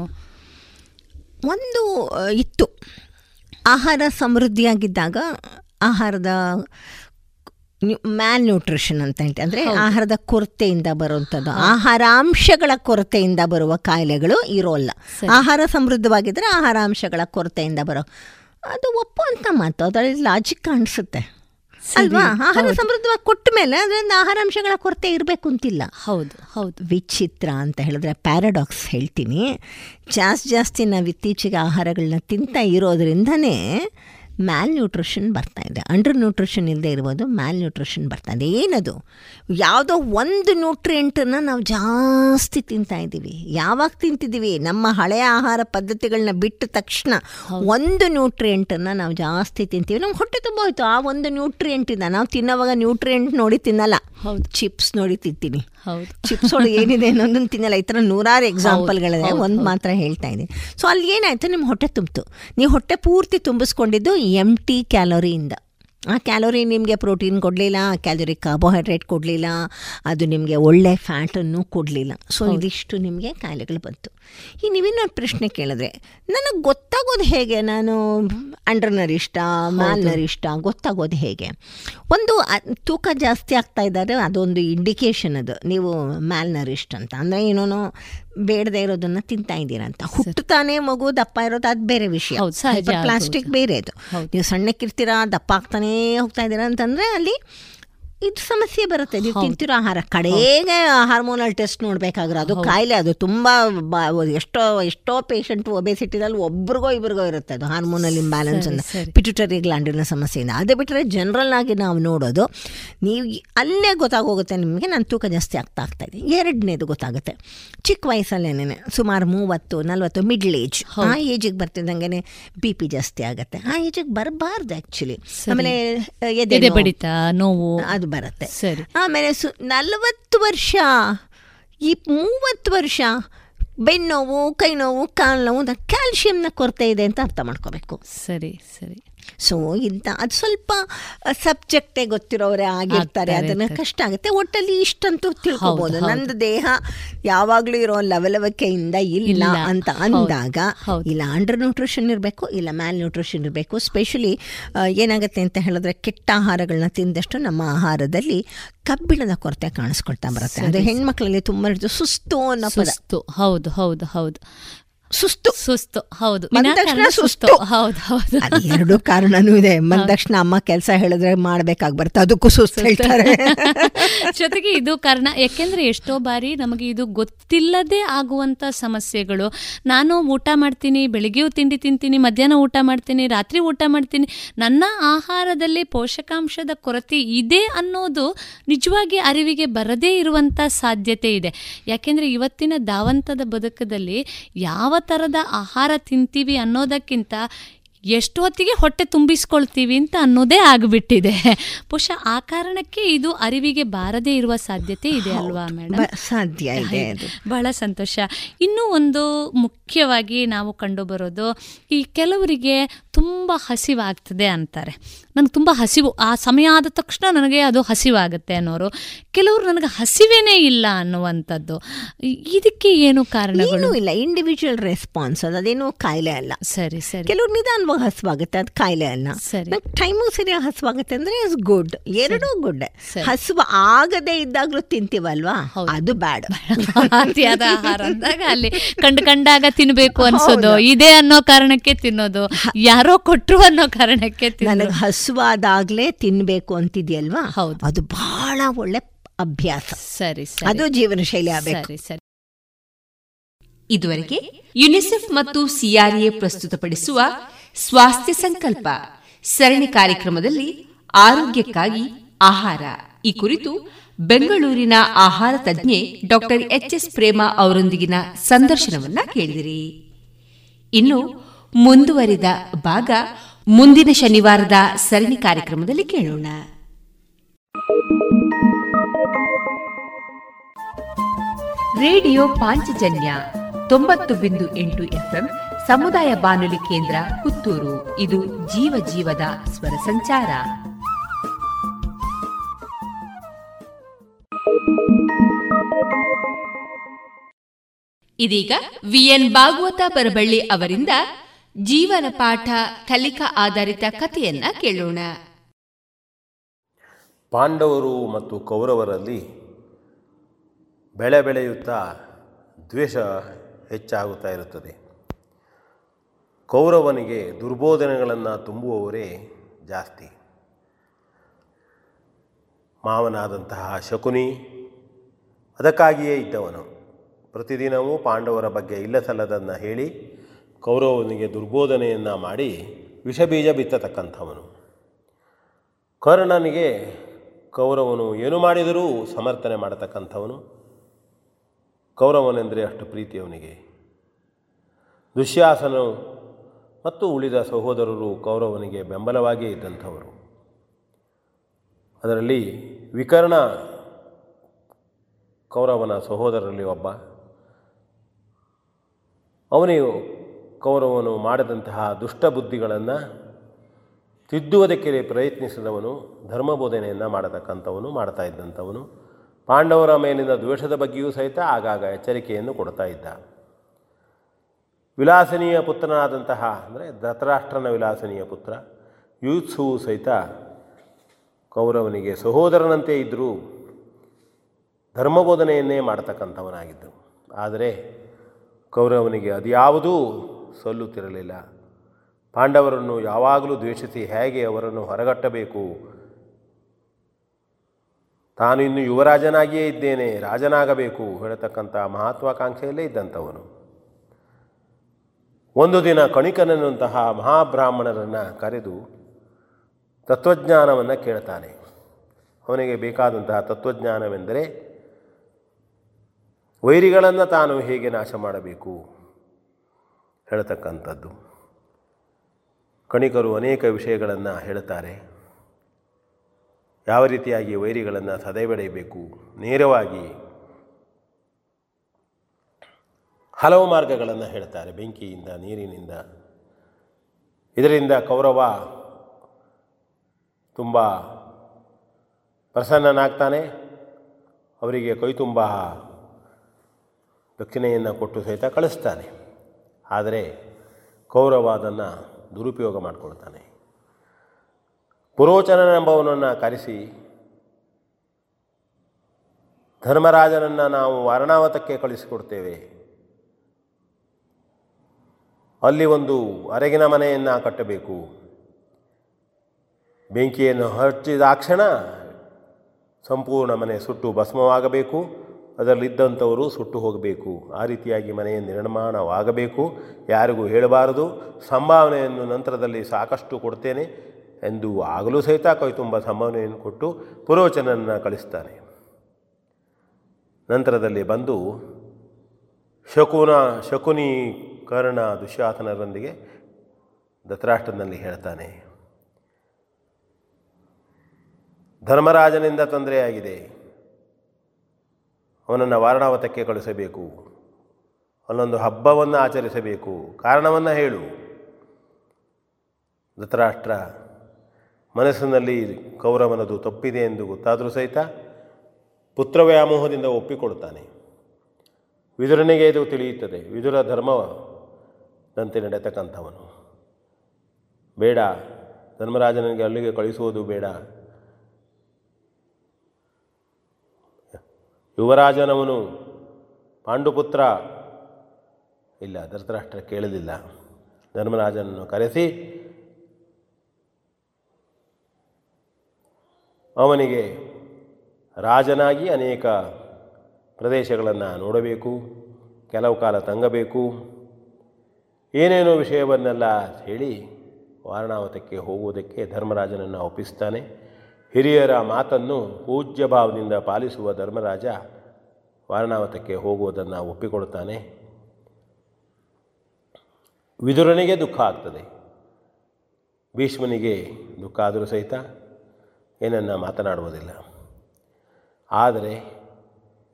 ಒಂದು, ಇತ್ತು. ಆಹಾರ ಸಮೃದ್ಧಿಯಾಗಿದ್ದಾಗ, ಆಹಾರದ ಮ್ಯಾಲ್ ನ್ಯೂಟ್ರಿಷನ್ ಅಂತ ಹೇಳ್ತೀವಿ ಅಂದರೆ ಆಹಾರದ ಕೊರತೆಯಿಂದ ಬರುವಂಥದ್ದು. ಆಹಾರಾಂಶಗಳ ಕೊರತೆಯಿಂದ ಬರುವ ಕಾಯಿಲೆಗಳು ಇರೋಲ್ಲ ಆಹಾರ ಸಮೃದ್ಧವಾಗಿದ್ದರೆ ಆಹಾರಾಂಶಗಳ ಕೊರತೆಯಿಂದ ಬರೋ. ಅದು ಒಪ್ಪುವಂಥ ಮಾತು. ಅದರಲ್ಲಿ ಲಾಜಿಕ್ ಕಾಣಿಸುತ್ತೆ. ಅಲ್ವಾ? ಆಹಾರ ಸಮೃದ್ಧವಾಗಿ ಕೊಟ್ಟ ಮೇಲೆ ಅದರಿಂದ ಆಹಾರಾಂಶಗಳ ಕೊರತೆ ಇರಬೇಕು ಅಂತಿಲ್ಲ. ಹೌದು ಹೌದು. ವಿಚಿತ್ರ ಅಂತ ಹೇಳಿದ್ರೆ ಪ್ಯಾರಾಡಾಕ್ಸ್ ಹೇಳ್ತೀನಿ. ಜಾಸ್ತಿ ಜಾಸ್ತಿ ನಾವು ಇತ್ತೀಚೆಗೆ ಆಹಾರಗಳನ್ನ ತಿಂತಾ ಇರೋದ್ರಿಂದನೇ ಮ್ಯಾಲ್ ನ್ಯೂಟ್ರಿಷನ್ ಬರ್ತಾ ಇದೆ. ಅಂಡರ್ ನ್ಯೂಟ್ರಿಷನ್ ಇಲ್ಲದೆ ಇರ್ಬೋದು ಮ್ಯಾಲ್ ನ್ಯೂಟ್ರಿಷನ್ ಬರ್ತಾ ಇದೆ. ಏನದು? ಯಾವುದೋ ಒಂದು ನ್ಯೂಟ್ರಿಯೆಂಟನ್ನು ನಾವು ಜಾಸ್ತಿ ತಿಂತಾ ಇದ್ದೀವಿ. ಯಾವಾಗ ತಿಂತಿದ್ದೀವಿ? ನಮ್ಮ ಹಳೆಯ ಆಹಾರ ಪದ್ಧತಿಗಳನ್ನ ಬಿಟ್ಟ ತಕ್ಷಣ ಒಂದು ನ್ಯೂಟ್ರಿಯೆಂಟನ್ನು ನಾವು ಜಾಸ್ತಿ ತಿಂತೀವಿ. ನಮ್ಗೆ ಹೊಟ್ಟೆ ತುಂಬ ಹೋಯ್ತು. ಆ ಒಂದು ನ್ಯೂಟ್ರಿಯೆಂಟಿಂದ ನಾವು ತಿನ್ನೋವಾಗ ನ್ಯೂಟ್ರಿಯೆಂಟ್ ನೋಡಿ ತಿನ್ನಲ್ಲ. ಹೌದು. ಚಿಪ್ಸ್ ನೋಡಿ ತಿಂತೀನಿ. ಹೌದು. ಚಿಪ್ಸ್ ಒಳಗೆ ಏನಿದೆ ಅನ್ನೋದನ್ನು ತಿನ್ನಲ್ಲ. ಈ ಥರ ನೂರಾರು ಎಕ್ಸಾಂಪಲ್ಗಳಿದೆ ಒಂದು ಮಾತ್ರ ಹೇಳ್ತಾ ಇದ್ದೀನಿ. ಸೊ ಅಲ್ಲಿ ಏನಾಯಿತು? ನಿಮ್ಮ ಹೊಟ್ಟೆ ತುಂಬಿತು. ನೀವು ಹೊಟ್ಟೆ ಪೂರ್ತಿ ತುಂಬಿಸ್ಕೊಂಡಿದ್ದು ಎಂ ಟಿ ಕ್ಯಾಲೋರಿಯಿಂದ ಆ ಕ್ಯಾಲೋರಿ ನಿಮಗೆ ಪ್ರೋಟೀನ್ ಕೊಡಲಿಲ್ಲ ಕ್ಯಾಲೋರಿ ಕಾರ್ಬೋಹೈಡ್ರೇಟ್ ಕೊಡಲಿಲ್ಲ ಅದು ನಿಮಗೆ ಒಳ್ಳೆ ಫ್ಯಾಟನ್ನು ಕೊಡಲಿಲ್ಲ. ಸೊ ಇದಿಷ್ಟು ನಿಮಗೆ ಕಾಯಿಲೆಗಳು ಬಂತು. ಈ ನೀವಿನ್ನೊಂದು ಪ್ರಶ್ನೆ ಕೇಳಿದ್ರೆ ನನಗೆ ಗೊತ್ತಾಗೋದು ಹೇಗೆ? ನಾನು ಅಂಡರ್ನರಿಷ್ಟ ಮ್ಯಾಲ್ನರಿಷ್ಟ ಮ್ಯಾಲ್ ನರಿಷ್ಟ ಗೊತ್ತಾಗೋದು ಹೇಗೆ? ಒಂದು ತೂಕ ಜಾಸ್ತಿ ಆಗ್ತಾ ಇದ್ದಾರೆ ಅದೊಂದು ಇಂಡಿಕೇಶನ್ ಅದು. ನೀವು ಮ್ಯಾಲ್ನರಿಸ್ಟ್ ಅಂತ. ಅಂದರೆ ಏನೋ ಬೇಡದೇ ಇರೋದನ್ನ ತಿಂತಾ ಇದ್ದೀರಾ ಅಂತ ಹುಟ್ಟುತ್ತಾನೆ ಮಗು ದಪ್ಪ ಇರೋದು ಅದು ಬೇರೆ ವಿಷಯ. ಪ್ಲಾಸ್ಟಿಕ್ ಬೇರೆ ಅದು. ನೀವು ಸಣ್ಣಕ್ಕಿರ್ತೀರಾ ದಪ್ಪ ಆಗ್ತಾನೇ ಹೋಗ್ತಾ ಇದ್ದೀರಾ ಅಂತಂದರೆ ಅಲ್ಲಿ ಇದು ಸಮಸ್ಯೆ ಬರುತ್ತೆ. ನೀವು ತಿಂತಿರೋ ಆಹಾರ ಕಡೆಗೆ ಹಾರ್ಮೋನಲ್ ಟೆಸ್ಟ್ ನೋಡಬೇಕಾದ್ರೆ ಅದು ಕಾಯಿಲೆ ಅದು ತುಂಬ ಎಷ್ಟೋ ಎಷ್ಟೋ ಪೇಷಂಟ್ ಒಬೆಸಿಟಿನಲ್ಲಿ ಒಬ್ರಿಗೋ ಇಬ್ರಿಗೋ ಇರುತ್ತೆ ಅದು ಹಾರ್ಮೋನಲ್ ಇಂಬ್ಯಾಲೆನ್ಸ್ ಅಂತ ಪಿಟ್ಯುಟರಿ ಗ್ಲಾಂಡಿನ ಸಮಸ್ಯೆಯಿಂದ ಅದು ಬಿಟ್ಟರೆ ಜನರಲ್ ಆಗಿ ನಾವು ನೋಡೋದು ನೀವು ಅಲ್ಲೇ ಗೊತ್ತಾಗೋಗುತ್ತೆ ನಿಮಗೆ ನಾನು ತೂಕ ಜಾಸ್ತಿ ಆಗ್ತಾ ಆಗ್ತಾ ಇದೆ. ಎರಡನೇದು ಗೊತ್ತಾಗುತ್ತೆ. ಚಿಕ್ಕ ವಯಸ್ಸಲ್ಲೇನೆ ಸುಮಾರು ಮೂವತ್ತು ನಲವತ್ತು ಮಿಡ್ಲ್ ಏಜ್ ಆ ಏಜಿಗೆ ಬರ್ತಿದ್ದಂಗೆ ಬಿ ಪಿ ಜಾಸ್ತಿ ಆಗುತ್ತೆ. ಆ ಏಜಿಗೆ ಬರಬಾರ್ದು ಆ್ಯಕ್ಚುಲಿ ಆಮೇಲೆ ಎದೆ ಬಡಿತ ನೋವು. ಅದು ಬರುತ್ತೆ. ಆಮೇಲೆ ಸು ನಲವತ್ತು ವರ್ಷ ಈ ಮೂವತ್ತು ವರ್ಷ ಬೆನ್ನೋವು ಕೈ ನೋವು ಕಾಲು ನೋವು ಕ್ಯಾಲ್ಶಿಯಂನ ಕೊರತೆ ಇದೆ ಅಂತ ಅರ್ಥ ಮಾಡ್ಕೋಬೇಕು. ಸರಿ ಸರಿ. ಸೊ ಇಂಥ ಅದು ಸ್ವಲ್ಪ ಸಬ್ಜೆಕ್ಟೇ ಗೊತ್ತಿರೋರೇ ಆಗಿರ್ತಾರೆ. ಅದನ್ನು ಕಷ್ಟ ಆಗುತ್ತೆ. ಒಟ್ಟಲ್ಲಿ ಇಷ್ಟಂತೂ ತಿಳ್ಕೊಬೋದು. ನಂದು ದೇಹ ಯಾವಾಗಲೂ ಇರೋ ಲವಲವಿಕೆಯಿಂದ ಇಲ್ಲ ಅಂತ ಅಂದಾಗ ಇಲ್ಲ ಅಂಡರ್ ನ್ಯೂಟ್ರಿಷನ್ ಇರಬೇಕು ಇಲ್ಲ ಮ್ಯಾಲ್ ನ್ಯೂಟ್ರಿಷನ್ ಇರಬೇಕು ಸ್ಪೆಷಲಿ ಏನಾಗುತ್ತೆ ಅಂತ ಹೇಳಿದ್ರೆ ಕೆಟ್ಟ ಆಹಾರಗಳನ್ನ ತಿಂದಷ್ಟು ನಮ್ಮ ಆಹಾರದಲ್ಲಿ ಕಬ್ಬಿಣದ ಕೊರತೆ ಕಾಣಿಸ್ಕೊಳ್ತಾ ಬರುತ್ತೆ. ಅದು ಹೆಣ್ಮಕ್ಳಲ್ಲಿ ತುಂಬ ಸುಸ್ತು ಅನ್ನೋ ಹೌದು ಹೌದು ಹೌದು. ಸುಸ್ತು. ಸುಸ್ತು ಹೌದು. ಸುಸ್ತು. ಹೌದು ಹೌದು. ಎರಡು ಕಾರಣನೂ ಇದೆ. ಮಂದ ತಕ್ಷಣ ಅಮ್ಮ ಕೆಲಸ ಹೇಳಿದ್ರೆ ಮಾಡ್ಬೇಕಾಗಿ ಬರುತ್ತೆ. ಅದಕ್ಕೂ ಸುಸ್ತು. ಹೇಳ್ತಾರೆ. ಜೊತೆಗೆ ಇದು ಕಾರಣ. ಯಾಕೆಂದ್ರೆ ಎಷ್ಟೋ ಬಾರಿ ನಮಗೆ ಇದು ಗೊತ್ತಿಲ್ಲದೆ ಆಗುವಂತ ಸಮಸ್ಯೆಗಳು. ನಾನು ಊಟ ಮಾಡ್ತೀನಿ ಬೆಳಿಗ್ಗೆಯೂ ತಿಂಡಿ ತಿಂತೀನಿ ಮಧ್ಯಾಹ್ನ ಊಟ ಮಾಡ್ತೀನಿ ರಾತ್ರಿ ಊಟ ಮಾಡ್ತೀನಿ. ನನ್ನ ಆಹಾರದಲ್ಲಿ ಪೋಷಕಾಂಶದ ಕೊರತೆ ಇದೆ ಅನ್ನೋದು ನಿಜವಾಗಿ ಅರಿವಿಗೆ ಬರದೇ ಇರುವಂತ ಸಾಧ್ಯತೆ ಇದೆ. ಯಾಕೆಂದ್ರೆ ಇವತ್ತಿನ ಧಾವಂತದ ಬದುಕದಲ್ಲಿ ಯಾವ ಥರದ ಆಹಾರ ತಿಂತೀವಿ ಅನ್ನೋದಕ್ಕಿಂತ ಎಷ್ಟು ಹೊತ್ತಿಗೆ ಹೊಟ್ಟೆ ತುಂಬಿಸ್ಕೊಳ್ತೀವಿ ಅಂತ ಅನ್ನೋದೇ ಆಗಿಬಿಟ್ಟಿದೆ. ಬಹುಶಃ ಆ ಕಾರಣಕ್ಕೆ ಇದು ಅರಿವಿಗೆ ಬಾರದೇ ಇರುವ ಸಾಧ್ಯತೆ ಇದೆ ಅಲ್ವಾ ಮೇಡಮ್ ಸಾಧ್ಯ ಇದೆ ಬಹಳ ಸಂತೋಷ. ಇನ್ನೂ ಒಂದು ಮುಖ್ಯವಾಗಿ ನಾವು ಕಂಡುಬರೋದು ಈ ಕೆಲವರಿಗೆ ತುಂಬ ಹಸಿವಾಗ್ತದೆ ಅಂತಾರೆ. ನನಗೆ ತುಂಬ ಹಸಿವು ಆ ಸಮಯ ಆದ ತಕ್ಷಣ ನನಗೆ ಅದು ಹಸಿವಾಗುತ್ತೆ ಅನ್ನೋರು. ಕೆಲವರು ನನಗೆ ಹಸಿವೇನೇ ಇಲ್ಲ ಅನ್ನುವಂಥದ್ದು. ಇದಕ್ಕೆ ಏನು ಕಾರಣಗಳು? ಇಲ್ಲ. ಇಂಡಿವಿಜುವಲ್ ರೆಸ್ಪಾನ್ಸ್ ಅದು ಅದೇನು ಕಾಯಿಲೆ ಅಲ್ಲ. ಸರಿ ಸರಿ. ಕೆಲವ್ರು ನಿಧಾನವಾಗಿ ಹಸುವಾಗುತ್ತೆ ಅದು ಕಾಯಿಲೆ ಅಲ್ಲ. ಸರಿ. ಟೈಮು ಸರಿಯಾಗಿ ಹಸುವಾಗುತ್ತೆ ಅಂದ್ರೆ ಇಸ್ ಗುಡ್ ಎರಡೂ ಗುಡ್ ಹಸುವು ಆಗದೇ ಇದ್ದಾಗಲೂ ತಿಂತೀವಲ್ವಾ? ಅದು ಬ್ಯಾಡ್. ಅತಿಯಾದ ಆಹಾರ ಅಂದಾಗ ಅಲ್ಲಿ ಕಂಡು ಕಂಡಾಗ ತಿನ್ಬೇಕು ಅನ್ಸೋದು. ಇದೆ ಅನ್ನೋ ಕಾರಣಕ್ಕೆ ತಿನ್ನೋದು. ಯಾರೋ ಕೊಟ್ರು ಅನ್ನೋ ಕಾರಣಕ್ಕೆ ನನಗೆ ಹಸುವಾದಾಗ್ಲೇ ತಿನ್ಬೇಕು ಅಂತಿದೆಯಲ್ವಾ? ಹೌದು. ಅದು ಬಹಳ ಒಳ್ಳೆ ಅಭ್ಯಾಸ. ಸರಿ ಅದು ಜೀವನ ಶೈಲಿ ಸರಿ ಸರಿ. ಇದುವರೆಗೆ ಯುನಿಸೆಫ್ ಮತ್ತು ಸಿಆರ್ಎ ಪ್ರಸ್ತುತಪಡಿಸುವ ಸ್ವಾಸ್ಥ್ಯ ಸಂಕಲ್ಪ ಸರಣಿ ಕಾರ್ಯಕ್ರಮದಲ್ಲಿ ಆರೋಗ್ಯಕ್ಕಾಗಿ ಆಹಾರ. ಈ ಕುರಿತು ಬೆಂಗಳೂರಿನ ಆಹಾರ ತಜ್ಞೆ ಡಾಕ್ಟರ್ ಎಚ್ ಎಸ್ ಪ್ರೇಮ ಅವರೊಂದಿಗಿನ ಸಂದರ್ಶನವನ್ನ ಕೇಳಿದಿರಿ. ಇನ್ನು ಮುಂದುವರಿದ ಭಾಗ ಮುಂದಿನ ಶನಿವಾರದ ಸರಣಿ ಕಾರ್ಯಕ್ರಮದಲ್ಲಿ ಕೇಳೋಣ. ರೇಡಿಯೋ ಪಾಂಚಜನ್ಯ ತೊಂಬತ್ತು ಬಿಂದು ಎಂಟು ಎಫ್ಎಂ ಸಮುದಾಯ ಬಾನುಲಿ ಕೇಂದ್ರ ಪುತ್ತೂರು. ಇದು ಜೀವ ಜೀವದ ಸ್ವರ ಸಂಚಾರ. ಇದೀಗ ವಿಎನ್ ಭಾಗವತ ಬರಬಳ್ಳಿ ಅವರಿಂದ ಜೀವನ ಪಾಠ ಕಲಿಕಾ ಆಧಾರಿತ ಕಥೆಯನ್ನ ಕೇಳೋಣ. ಪಾಂಡವರು ಮತ್ತು ಕೌರವರಲ್ಲಿ ಬೆಳೆ ಬೆಳೆಯುತ್ತಾ ದ್ವೇಷ ಹೆಚ್ಚಾಗುತ್ತಾ ಇರುತ್ತದೆ. ಕೌರವನಿಗೆ ದುರ್ಬೋಧನೆಗಳನ್ನು ತುಂಬುವವರೇ ಜಾಸ್ತಿ. ಮಾವನಾದಂತಹ ಶಕುನಿ ಅದಕ್ಕಾಗಿಯೇ ಇದ್ದವನು. ಪ್ರತಿದಿನವೂ ಪಾಂಡವರ ಬಗ್ಗೆ ಇಲ್ಲಸಲ್ಲದನ್ನು ಹೇಳಿ ಕೌರವನಿಗೆ ದುರ್ಬೋಧನೆಯನ್ನು ಮಾಡಿ ವಿಷಬೀಜ ಬಿತ್ತತಕ್ಕಂಥವನು. ಕರ್ಣನಿಗೆ ಕೌರವನು ಏನು ಮಾಡಿದರೂ ಸಮರ್ಥನೆ ಮಾಡತಕ್ಕಂಥವನು. ಕೌರವನೆಂದರೆ ಅಷ್ಟು ಪ್ರೀತಿ ಅವನಿಗೆ. ದುಶ್ಯಾಸನು ಮತ್ತು ಉಳಿದ ಸಹೋದರರು ಕೌರವನಿಗೆ ಬೆಂಬಲವಾಗಿಯೇ ಇದ್ದಂಥವರು. ಅದರಲ್ಲಿ ವಿಕರ್ಣ ಕೌರವನ ಸಹೋದರರಲ್ಲಿ ಒಬ್ಬ. ಅವನಿಗೆ ಕೌರವನು ಮಾಡಿದಂತಹ ದುಷ್ಟ ಬುದ್ಧಿಗಳನ್ನು ತಿದ್ದುವುದಕ್ಕೆ ಪ್ರಯತ್ನಿಸಿದವನು, ಧರ್ಮಬೋಧನೆಯನ್ನು ಮಾಡತಕ್ಕಂಥವನು, ಮಾಡ್ತಾ ಇದ್ದಂಥವನು. ಪಾಂಡವರ ಮೇಲಿನ ದ್ವೇಷದ ಬಗ್ಗೆಯೂ ಸಹಿತ ಆಗಾಗ ಎಚ್ಚರಿಕೆಯನ್ನು ಕೊಡ್ತಾ ಇದ್ದ. ವಿಲಾಸನೀಯ ಪುತ್ರನಾದಂತಹ ಅಂದರೆ ಧೃತರಾಷ್ಟ್ರನ ವಿಲಾಸನೀಯ ಪುತ್ರ ಯೂತ್ಸುವು ಸಹಿತ ಕೌರವನಿಗೆ ಸಹೋದರನಂತೆ ಇದ್ದರೂ ಧರ್ಮಬೋಧನೆಯನ್ನೇ ಮಾಡತಕ್ಕಂಥವನಾಗಿದ್ದು ಆದರೆ ಕೌರವನಿಗೆ ಅದ್ಯಾವುದೂ ಸಲ್ಲುತ್ತಿರಲಿಲ್ಲ. ಪಾಂಡವರನ್ನು ಯಾವಾಗಲೂ ದ್ವೇಷಿಸಿ ಹೇಗೆ ಅವರನ್ನು ಹೊರಗಟ್ಟಬೇಕು? ತಾನು ಇನ್ನು ಯುವರಾಜನಾಗಿಯೇ ಇದ್ದೇನೆ, ರಾಜನಾಗಬೇಕು ಹೇಳತಕ್ಕಂಥ ಮಹತ್ವಾಕಾಂಕ್ಷೆಯಲ್ಲೇ ಇದ್ದಂಥವನು. ಒಂದು ದಿನ ಕಣಿಕನಂತಹ ಮಹಾಬ್ರಾಹ್ಮಣರನ್ನು ಕರೆದು ತತ್ವಜ್ಞಾನವನ್ನು ಕೇಳ್ತಾನೆ. ಅವನಿಗೆ ಬೇಕಾದಂತಹ ತತ್ವಜ್ಞಾನವೆಂದರೆ ವೈರಿಗಳನ್ನು ತಾನು ಹೇಗೆ ನಾಶ ಮಾಡಬೇಕು? ಹೇಳ್ತಕ್ಕಂಥದ್ದು. ಕಣಿಕರು ಅನೇಕ ವಿಷಯಗಳನ್ನು ಹೇಳ್ತಾರೆ ಯಾವ ರೀತಿಯಾಗಿ ವೈರಿಗಳನ್ನು ಸದೆಬೆಡೆಯಬೇಕು ನೇರವಾಗಿ ಹಲವು ಮಾರ್ಗಗಳನ್ನು ಹೇಳ್ತಾರೆ ಬೆಂಕಿಯಿಂದ, ನೀರಿನಿಂದ. ಇದರಿಂದ ಕೌರವ ತುಂಬ ಪ್ರಸನ್ನನಾಗ್ತಾನೆ. ಅವರಿಗೆ ಕೈತುಂಬ ದಕ್ಷಿಣೆಯನ್ನು ಕೊಟ್ಟು ಸಹಿತ ಕಳಿಸ್ತಾನೆ. ಆದರೆ ಕೌರವ ಅದನ್ನು ದುರುಪಯೋಗ ಮಾಡಿಕೊಳ್ತಾನೆ. ಪುರೋಚನನೆಂಬವನನ್ನು ಕರೆಸಿ ಧರ್ಮರಾಜನನ್ನು ನಾವು ವಾರಣಾವತಕ್ಕೆ ಕಳಿಸಿಕೊಡ್ತೇವೆ. ಅಲ್ಲಿ ಒಂದು ಅರಗಿನ ಮನೆಯನ್ನು ಕಟ್ಟಬೇಕು. ಬೆಂಕಿಯನ್ನು ಹಚ್ಚಿದಾಕ್ಷಣ ಸಂಪೂರ್ಣ ಮನೆ ಸುಟ್ಟು ಭಸ್ಮವಾಗಬೇಕು. ಅದರಲ್ಲಿದ್ದಂಥವರು ಸುಟ್ಟು ಹೋಗಬೇಕು. ಆ ರೀತಿಯಾಗಿ ಮನೆಯ ನಿರ್ಮಾಣವಾಗಬೇಕು. ಯಾರಿಗೂ ಹೇಳಬಾರದು. ಸಂಭಾವನೆಯನ್ನು ನಂತರದಲ್ಲಿ ಸಾಕಷ್ಟು ಕೊಡ್ತೇನೆ ಎಂದು ಆಗಲೂ ಸಹಿತ ಕೈ ತುಂಬ ಸಂಭಾವನೆಯನ್ನು ಕೊಟ್ಟು ಪುರೋಚನನ್ನು ಕಳಿಸ್ತಾನೆ. ನಂತರದಲ್ಲಿ ಬಂದು ಶಕುನ ಶಕುನಿ ಕರ್ಣ ಧೃತರಾಷ್ಟ್ರನಲ್ಲಿ ಹೇಳ್ತಾನೆ. ಧರ್ಮರಾಜನಿಂದ ತೊಂದರೆಯಾಗಿದೆ. ಅವನನ್ನು ವಾರಣಾವತಕ್ಕೆ ಕಳಿಸಬೇಕು ಅಲ್ಲೊಂದು ಹಬ್ಬವನ್ನು ಆಚರಿಸಬೇಕು. ಕಾರಣವನ್ನು ಹೇಳು. ಧೃತರಾಷ್ಟ್ರ, ಮನಸ್ಸಿನಲ್ಲಿ ಕೌರವನದು ತಪ್ಪಿದೆ ಎಂದು ಗೊತ್ತಾದರೂ ಸಹಿತ ಪುತ್ರವ್ಯಾಮೋಹದಿಂದ ಒಪ್ಪಿಕೊಡ್ತಾನೆ ವಿದುರನಿಗೆ ಇದು ತಿಳಿಯುತ್ತದೆ. ವಿದುರ ಧರ್ಮದಂತೆ ನಡೆತಕ್ಕಂಥವನು ಬೇಡ. ಧರ್ಮರಾಜನಿಗೆ ಅಲ್ಲಿಗೆ ಕಳಿಸುವುದು ಬೇಡ. ಯುವರಾಜನವನು ಪಾಂಡುಪುತ್ರ, ಇಲ್ಲ ಧೃತರಾಷ್ಟ್ರ ಕೇಳಲಿಲ್ಲ ಧರ್ಮರಾಜನನ್ನು ಕರೆಸಿ, ಅವನಿಗೆ ರಾಜನಾಗಿ ಅನೇಕ ಪ್ರದೇಶಗಳನ್ನು ನೋಡಬೇಕು, ಕೆಲವು ಕಾಲ ತಂಗಬೇಕು. ಏನೇನೋ ವಿಷಯವನ್ನೆಲ್ಲ ಹೇಳಿ ವಾರಣಾವತಕ್ಕೆ ಹೋಗುವುದಕ್ಕೆ ಧರ್ಮರಾಜನನ್ನು ಒಪ್ಪಿಸ್ತಾನೆ. ಹಿರಿಯರ ಮಾತನ್ನು ಪೂಜ್ಯ ಭಾವದಿಂದ ಪಾಲಿಸುವ ಧರ್ಮರಾಜ ವಾರಣಾವತಕ್ಕೆ ಹೋಗುವುದನ್ನು ಒಪ್ಪಿಕೊಳ್ತಾನೆ ವಿದುರನಿಗೆ ದುಃಖ ಆಗ್ತದೆ. ಭೀಷ್ಮನಿಗೆ ದುಃಖ ಆದರೂ ಸಹಿತ ಏನನ್ನು ಮಾತನಾಡುವುದಿಲ್ಲ. ಆದರೆ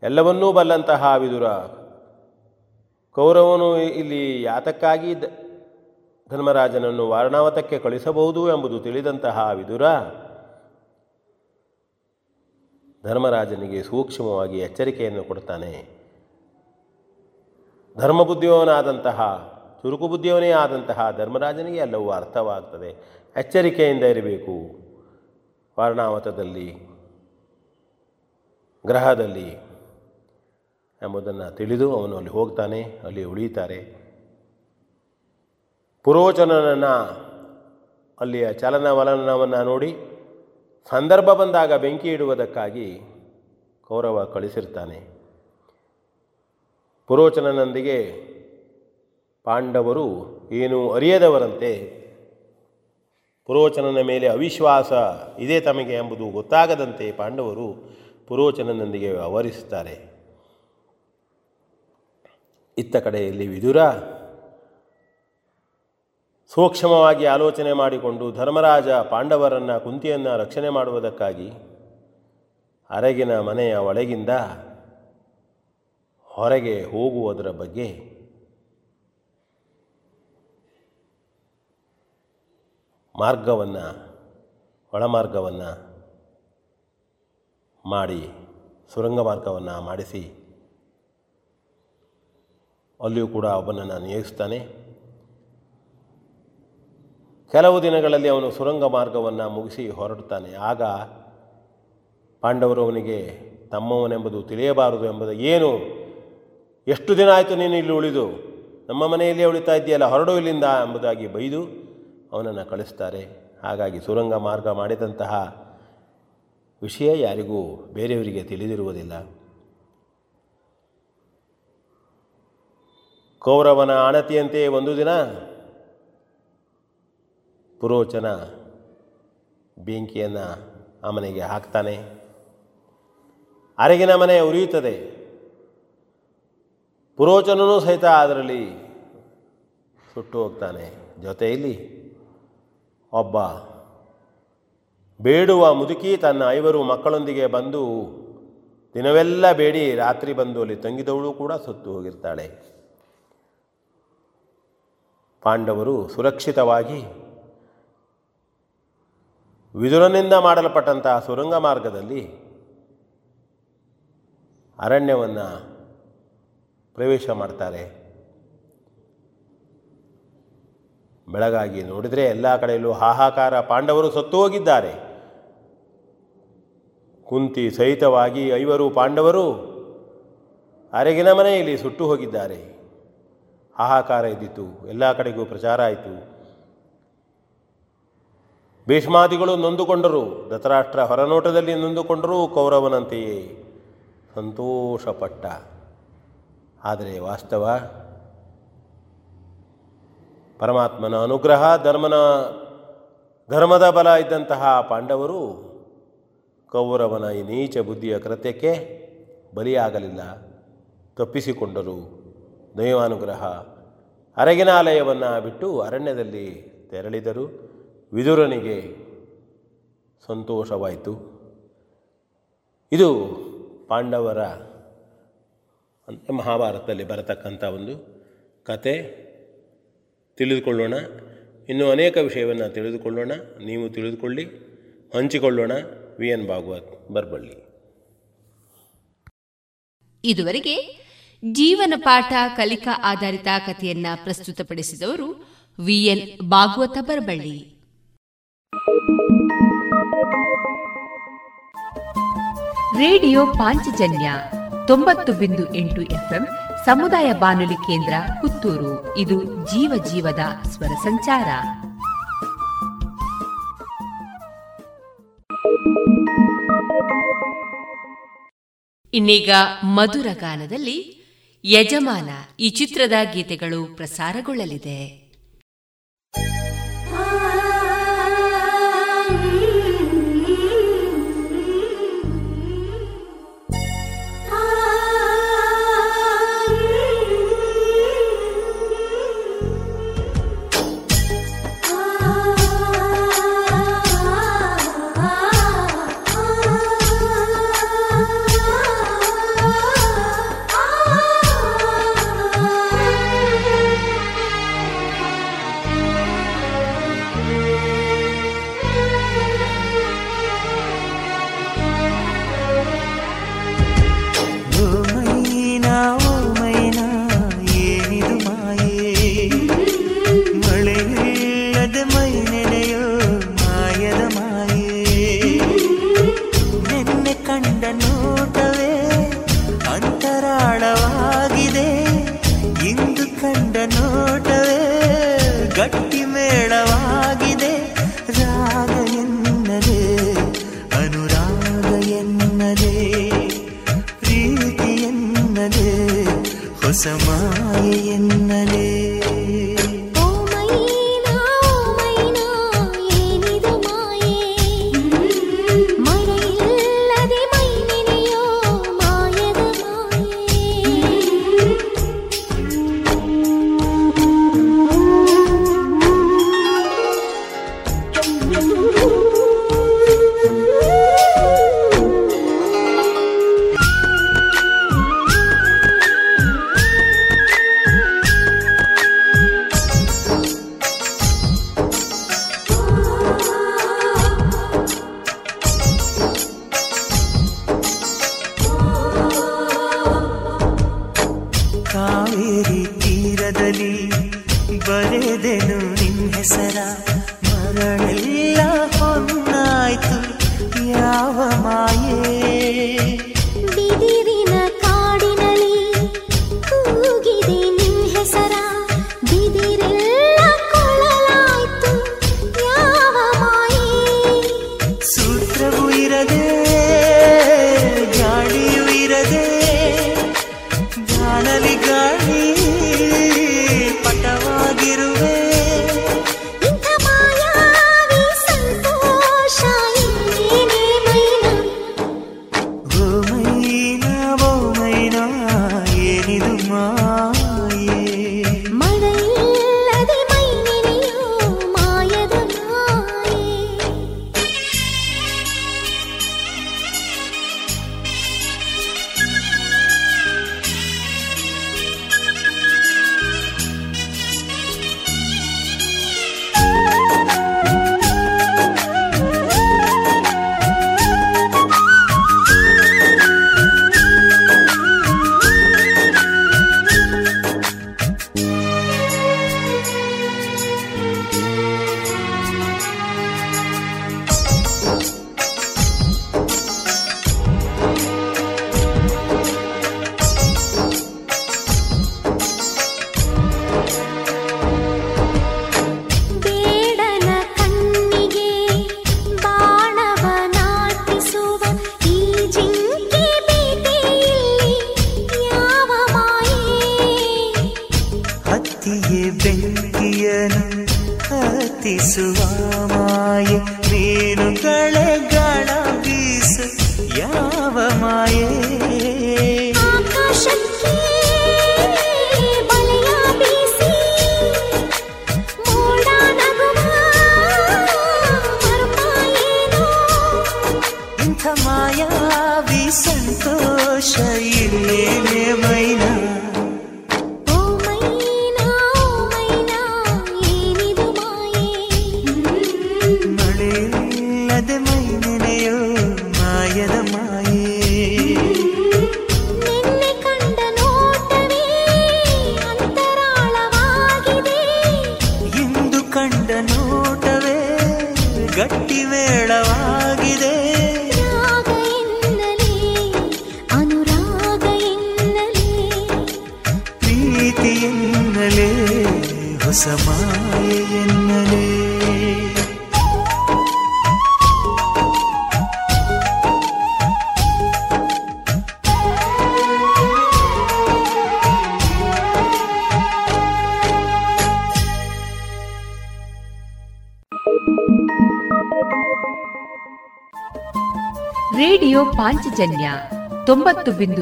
ಎಲ್ಲವನ್ನೂ ಬಲ್ಲಂತಹ ವಿದುರ ಕೌರವನು ಇಲ್ಲಿ ಯಾತಕ್ಕಾಗಿ ಧರ್ಮರಾಜನನ್ನು ವಾರಣಾವತಕ್ಕೆ ಕಳಿಸಬಹುದು ಎಂಬುದು ತಿಳಿದಂತಹ ವಿದುರ ಧರ್ಮರಾಜನಿಗೆ ಸೂಕ್ಷ್ಮವಾಗಿ ಎಚ್ಚರಿಕೆಯನ್ನು ಕೊಡ್ತಾನೆ ಧರ್ಮಬುದ್ಧಿಯವನಾದಂತಹ ಚುರುಕು ಬುದ್ಧಿಯವನೇ ಆದಂತಹ ಧರ್ಮರಾಜನಿಗೆ ಎಲ್ಲವೂ ಅರ್ಥವಾಗ್ತದೆ. ಎಚ್ಚರಿಕೆಯಿಂದ ಇರಬೇಕು. ವಾರಣಾವತದಲ್ಲಿ, ಗ್ರಹದಲ್ಲಿ ಎಂಬುದನ್ನು ತಿಳಿದು ಅವನು ಅಲ್ಲಿ ಹೋಗ್ತಾನೆ, ಅಲ್ಲಿ ಉಳಿಯುತ್ತಾರೆ. ಪುರೋಚನನನ್ನು ಅಲ್ಲಿಯ ಚಲನವಲನವನ್ನು ನೋಡಿ ಸಂದರ್ಭ ಬಂದಾಗ ಬೆಂಕಿ ಇಡುವುದಕ್ಕಾಗಿ ಕೌರವ ಕಳಿಸಿರ್ತಾನೆ. ಪುರೋಚನನೊಂದಿಗೆ ಪಾಂಡವರು ಏನು ಅರಿಯದವರಂತೆ ಪುರೋಚನನ ಮೇಲೆ ಅವಿಶ್ವಾಸ ಇದೆ ತಮಗೆ ಎಂಬುದು ಗೊತ್ತಾಗದಂತೆ ಪಾಂಡವರು ಪುರೋಚನನೊಂದಿಗೆ ವ್ಯವಹರಿಸುತ್ತಾರೆ. ಇತ್ತ ಕಡೆಯಲ್ಲಿ ವಿದುರ ಸೂಕ್ಷ್ಮವಾಗಿ ಆಲೋಚನೆ ಮಾಡಿಕೊಂಡು ಧರ್ಮರಾಜ ಪಾಂಡವರನ್ನು ಕುಂತಿಯನ್ನು ರಕ್ಷಣೆ ಮಾಡುವುದಕ್ಕಾಗಿ ಅರಗಿನ ಮನೆಯ ಒಳಗಿಂದ ಹೊರಗೆ ಹೋಗುವುದರ ಬಗ್ಗೆ ಮಾರ್ಗವನ್ನು, ಒಳಮಾರ್ಗವನ್ನು ಮಾಡಿ ಸುರಂಗ ಮಾರ್ಗವನ್ನು ಮಾಡಿಸಿ, ಅಲ್ಲಿಯೂ ಕೂಡ ಒಬ್ಬನನ್ನು ನಿಯೋಗಿಸ್ತಾನೆ ಕೆಲವು ದಿನಗಳಲ್ಲಿ ಅವನು ಸುರಂಗ ಮಾರ್ಗವನ್ನು ಮುಗಿಸಿ ಹೊರಡುತ್ತಾನೆ. ಆಗ ಪಾಂಡವರು ಅವನಿಗೆ, ತಮ್ಮವನೆಂಬುದು ತಿಳಿಯಬಾರದು ಎಂಬುದು ಏನು? ಎಷ್ಟು ದಿನ ಆಯಿತು ನೀನು ಇಲ್ಲಿ ಉಳಿದು? ನಮ್ಮ ಮನೆಯಲ್ಲಿ ಉಳಿತಾ ಇದೆಯಲ್ಲ ಹೊರಡು ಇಲ್ಲಿಂದ ಎಂಬುದಾಗಿ ಬೈದು ಅವನನ್ನು ಕಳಿಸ್ತಾರೆ. ಹಾಗಾಗಿ ಸುರಂಗ ಮಾರ್ಗ ಮಾಡಿದಂತಹ ವಿಷಯ ಯಾರಿಗೂ ಬೇರೆಯವರಿಗೆ ತಿಳಿದಿರುವುದಿಲ್ಲ. ಕೌರವನ ಆಣತಿಯಂತೆ ಒಂದು ದಿನ ಪುರೋಚನ ಬೆಂಕಿಯನ್ನು ಆ ಮನೆಗೆ ಹಾಕ್ತಾನೆ. ಅರಗಿನ ಮನೆ ಉರಿಯುತ್ತದೆ. ಪುರೋಚನೂ ಸಹಿತ ಅದರಲ್ಲಿ ಸುಟ್ಟು ಹೋಗ್ತಾನೆ. ಜೊತೆಯಲ್ಲಿ ಒಬ್ಬ ಬೇಡುವ ಮುದುಕಿ ತನ್ನ ಐವರು ಮಕ್ಕಳೊಂದಿಗೆ ಬಂದು ದಿನವೆಲ್ಲ ಬೇಡಿ, ರಾತ್ರಿ ಬಂದು ಅಲ್ಲಿ ತಂಗಿದವಳು ಕೂಡ ಸುತ್ತು ಹೋಗಿರ್ತಾಳೆ. ಪಾಂಡವರು ಸುರಕ್ಷಿತವಾಗಿ ವಿದುರನಿಂದ ಮಾಡಲ್ಪಟ್ಟಂತಹ ಸುರಂಗ ಮಾರ್ಗದಲ್ಲಿ ಅರಣ್ಯವನ್ನು ಪ್ರವೇಶ ಮಾಡ್ತಾರೆ. ಬೆಳಗಾಗಿ ನೋಡಿದರೆ ಎಲ್ಲ ಕಡೆಯಲ್ಲೂ ಹಾಹಾಕಾರ, ಪಾಂಡವರು ಸತ್ತು ಹೋಗಿದ್ದಾರೆ. ಕುಂತಿ ಸಹಿತವಾಗಿ ಐವರು ಪಾಂಡವರು ಅರೆಗಿನ ಮನೆಯಲ್ಲಿ ಸುಟ್ಟು ಹೋಗಿದ್ದಾರೆ. ಹಾಹಾಕಾರ ಇದ್ದಿತ್ತು ಎಲ್ಲ ಕಡೆಗೂ ಪ್ರಚಾರ ಆಯಿತು. ಭೀಷ್ಮಾದಿಗಳು ನೊಂದುಕೊಂಡರು, ಧೃತರಾಷ್ಟ್ರ ಹೊರನೋಟದಲ್ಲಿ ನೊಂದುಕೊಂಡರೂ ಕೌರವನಂತೆಯೇ ಸಂತೋಷಪಟ್ಟ. ಆದರೆ ವಾಸ್ತವ, ಪರಮಾತ್ಮನ ಅನುಗ್ರಹ, ಧರ್ಮನ, ಧರ್ಮದ ಬಲ ಇದ್ದಂತಹ ಪಾಂಡವರು ಕೌರವನ ಈ ನೀಚ ಬುದ್ಧಿಯ ಕೃತ್ಯಕ್ಕೆ ಬಲಿಯಾಗಲಿಲ್ಲ. ತಪ್ಪಿಸಿಕೊಂಡರು. ದೈವಾನುಗ್ರಹ ಅರಗಿನಾಲಯವನ್ನು ಬಿಟ್ಟು ಅರಣ್ಯದಲ್ಲಿ ತೆರಳಿದರು. ವಿದುರನಿಗೆ ಸಂತೋಷವಾಯಿತು. ಇದು ಪಾಂಡವರ ಮಹಾಭಾರತದಲ್ಲಿ ಬರತಕ್ಕಂಥ ಒಂದು ಕತೆ. ತಿಳಿದುಕೊಳ್ಳೋಣ. ಇನ್ನೂ ಅನೇಕ ವಿಷಯವನ್ನು ತಿಳಿದುಕೊಳ್ಳೋಣ. ನೀವು ತಿಳಿದುಕೊಳ್ಳಿ. ಹಂಚಿಕೊಳ್ಳೋಣ. ವಿ. ಎನ್. ಭಾಗವತ್ ಬರ್ಬಳ್ಳಿ. ಇದುವರೆಗೆ ಜೀವನ ಪಾಠ ಕಲಿಕಾ ಆಧಾರಿತ ಕಥೆಯನ್ನ ಪ್ರಸ್ತುತಪಡಿಸಿದವರು V. N. Bhagavata Baraballi. Radio Panchajanya ತೊಂಬತ್ತು ಬಿಂದು ಎಂಟು ಎಫ್ಎಂ ಸಮುದಾಯ ಬಾನುಲಿ ಕೇಂದ್ರ ಪುತ್ತೂರು. ಇದು ಜೀವ ಜೀವದ ಸ್ವರ ಸಂಚಾರ. ಇನ್ನೀಗ ಮಧುರ ಗಾನದಲ್ಲಿ ಯಜಮಾನ ಈ ಚಿತ್ರದ ಗೀತೆಗಳು ಪ್ರಸಾರಗೊಳ್ಳಲಿದೆ.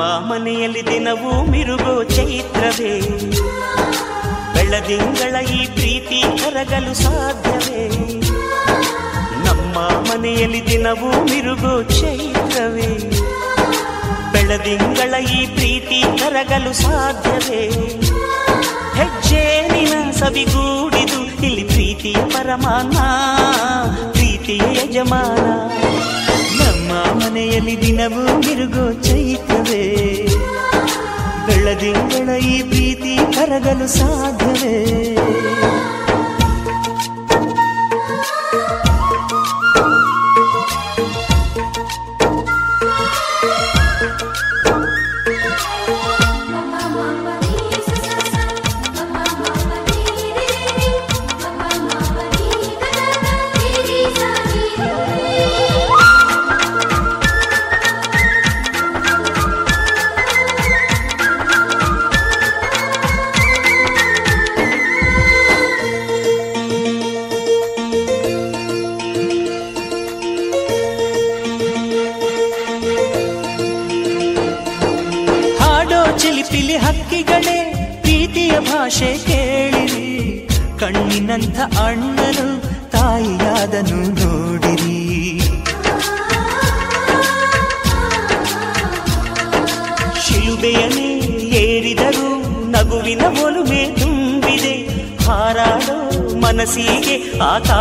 ಮನೆಯಲ್ಲಿ ದಿನವೂ ಮಿರುಗೋ ಚೈತ್ರವೇ. ಬೆಳದಿಂಗಳ ಈ ಪ್ರೀತಿ ಕರಗಲು ಸಾಧ್ಯವೇ. ನಮ್ಮ ಮನೆಯಲ್ಲಿ ದಿನವೂ ಮಿರುಗೋ ಚೈತ್ರವೇ. ಬೆಳದಿಂಗಳ ಈ ಪ್ರೀತಿ ಕರಗಲು ಸಾಧ್ಯವೇ. ಹೆಜ್ಜೇನಿನ ಸವಿಗೂಡಿದು ಇಲ್ಲಿ ಪ್ರೀತಿ ಪರಮಾನ ಪ್ರೀತಿ ಯಜಮಾನ. ಮನೆಯಲ್ಲಿ ದಿನವೂ ಮಿರುಗೋ ಚೈತ್ರವೇ ಬೆಳದಿಂಗಳ ಈ ಪ್ರೀತಿ ಕರಗಲು ಸಾಧ್ಯವೇ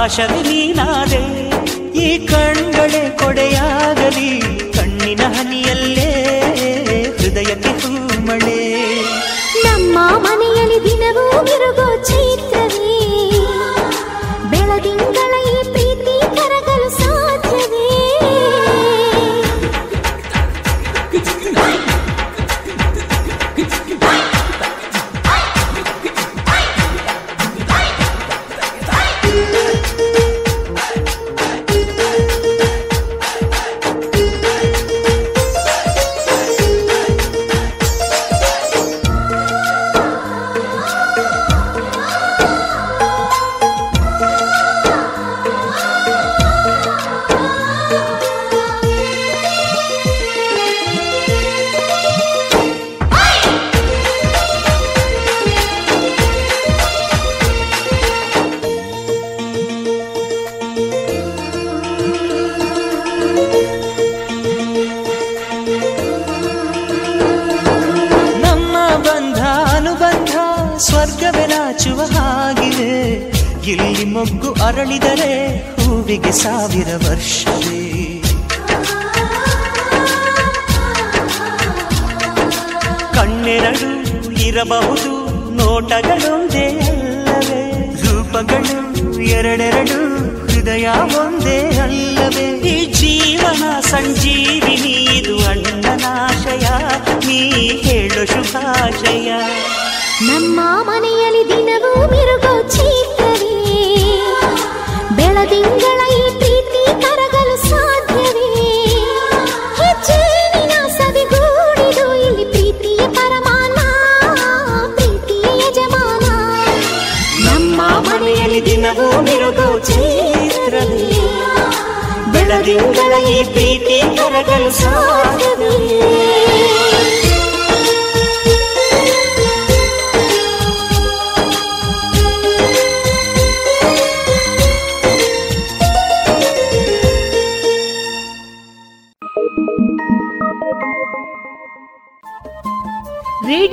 ఆశది నీనాదే ಅರಳಿದರೆ ಹೂವಿಗೆ ಸಾವಿರ ವರ್ಷವೇ. ಕಣ್ಣೆರಡು ಇರಬಹುದು, ನೋಟಗಳೊಂದೇ ಅಲ್ಲವೇ. ರೂಪಗಳು ಎರಡೆರಡು, ಹೃದಯ ಒಂದೇ ಅಲ್ಲವೇ. ಈ ಜೀವನ ಸಂಜೀವಿನಿ, ಇದು ಅಣ್ಣನಾಶಯ, ನೀ ಹೇಳು ಶುಭಾಶಯ. ನಮ್ಮ ಮನೆಯಲ್ಲಿ ದಿನವೂ ಮಿರುಗೋ ಚೈತ್ರವೇ ಬೆಳದಿಂಗಳ ಈ ಪ್ರೀತಿ ಕರಗಲು ಸಾಧ್ಯವೇ ಹೆಜ್ಜೇನಿನ ಸವಿಗೂಡಿದು ಇಲ್ಲಿ ಪ್ರೀತಿಯ ಪರಮಾನ ಪ್ರೀತಿಯ ಯಜಮಾನ ನಮ್ಮ ಮನೆಯಲ್ಲಿ ದಿನವೂ ಮಿರುಗೋ ಚೈತ್ರವೇ ಬೆಳದಿಂಗಳ ತಿಂಗಳ ಈ ಪ್ರೀತಿ ಕರಗಲು ಸಾಧ್ಯವೇ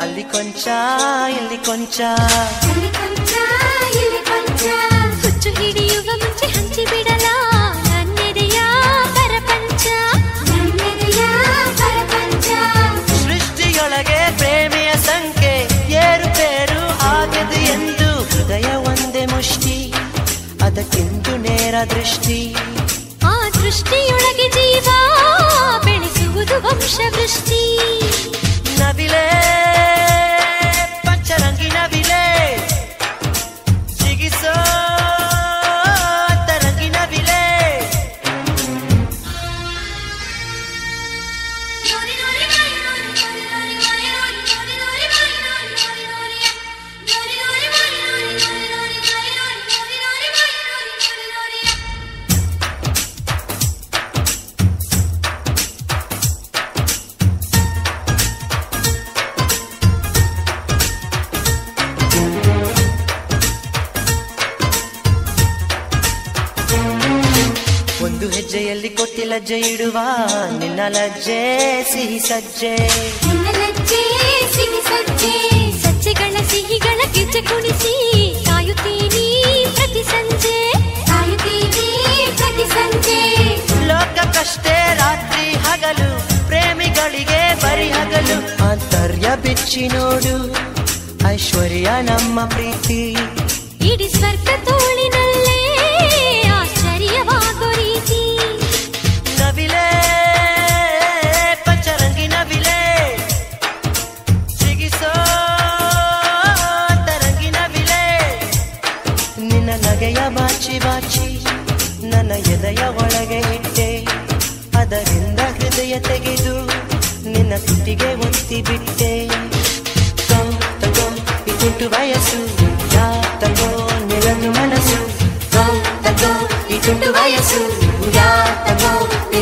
ಅಲ್ಲಿ ಕೊಂಚ ಇಲ್ಲಿ ಕೊಂಚ. ಹುಚ್ಚು ಹಿಡಿಯುವ ಮುಂಚೆ ಹಂಚಿ ಬಿಡಲ ನನ್ನೆದೆಯ ಪರಪಂಚ. ಸೃಷ್ಟಿಯೊಳಗೆ ಪ್ರೇಮಿಯ ಸಂಖ್ಯೆ ಏರುಪೇರು ಆಗದು ಎಂದು ಹೃದಯ ಒಂದೇ ಮುಷ್ಟಿ ಅದಕ್ಕೆಂದು ನೇರ ದೃಷ್ಟಿ. ಆ ದೃಷ್ಟಿಯೊಳಗೆ ಜೀವ ಬೆಳೆಸುವುದು ವಂಶವೃಷ್ಟಿ. ಲಜ್ಜೆ ಇಡುವ ನಿನ್ನ ಲಜ್ಜೆ ಸಿಹಿ ಸಜ್ಜೆ ನಿನ್ನ ಲಜ್ಜೆ ಸಿಹಿ ಸಜ್ಜೆ ಸಜ್ಜೆಗಳ ಸಿಹಿಗಳ ಗೆಜ್ಜೆ ಕುಣಿಸಿ ಕಾಯುತ್ತೀನಿ ಪ್ರತಿ ಸಂಜೆ ಕಾಯುತ್ತೀನಿ ಪ್ರತಿ ಸಂಜೆ ಲೋಕಕ್ಕಷ್ಟೇ ರಾತ್ರಿ ಹಗಲು ಪ್ರೇಮಿಗಳಿಗೆ ಬರಿ ಹಗಲು ಆಂತರ್ಯ ಬಿಚ್ಚಿ ನೋಡು ಐಶ್ವರ್ಯ ನಮ್ಮ ಪ್ರೀತಿ ಇಡೀ ಸ್ವರ್ಗ ತೋಳಿನಲ್ಲೇ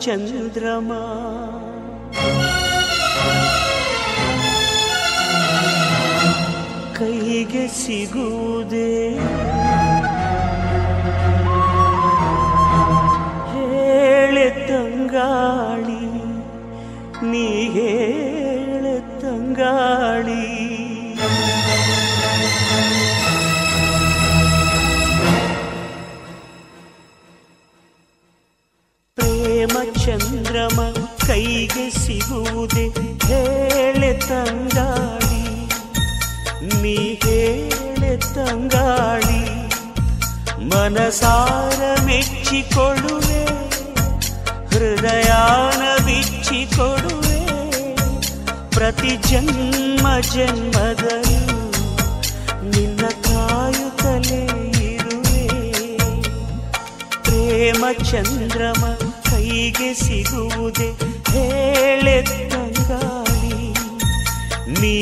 ಚಂದ್ರಮ. ಕೈಗೆ ಸಿಗುವುದೇ? ಹೇಳೆ ತಂಗಾಳಿ ನೀ ಹೇಳೆ ತಂಗಾಳಿ. ಪ್ರೇಮ ಚಂದ್ರಮ ಕೈಗೆ ಸಿಗುವುದೇ ಹೇಳೆ ತಂಗಾಳಿ. ನೀ ಹೇಳೆ ತಂಗಾಳಿ, ಮನಸಾರ ಮೆಚ್ಚಿಕೊಳ್ಳುವೆ, ಹೃದಯಾನ ಬಿಚ್ಚಿಕೊಡುವೆ ಪ್ರತಿ ಜನ್ಮ ಜನ್ಮದಲ್ಲೂ ನಿನ್ನ ಕಾಯುತ್ತಲೇ ಇರುವೆ. ಪ್ರೇಮ ಚಂದ್ರಮ ಹೀಗೆ ಸಿಗುವುದೇ? ಹೇಳೆತ್ತ ಗಾಳಿ ನೀ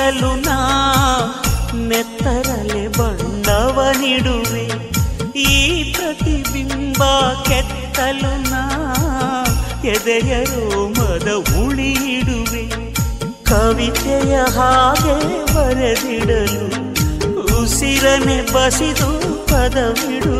ನಗಿಸಲು ನಾ ನೆತ್ತರಲೆ ಬಣ್ಣವನಿಡುವೆ ಈ ಪ್ರತಿಬಿಂಬ ಕೆತ್ತಲು ನಾ ಎದೆಯ ರೋಮದ ಉಳಿಯಿಡುವೆ. ಕವಿತೆಯ ಹಾಗೆ ಬರೆದಿಡಲು ಉಸಿರನೆ ಬಸಿದು ಪದವಿಡುವೆ